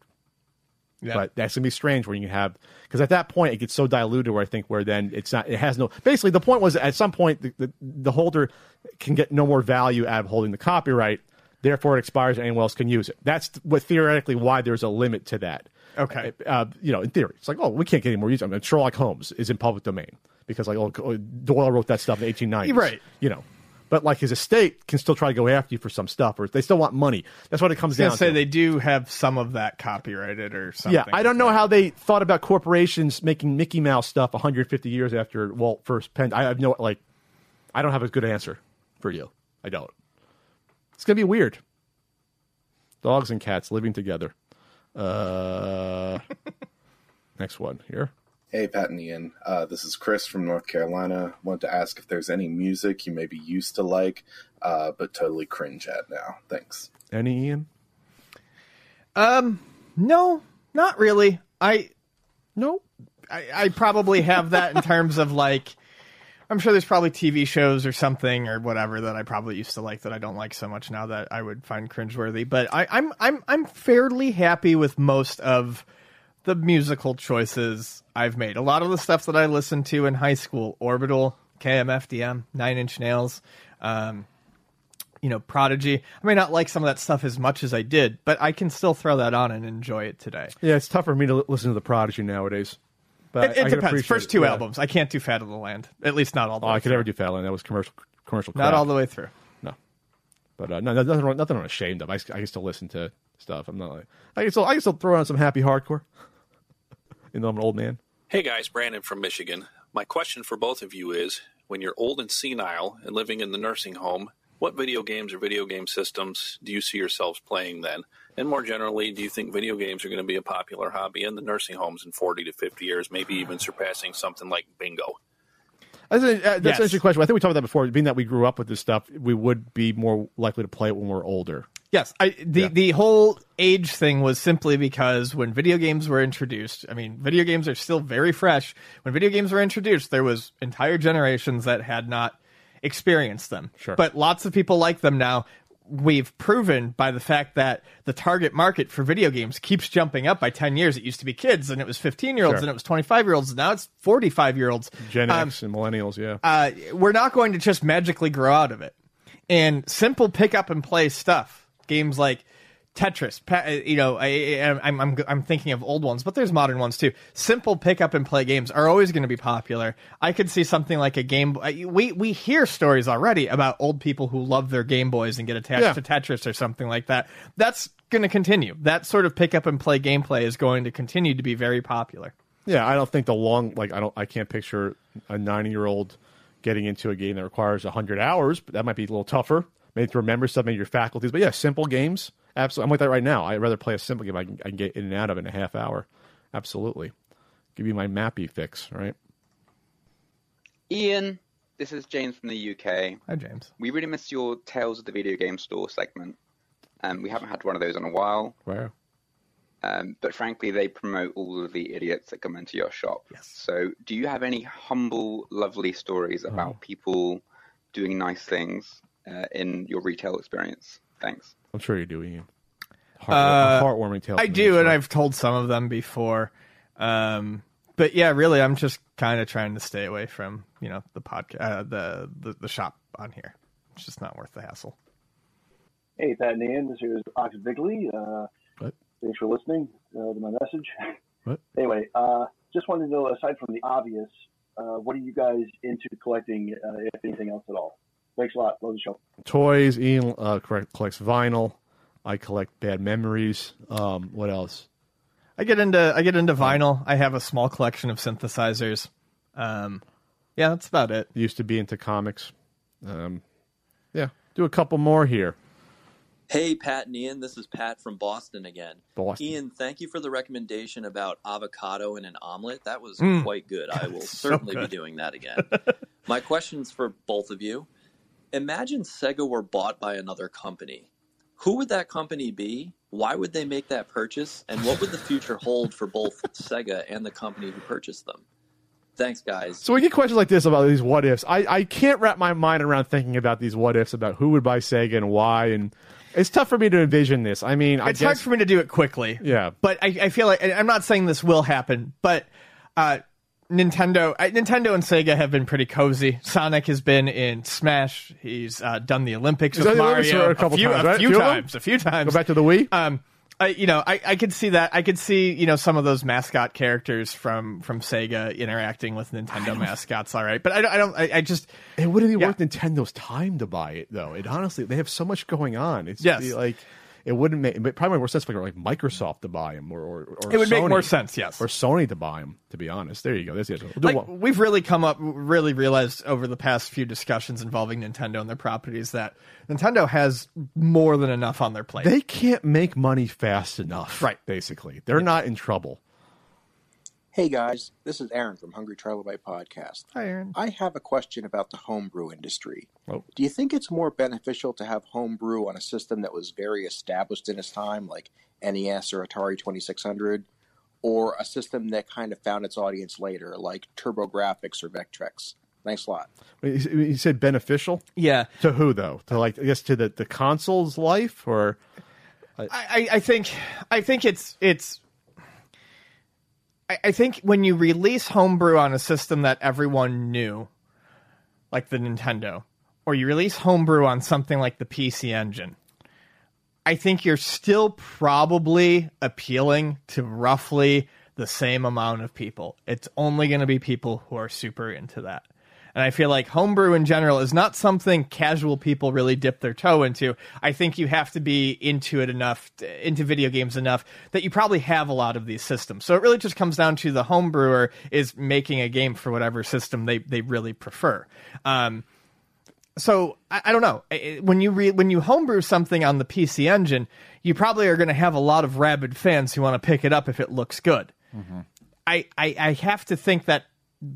Yeah But that's going to be strange when you have because at that point it gets so diluted where I think where then it's not it has no basically the point was at some point the, the, the holder can get no more value out of holding the copyright Therefore, it expires and anyone else can use it. That's what theoretically why there's a limit to that. Okay. Uh, you know, in theory, it's like, oh, we can't get any more use. I mean, Sherlock Holmes is in public domain because, like, oh, Doyle wrote that stuff in the 1890s. Right. You know, but like his estate can still try to go after you for some stuff, or they still want money. That's what it comes down say to. they do have some of that copyrighted or something. Yeah, I don't know how they thought about corporations making Mickey Mouse stuff 150 years after Walt first penned. I have no like, I don't have a good answer for you. I don't. It's gonna be weird. Dogs and cats living together. Uh, next one here. Hey, Pat and Ian. Uh, this is Chris from North Carolina. Want to ask if there's any music you maybe used to like, uh, but totally cringe at now. Thanks. Any Ian? Um, no, not really. I no. I, I probably have that in terms of like. I'm sure there's probably TV shows or something or whatever that I probably used to like that I don't like so much now that I would find cringeworthy. But I, I'm I'm I'm fairly happy with most of the musical choices I've made. A lot of the stuff that I listened to in high school, Orbital, KMFDM, Nine Inch Nails, um, you know, Prodigy. I may not like some of that stuff as much as I did, but I can still throw that on and enjoy it today. Yeah, it's tough for me to listen to the Prodigy nowadays. But It, I it can depends. First two Yeah. albums, I can't do Fat of the Land. At least not all the Oh, way. I could through. never do Fatland. That was commercial commercial. Not all the way through. No, but uh, no, nothing, wrong- nothing I'm ashamed of. I, I can still listen to stuff. I'm not like I can still I can still throw on some happy hardcore. Even though I'm an old man. Hey guys, Brandon from Michigan. My question for both of you is when you're old and senile and living in the nursing home, what video games or video game systems do you see yourselves playing then? And more generally, do you think video games are going to be a popular hobby in the nursing homes in 40 to 50 years, maybe even surpassing something like bingo? That's, a, uh, that's Yes. an interesting question. I think we talked about that before. Being that we grew up with this stuff, we would be more likely to play it when we're older. Yes, I, the Yeah. the whole age thing was simply because when video games were introduced, I mean, video games are still very fresh. When video games were introduced, there was entire generations that had not experienced them. Sure. But lots of people like them now. We've proven by the fact that the target market for video games keeps jumping up by 10 years. It used to be kids, and it was 15 year olds, Sure. and it was 25 year olds, and now it's 45 year olds. Gen Um, X and millennials, yeah. uh, we're not going to just magically grow out of it. And simple pick up and play stuff, games like Tetris, uh, you know, I, I, I'm, I'm I'm thinking of old ones, but there's modern ones too. Simple pick up and play games are always going to be popular. I could see something like a game. uh, We we hear stories already about old people who love their Game Boys and get attached Yeah. to Tetris or something like that. That's going to continue. That sort of pick up and play gameplay is going to continue to be very popular. Yeah, I don't think the long like I don't I can't picture a 90 year old getting into a game that requires 100 hours, but that might be a little tougher. Maybe to remember some of your faculties, but yeah, simple games. Absolutely, I'm like that right now. I'd rather play a simple game I can, I can get in and out of in a half hour. Absolutely, give you my mappy fix, right? Ian, this is James from the UK. Hi, James. We really miss your Tales of the Video Game Store segment. Um, we haven't had one of those in a while. Wow. Um, but frankly, they promote all of the idiots that come into your shop. Yes. So, do you have any humble, lovely stories about people doing nice things uh, in your retail experience? Thanks. I'm sure you do, Ian. Heart, Uh, heartwarming tale. I do, and I've told some of them before. Um, but yeah, really, I'm just kind of trying to stay away from you know the podcast, uh, the, the the shop on here. It's just not worth the hassle. Hey, Pat and Ian, this is Ox Bigley. Uh, What? Thanks for listening uh, to my message. What? Anyway, uh, just wanted to know, aside from the obvious, uh, what are you guys into collecting, uh, if anything else at all? Thanks a lot. Love the show. toys. Ian uh, correct, collects vinyl. I collect bad memories. Um, what else? I get into I get into vinyl. I have a small collection of synthesizers. Um, yeah, that's about it. Used to be into comics. Um, yeah, do a couple more here. Hey, Pat and Ian, this is Pat from Boston again. Boston. Ian, thank you for the recommendation about avocado in an omelet. That was Mm. quite good. I will So certainly be doing that again. My question's for both of you. Imagine Sega were bought by another company. Who would that company be? Why would they make that purchase? And what would the future hold for both Sega and the company who purchased them? Thanks, guys. So we get questions like this about these what ifs. I, I can't wrap my mind around thinking about these what ifs about who would buy Sega and why, and it's tough for me to envision this. I mean, I it's guess hard for me to do it quickly. Yeah. but I, I feel like and I'm not saying this will happen, but uh, Nintendo, uh, Nintendo and Sega have been pretty cozy. Sonic has been in Smash. He's uh, done the Olympics He's with done the Olympics Mario a couple few, times, a right? few Few times, a few times. Go back to the Wii. Um, I, you know, I, I could see that. I could see, you know, some of those mascot characters from from Sega interacting with Nintendo mascots. All right, but I, don't- I don't. I, I just It wouldn't be Yeah. worth Nintendo's time to buy it, though. It honestly, they have so much going on. It's Yes. like it wouldn't make. It probably make more sense for like Microsoft to buy them, or or, or It would make more sense, yes. or Sony to buy them. To be honest, there you go. There's the answer. We'll like one- we've really come up really realized over the past few discussions involving Nintendo and their properties that Nintendo has more than enough on their plate. They can't make money fast enough. Right. Basically, they're not in trouble. Hey guys, this is Aaron from Hungry Trilobite Podcast. Hi, Aaron. I have a question about the homebrew industry. Oh. Do you think it's more beneficial to have homebrew on a system that was very established in its time, like NES or Atari 2600, or a system that kind of found its audience later, like TurboGrafx or Vectrex? Thanks a lot. He he said beneficial. Yeah. To who though? To like I guess to the the console's life or. I, I, I think I think it's it's I, I think when you release homebrew on a system that everyone knew, like the Nintendo, or you release homebrew on something like the PC Engine, I think you're still probably appealing to roughly the same amount of people. It's only going to be people who are super into that. And I feel like homebrew in general is not something casual people really dip their toe into. I think you have to be into it enough, into video games enough that you probably have a lot of these systems. So it really just comes down to the homebrewer is making a game for whatever system they, they really prefer. Um, so I, I don't know when you re- when you homebrew something on the PC Engine, you probably are going to have a lot of rabid fans who want to pick it up if it looks good. I, I I have to think that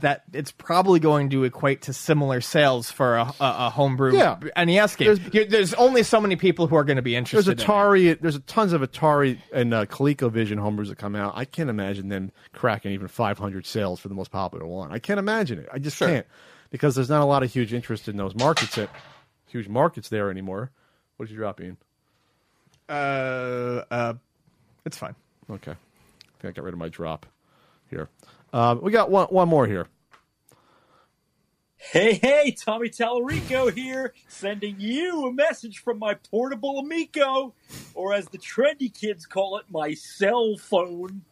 that it's probably going to equate to similar sales for a, a, a homebrew Yeah. NES game. There's, there's only so many people who are going to be There's interested. in it. Atari. There's tons of Atari and uh, ColecoVision homebrews that come out. I can't imagine them cracking even 500 sales for the most popular one. I can't imagine it. I just can't because there's not a lot of huge interest in those markets. That huge markets there anymore. What did you drop, Ian? Uh, uh, it's fine. Okay, I think I got rid of my drop here. Um, we got one one more here. Hey, hey, Tommy Tallarico here, sending you a message from my portable Amico, or as the trendy kids call it, my cell phone.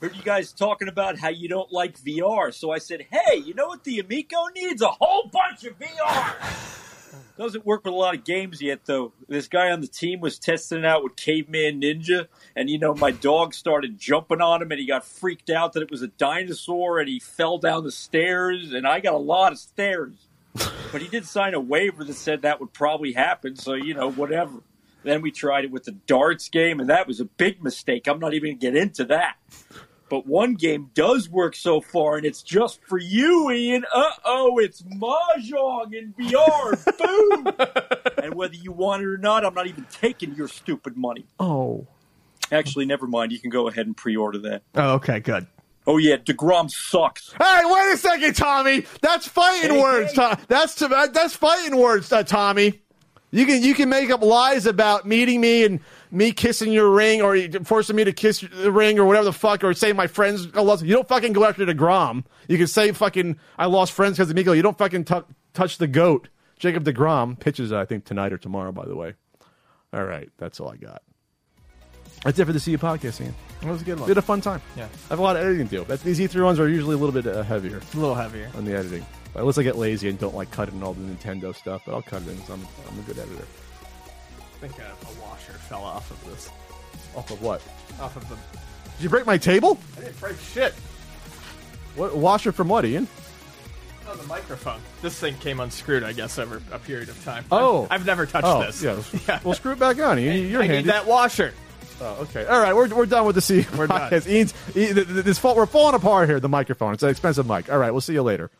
Heard you guys talking about how you don't like VR, so I said, hey, you know what the Amico needs? A whole bunch of VR! Doesn't work with a lot of games yet, though. This guy on the team was testing it out with Caveman Ninja, and you know, my dog started jumping on him, and he got freaked out that it was a dinosaur, and he fell down the stairs, and I got a lot of stairs. But he did sign a waiver that said that would probably happen, so you know, whatever. Then we tried it with the darts game, and that was a big mistake. I'm not even going to get into that. But one game does work so far, and it's just for you, Ian. Uh oh, it's Mahjong in VR. Boom! and whether you want it or not, I'm not even taking your stupid money. Oh, Actually, never mind. You can go ahead and pre order that. Oh, okay, good. Oh, yeah, DeGrom sucks. Hey, wait a second, Tommy. That's fighting Hey, words. To- that's to- that's fighting words, uh, Tommy. You can you can make up lies about meeting me and me kissing your ring or forcing me to kiss the ring or whatever the fuck or say my friends I lost. You don't fucking go after the Grom. You can say fucking I lost friends because of Miko. You don't fucking tou touch the goat. Jacob Degrom pitches I think tonight or tomorrow. By the way. All right, that's all I got. That's it for the CU podcast, Ian. It was a good one. We had a fun time. Yeah. I have a lot of editing to do. That's, these E3 ones are usually a little bit uh, heavier. A little heavier. On the editing. But unless I get lazy and don't like cutting all the Nintendo stuff, but I'll cut it in 'cause I'm, I'm a good editor. I think washer fell off of this. Off of what? Off of the. Did you break my table? I didn't break shit. What washer from what, Ian? Oh, the microphone. This thing came unscrewed, I guess, over a period of time. Oh. I've, I've never touched Oh, this. yeah. Well, screw it back on. Ian. You're I handy. need that washer. Oh, okay. All right, we're, we're done with the C. We're done. podcast. Ian's, Ian, th- th- this fault, we're falling apart here. The microphone. It's an expensive mic. All right, we'll see you later.